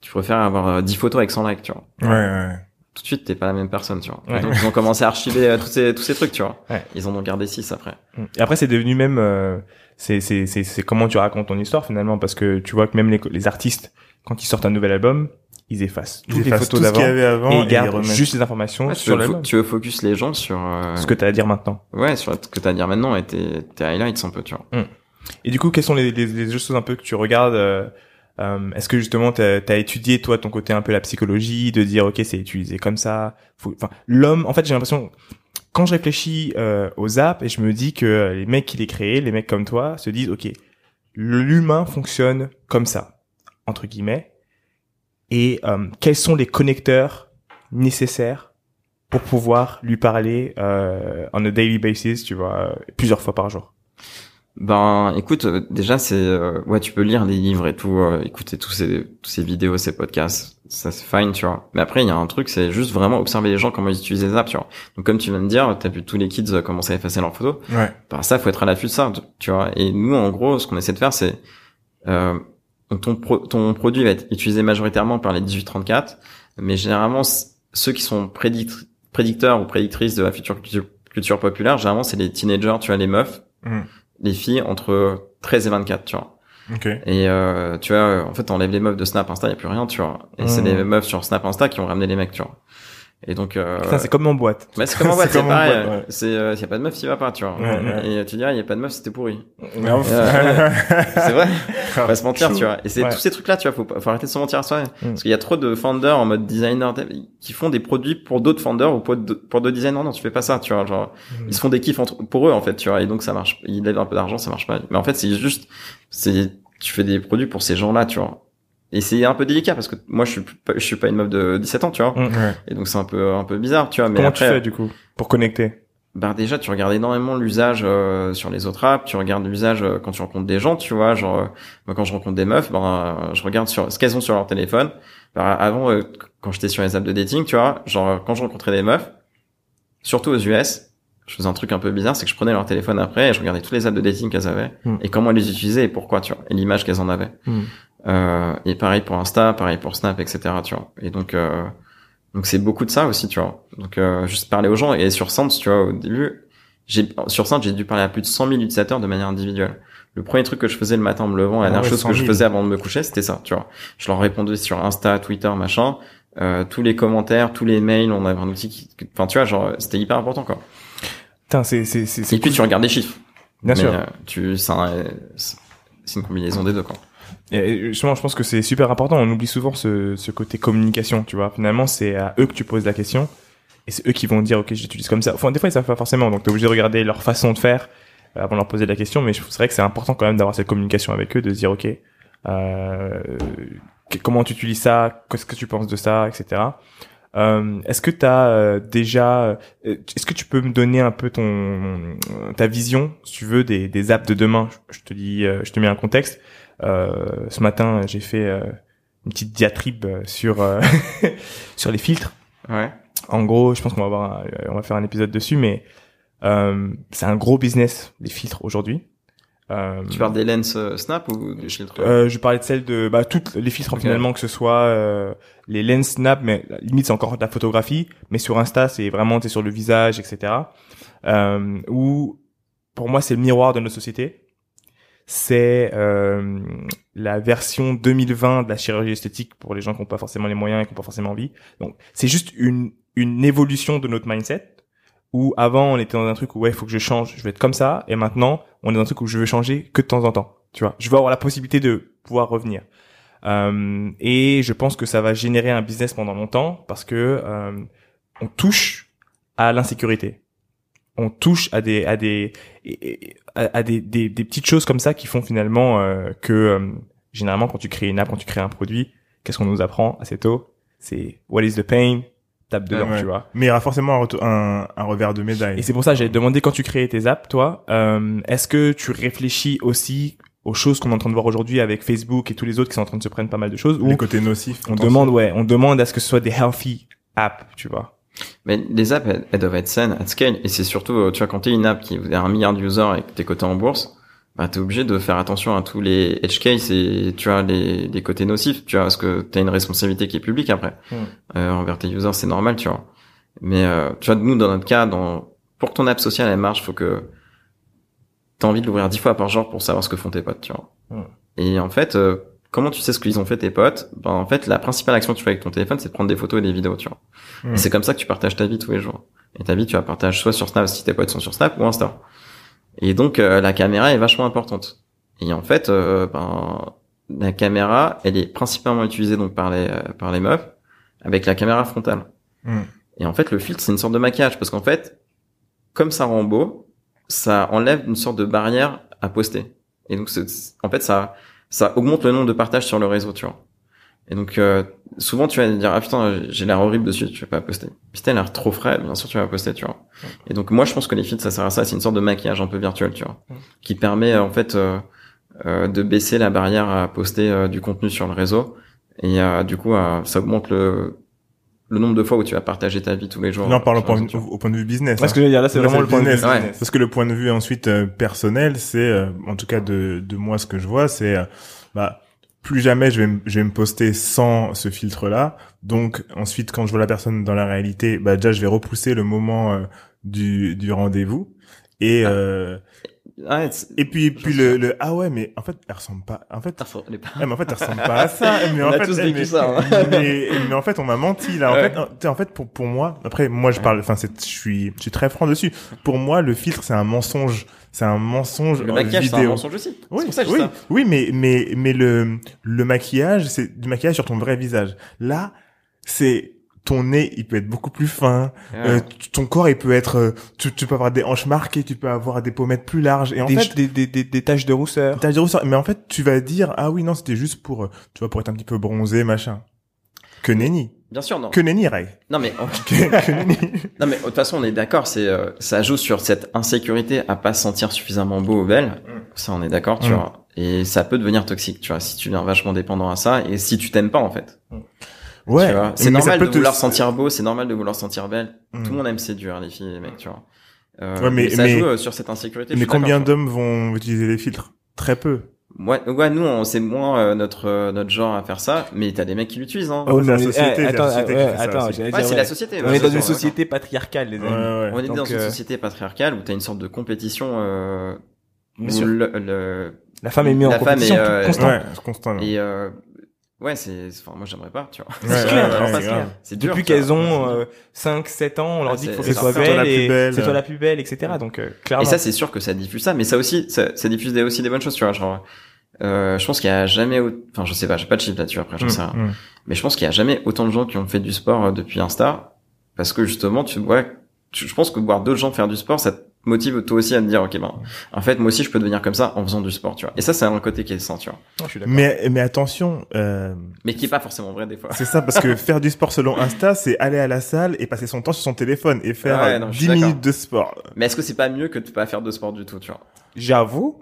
tu préfères avoir euh, 10 photos avec 100 likes, tu vois. Ouais, ouais. Tout de suite, t'es pas la même personne, tu vois. Ouais. donc, ils ont commencé à archiver euh, tous ces, tous ces trucs, tu vois. Ouais. Ils en ont gardé 6 après. Et après, c'est devenu même, euh, c'est, c'est, c'est, c'est comment tu racontes ton histoire finalement, parce que tu vois que même les, les artistes, quand ils sortent un nouvel album, ils effacent Ils toutes les photos tout ce qu'il y d'avant avait avant et et ils gardent remettent. juste les informations tu, sur tu veux focus les gens sur, euh, Ce que tu as à dire maintenant. ouais, sur ce que t'as à dire maintenant et tes, tes highlights un peu, tu vois. Et du coup, quelles sont les, les, les choses un peu que tu regardes euh, euh, Est-ce que justement, tu as étudié toi ton côté un peu la psychologie, de dire ok, c'est utilisé comme ça. Faut- Enfin, l'homme. En fait, j'ai l'impression quand je réfléchis euh, aux apps et je me dis que les mecs qui les créent, les mecs comme toi, se disent ok, l'humain fonctionne comme ça entre guillemets. Et euh, quels sont les connecteurs nécessaires pour pouvoir lui parler euh, on a daily basis, tu vois, euh, plusieurs fois par jour? Ben, écoute, euh, déjà c'est euh, ouais, tu peux lire des livres et tout, euh, écouter tous ces tous ces vidéos, ces podcasts, ça c'est fine, tu vois. Mais après, il y a un truc, c'est juste vraiment observer les gens comment ils utilisent les apps, tu vois. Donc comme tu viens de dire, t'as vu tous les kids commencer à effacer leurs photos. Ouais. Ben ça, faut être à l'affût de ça, tu vois. Et nous, en gros, ce qu'on essaie de faire, c'est euh, ton ton produit va être utilisé majoritairement par les 18-34, mais généralement ceux qui sont prédicteurs ou prédictrices de la future culture, populaire, généralement c'est les teenagers, tu vois, les meufs. Mmh les filles entre 13 et 24, tu vois. Okay. Et euh, tu vois, en fait, on enlève les meufs de Snap Insta, y a plus rien, tu vois. Et c'est mmh. les meufs sur Snap Insta qui ont ramené les mecs, tu vois. Et donc, euh... C'est comme en boîte. Mais c'est comme en [LAUGHS] boîte, c'est pareil. Ouais. C'est, euh, y a pas de meuf, qui va pas, tu vois. et tu diras, y a pas de meuf, c'était pourri. Euh, c'est vrai. [LAUGHS] On va se mentir, tu vois. Et c'est tous ces trucs-là, tu vois, faut, faut arrêter de se mentir à soi. Mm. Parce qu'il y a trop de founders en mode designer qui font des produits pour d'autres founders ou pour d'autres designers. Non, tu fais pas ça, tu vois. Genre, mm. ils se font des kiffs entre, pour eux, en fait, tu vois. Et donc, ça marche. Ils lèvent un peu d'argent, ça marche pas. Mais en fait, c'est juste, c'est, tu fais des produits pour ces gens-là, tu vois. Et c'est un peu délicat parce que moi je suis pas, je suis pas une meuf de 17 ans, tu vois. Mm. Et donc c'est un peu un peu bizarre, tu vois. Mais Comment tu fais du coup pour connecter? Ben déjà tu regardes énormément l'usage euh, sur les autres apps, tu regardes l'usage euh, quand tu rencontres des gens, tu vois. Genre euh, moi quand je rencontre des meufs, ben je regarde sur ce qu'elles ont sur leur téléphone. Ben, avant quand j'étais sur les apps de dating, tu vois, genre quand je rencontrais des meufs, surtout aux US, je faisais un truc un peu bizarre, c'est que je prenais leur téléphone après et je regardais tous les apps de dating qu'elles avaient mm. et comment elles les utilisaient et pourquoi, tu vois, et l'image qu'elles en avaient. Mm. Euh, et pareil pour Insta, pareil pour Snap, etc. Tu vois. Et donc, euh, donc c'est beaucoup de ça aussi, tu vois. Donc euh, juste parler aux gens et sur Sense, tu vois, au début, j'ai sur Sense, j'ai dû parler à plus de 100 000 utilisateurs de manière individuelle. Le premier truc que je faisais le matin en me levant, la ah dernière chose que je faisais avant de me coucher, c'était ça, tu vois. Je leur répondais sur Insta, Twitter, machin, euh, tous les commentaires, tous les mails, on avait un outil qui, enfin, tu vois, genre, c'était hyper important, quoi. Putain, c'est, c'est, c'est. Et puis tu regardes des chiffres. Bien sûr. Euh, tu, c'est une combinaison des deux, quoi. Et justement, je pense que c'est super important. On oublie souvent ce, ce côté communication, tu vois. Finalement, c'est à eux que tu poses la question. Et c'est eux qui vont dire, OK, j'utilise comme ça. Enfin, des fois, ils savent pas forcément. Donc, t'es obligé de regarder leur façon de faire euh, avant de leur poser la question. Mais c'est vrai que c'est important quand même d'avoir cette communication avec eux, de se dire, OK, euh, comment tu utilises ça? Qu'est-ce que tu penses de ça? Etc. Euh, est-ce que tu as euh, déjà, euh, est-ce que tu peux me donner un peu ton ta vision, si tu veux, des, des apps de demain? Je te dis, je te mets un contexte. Ce matin, j'ai fait une petite diatribe sur [LAUGHS] sur les filtres. Ouais. En gros, je pense qu'on va avoir, on va faire un épisode dessus, mais c'est un gros business les filtres aujourd'hui. Euh, tu parles des lens euh, Snap ou des filtres? Euh, Je parlais de celles de bah toutes les filtres finalement que ce soit euh, les lens Snap, mais limite c'est encore de la photographie, mais sur Insta c'est vraiment t'es sur le visage, etc. Euh, où pour moi c'est le miroir de notre société. C'est euh, la version 2020 de la chirurgie esthétique pour les gens qui n'ont pas forcément les moyens et qui n'ont pas forcément envie. Donc c'est juste une une évolution de notre mindset où avant on était dans un truc où ouais, il faut que je change, je vais être comme ça et maintenant, on est dans un truc où je veux changer que de temps en temps, tu vois. Je veux avoir la possibilité de pouvoir revenir. Euh, et je pense que ça va générer un business pendant longtemps parce que euh, on touche à l'insécurité. On touche à des à des à, des, des, des petites choses comme ça qui font finalement euh, que euh, généralement quand tu crées une app, quand tu crées un produit, qu'est-ce qu'on nous apprend assez tôt? C'est what is the pain, tape dedans, tu vois. Mais il y aura forcément un, un, revers de médaille. Et c'est pour ça j'avais demandé quand tu crées tes apps, toi, euh, est-ce que tu réfléchis aussi aux choses qu'on est en train de voir aujourd'hui avec Facebook et tous les autres qui sont en train de se prendre pas mal de choses ou les côtés nocifs. On demande, ouais, on demande à ce que ce soit des healthy apps, tu vois. Mais les apps, elles, doivent être saines, at scale. Et c'est surtout, euh, tu vois, quand t'es une app qui a un milliard d'users et que t'es coté en bourse, bah t'es obligé de faire attention à tous les edge cases et tu vois les, les côtés nocifs tu vois parce que t'as une responsabilité qui est publique après hmm. euh, envers tes users c'est normal tu vois mais euh, tu vois nous dans notre cas dans pour que ton app sociale elle marche faut que t'as envie de l'ouvrir dix fois par jour pour savoir ce que font tes potes tu vois hmm. et en fait euh, comment tu sais ce qu'ils ont fait tes potes? Ben en fait la principale action que tu fais avec ton téléphone c'est de prendre des photos et des vidéos tu vois hmm. et c'est comme ça que tu partages ta vie tous les jours et ta vie tu la partages soit sur Snap si tes potes sont sur Snap ou Insta et donc euh, la caméra est vachement importante. Et en fait, euh, ben, la caméra, elle est principalement utilisée donc par les euh, par les meufs avec la caméra frontale. Hmm. Et en fait, le filtre c'est une sorte de maquillage parce qu'en fait, comme ça rend beau, ça enlève une sorte de barrière à poster. Et donc en fait ça ça augmente le nombre de partages sur le réseau, tu vois. Et donc euh, souvent tu vas dire ah putain j'ai l'air horrible dessus, tu vas pas poster. T'as l'air trop frais, bien sûr tu vas poster, tu vois. Et donc moi je pense que les filtres ça sert à ça, c'est une sorte de maquillage un peu virtuel, tu vois, qui permet en fait euh, euh, de baisser la barrière à poster euh, du contenu sur le réseau. Et du coup ça augmente le le nombre de fois où tu vas partager ta vie tous les jours. Non, parle au point, de, au point de vue business. Parce hein. que je veux dire, là, c'est vraiment le point de vue business. Parce que le point de vue ensuite personnel, c'est, en tout cas de, de moi, ce que je vois, c'est, bah, plus jamais je vais, me, je vais me poster sans ce filtre-là. Donc ensuite, quand je vois la personne dans la réalité, bah déjà je vais repousser le moment euh, du, du rendez-vous. Et ah. Euh, et puis puis le, le ah ouais mais en fait elle ressemble pas. En fait elle pas... mais en fait elle ressemble pas à [LAUGHS] ça mais on en a fait tous vécu mais, ça, hein. [LAUGHS] mais, mais, en fait on m'a menti là. En fait en fait pour pour moi après moi je parle enfin c'est je suis je suis très franc dessus. Pour moi le filtre c'est un mensonge. C'est un mensonge le maquillage c'est un mensonge aussi. Oui pour ça oui ça. oui mais mais mais le le maquillage c'est du maquillage sur ton vrai visage. Là c'est ton nez il peut être beaucoup plus fin euh, ton corps il peut être euh, tu, tu, peux avoir des hanches marquées tu peux avoir des pommettes plus larges et en des, fait des, des, des, des, taches de rousseur des taches de rousseur mais en fait tu vas dire ah oui non c'était juste pour euh, tu vois pour être un petit peu bronzé machin que nenni Bien sûr, non. Que nenni, Ray. Non mais [LAUGHS] que, nenni. [LAUGHS] Non mais de toute façon, on est d'accord. C'est ça joue sur cette insécurité à pas se sentir suffisamment beau ou belle. Mm. Ça, on est d'accord, tu mm. vois. Et ça peut devenir toxique, tu vois, si tu viens vachement dépendant à ça et si tu t'aimes pas en fait. Mm. Ouais. C'est normal de vouloir se sentir beau, c'est normal de vouloir se sentir belle. Hmm. Tout le monde aime séduire les filles, les mecs, tu vois. Euh, ouais, mais, ça joue euh, sur cette insécurité. Mais combien d'hommes vont utiliser les filtres? Très peu. Ouais, ouais, nous, c'est moins euh, notre euh, notre genre à faire ça, mais t'as des mecs qui l'utilisent. Hein. Oh, la société, eh, attends, la société ouais, attends, ouais, c'est la société. On est dans une société patriarcale, les amis. On est dans une société patriarcale où t'as une sorte de compétition. Euh, le, le, la femme est mise en compétition est, constante. constant. Et Ouais, c'est, enfin, moi j'aimerais pas, tu vois. c'est clair, c'est Depuis qu'elles ont euh, 5, 7 ans, on leur dit qu'il faut qu'elles soient belles et c'est toi la plus belle, etc. Donc, euh, clairement. Et ça, c'est sûr que ça diffuse ça, mais ça aussi, ça, ça diffuse aussi des bonnes choses, tu vois, genre, euh, je pense qu'il y a jamais, enfin, je sais pas, j'ai pas de chiffre là-dessus après, j'en mm, sais rien. Mm. Mais je pense qu'il y a jamais autant de gens qui ont fait du sport euh, depuis Insta, parce que justement, tu vois, je pense que voir d'autres gens faire du sport, ça motive toi aussi à te dire ok ben en fait moi aussi je peux devenir comme ça en faisant du sport tu vois. Et ça c'est un côté qui est sain tu vois. Mais mais attention euh... mais qui est pas forcément vrai des fois. c'est ça parce que [LAUGHS] faire du sport selon Insta c'est aller à la salle et passer son temps sur son téléphone et faire 10 minutes de sport. Mais est-ce que c'est pas mieux que de pas faire de sport du tout tu vois? J'avoue.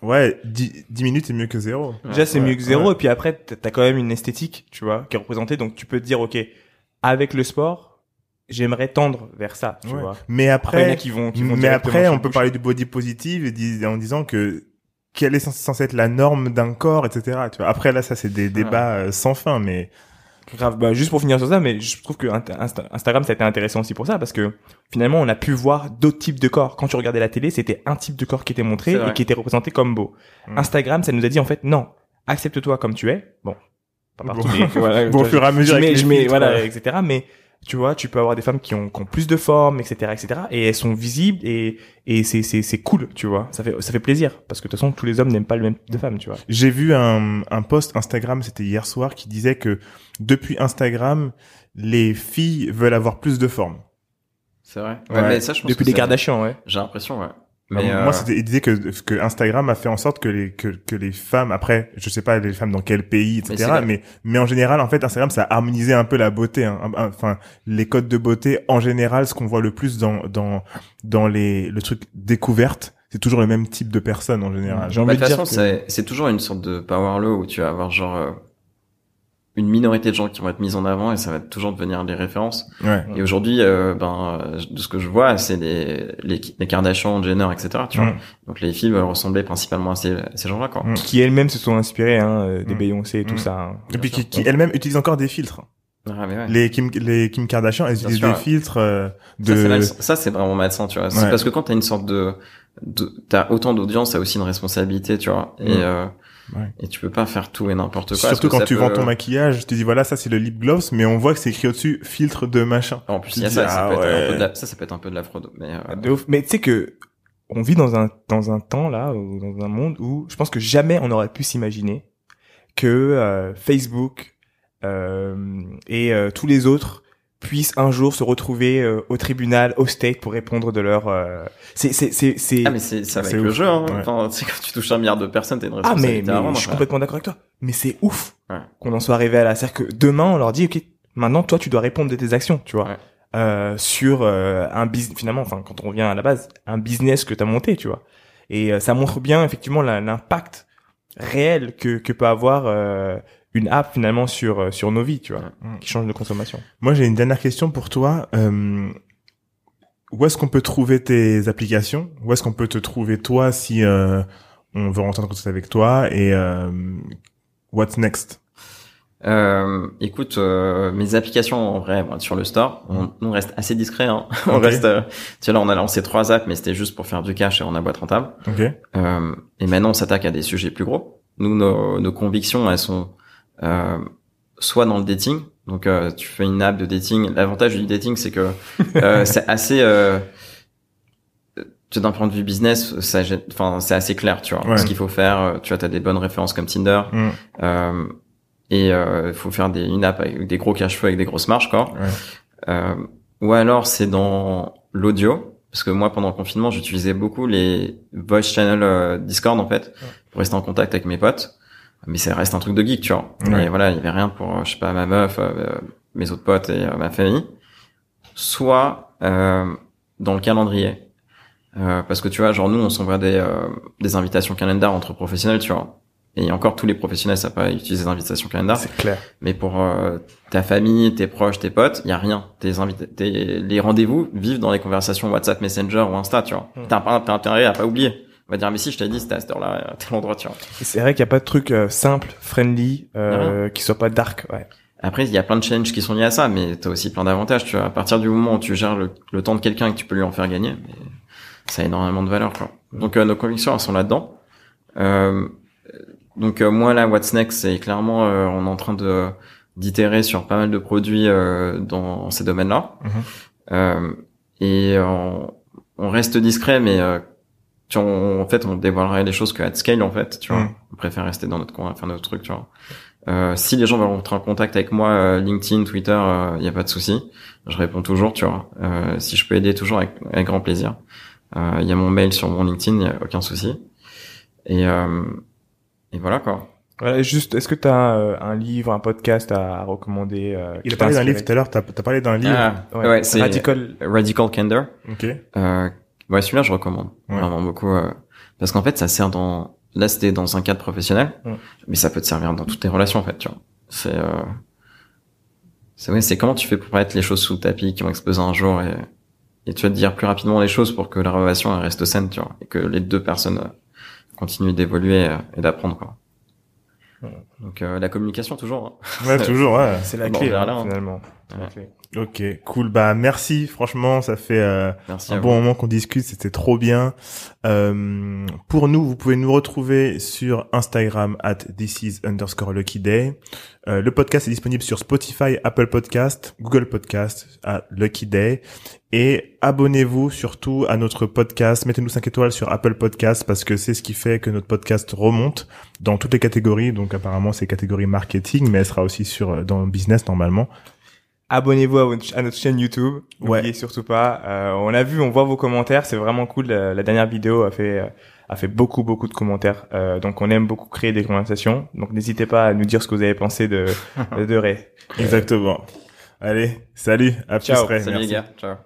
Ouais, 10, 10 minutes c'est mieux que zéro. Déjà c'est mieux que zéro et puis après t'as quand même une esthétique, tu vois, qui est représentée donc tu peux te dire ok, avec le sport, j'aimerais tendre vers ça, tu vois. Mais après, qui vont, qui vont mais après, on peut parler du body positive en disant que quelle est censée être la norme d'un corps, etc. Tu vois. Après là, ça c'est des débats euh, sans fin, mais grave. Bah, juste pour finir sur ça, mais je trouve que Instagram ça a été intéressant aussi pour ça parce que finalement on a pu voir d'autres types de corps. Quand tu regardais la télé, c'était un type de corps qui était montré et qui était représenté comme beau. Mm. Instagram, ça nous a dit en fait non, accepte-toi comme tu es. Bon, pas partout, bon. [LAUGHS] voilà, bon, au fur et à mesure, je mets, voilà, etc. Mais tu vois, tu peux avoir des femmes qui ont, qui ont plus de forme, etc., etc. Et elles sont visibles et, et c'est, c'est, c'est cool, tu vois. Ça fait, ça fait plaisir. Parce que de toute façon, tous les hommes n'aiment pas le même type de femme, tu vois. J'ai vu un, un post Instagram, c'était hier soir, qui disait que depuis Instagram, les filles veulent avoir plus de forme. C'est vrai. Ouais, Mais ça, je pense depuis les Kardashians, ouais. J'ai l'impression, ouais. Mais Moi, euh, c'était, il disait que, que Instagram a fait en sorte que les que, que les femmes, après, je sais pas les femmes dans quel pays, etc. Mais mais, en général, en fait, Instagram, ça a harmonisé un peu la beauté. Hein. Enfin, les codes de beauté, en général, ce qu'on voit le plus dans dans dans les le truc découverte, c'est toujours le même type de personne en général. J'ai envie bah, de, toute façon, c'est toujours une sorte de power law où tu vas avoir genre euh, une minorité de gens qui vont être mis en avant et ça va toujours devenir des références. Ouais. Et aujourd'hui, euh, ben, de ce que je vois, c'est les, les, les Kardashian, Jenner, etc. Tu vois. Donc les filles veulent ressembler principalement à ces, ces gens-là, quoi. Qui elles-mêmes se sont inspirées hein, euh, des Beyoncé et tout ça. Hein. Et puis qui, qui elles-mêmes utilisent encore des filtres. Ah, mais ouais. Les Kim, les Kim Kardashian, elles utilisent des filtres euh, de. Ça, c'est vraiment malsain, tu vois. C'est parce que quand t'as une sorte de, de t'as autant d'audience, t'as aussi une responsabilité, tu vois. Et euh, et tu peux pas faire tout et n'importe quoi. Surtout quand tu vends ton maquillage, tu dis voilà ça c'est le lip gloss, mais on voit que c'est écrit au-dessus filtre de machin. En plus il y a ça, ça, peut être un peu de la, ça, ça peut être un peu de la fraude. Mais, euh... mais tu sais que on vit dans un dans un temps là, dans un monde où je pense que jamais on aurait pu s'imaginer que euh, Facebook euh, et euh, tous les autres puissent un jour se retrouver euh, au tribunal, au state pour répondre de leur. Euh... C'est c'est c'est c'est. Ah mais c'est ça avec le jeu. Hein. Enfin, c'est quand tu touches un milliard de personnes, t'as une responsabilité. Ah mais, mais je suis complètement d'accord avec toi. Mais c'est ouf qu'on en soit arrivé à là. C'est-à-dire que demain on leur dit ok, maintenant toi tu dois répondre de tes actions, tu vois, euh, sur euh, un business finalement. Enfin quand on revient à la base, un business que t'as monté, tu vois. Et euh, ça montre bien effectivement l'impact réel que que peut avoir une app finalement sur euh, sur nos vies, tu vois, qui change de consommation. Moi, j'ai une dernière question pour toi. Euh, où est-ce qu'on peut trouver tes applications? Où est-ce qu'on peut te trouver toi si euh, on veut rentrer en contact avec toi? Et euh, what's next? Euh, écoute, euh, mes applications en vrai sur le store, on, on reste assez discret. Hein. [LAUGHS] on reste. Euh, tu vois, là, on a lancé trois apps, mais c'était juste pour faire du cash et on a boîte rentable. Okay. et maintenant, on s'attaque à des sujets plus gros. Nous, nos, nos convictions, elles sont euh, soit dans le dating. Donc euh, tu fais une app de dating. L'avantage du dating, c'est que euh, [LAUGHS] c'est assez euh, d'un point de vue business, ça, enfin, c'est assez clair, tu vois, ce qu'il faut faire. Tu vois, t'as des bonnes références comme Tinder, mm. euh, et il faut faire des, une app avec des gros cash flow, avec des grosses marges, quoi. Euh, ou alors c'est dans l'audio, parce que moi, pendant le confinement, j'utilisais beaucoup les voice channel Discord en fait, pour rester en contact avec mes potes mais ça reste un truc de geek, tu vois. Et voilà, il y avait rien pour, euh, je sais pas, ma meuf, euh, mes autres potes et euh, ma famille. Soit dans le calendrier, parce que tu vois, genre nous, on s'envoie des des invitations calendar entre professionnels, tu vois. Et encore, tous les professionnels savent pas utiliser des invitations calendar. C'est clair. Mais pour ta famille, tes proches, tes potes, il y a rien. Tes invités, les rendez-vous vivent dans les conversations WhatsApp, Messenger ou Insta, tu vois. Hmm. T'as pas, intérêt à pas oublier va dire mais si je t'ai dit c'était à cette heure-là à tel endroit tu vois. C'est vrai qu'il n'y a pas de truc euh, simple friendly euh, qui soit pas dark ouais. Après il y a plein de challenges qui sont liés à ça mais t'as aussi plein d'avantages tu vois. À partir du moment où tu gères le, temps de quelqu'un et que tu peux lui en faire gagner mais ça a énormément de valeur quoi. Donc euh, nos convictions elles sont là-dedans. Euh, donc moi là What's Next c'est clairement on est en train de d'itérer sur pas mal de produits dans ces domaines-là. Mm-hmm. et on, on, reste discret mais en fait, on dévoilerait les choses qu'à scale, en fait, tu vois. Mm. On préfère rester dans notre coin, faire notre truc, tu vois. Euh, si les gens veulent rentrer en contact avec moi, euh, LinkedIn, Twitter, il euh, n'y a pas de souci. Je réponds toujours, tu vois. Euh, si je peux aider, toujours avec, avec grand plaisir. Il y a mon mail sur mon LinkedIn, il n'y a aucun souci. Et, et voilà, quoi. Voilà, juste, est-ce que tu as un livre, un podcast à, recommander Il a parlé d'un livre tout à l'heure, tu as, parlé d'un livre. Ah, ouais, c'est Radical... Radical Candor. Ok. Ouais, celui-là, je recommande vraiment beaucoup. Euh, parce qu'en fait, ça sert dans... Là, c'était dans un cadre professionnel, mais ça peut te servir dans toutes tes relations, en fait, tu vois. C'est... Euh... C'est ouais, c'est comment tu fais pour mettre les choses sous le tapis qui vont exploser un jour et, et tu vas te dire plus rapidement les choses pour que la relation reste saine, tu vois, et que les deux personnes euh, continuent d'évoluer euh, et d'apprendre, quoi. Donc la communication toujours. Hein. Ouais, toujours. Ouais. [LAUGHS] C'est la clé hein, hein. finalement. Ok, cool. Bah merci. Franchement, ça fait euh, un bon moment qu'on discute. C'était trop bien. Euh, pour nous, vous pouvez nous retrouver sur Instagram at this is underscore lucky day. Euh, le podcast est disponible sur Spotify, Apple Podcast, Google Podcast à Lucky Day. Et abonnez-vous surtout à notre podcast. Mettez-nous 5 étoiles sur Apple Podcast parce que c'est ce qui fait que notre podcast remonte dans toutes les catégories. Donc apparemment c'est catégorie marketing, mais elle sera aussi sur dans business normalement. Abonnez-vous à, notre chaîne YouTube. N'oubliez surtout pas. Euh, on a vu, on voit vos commentaires. C'est vraiment cool. La, dernière vidéo a fait euh, a fait beaucoup beaucoup de commentaires. Euh, donc on aime beaucoup créer des conversations. Donc n'hésitez pas à nous dire ce que vous avez pensé de [LAUGHS] de Ray. Exactement. Allez, salut. À Ciao. plus Ray. Salut les gars. Ciao.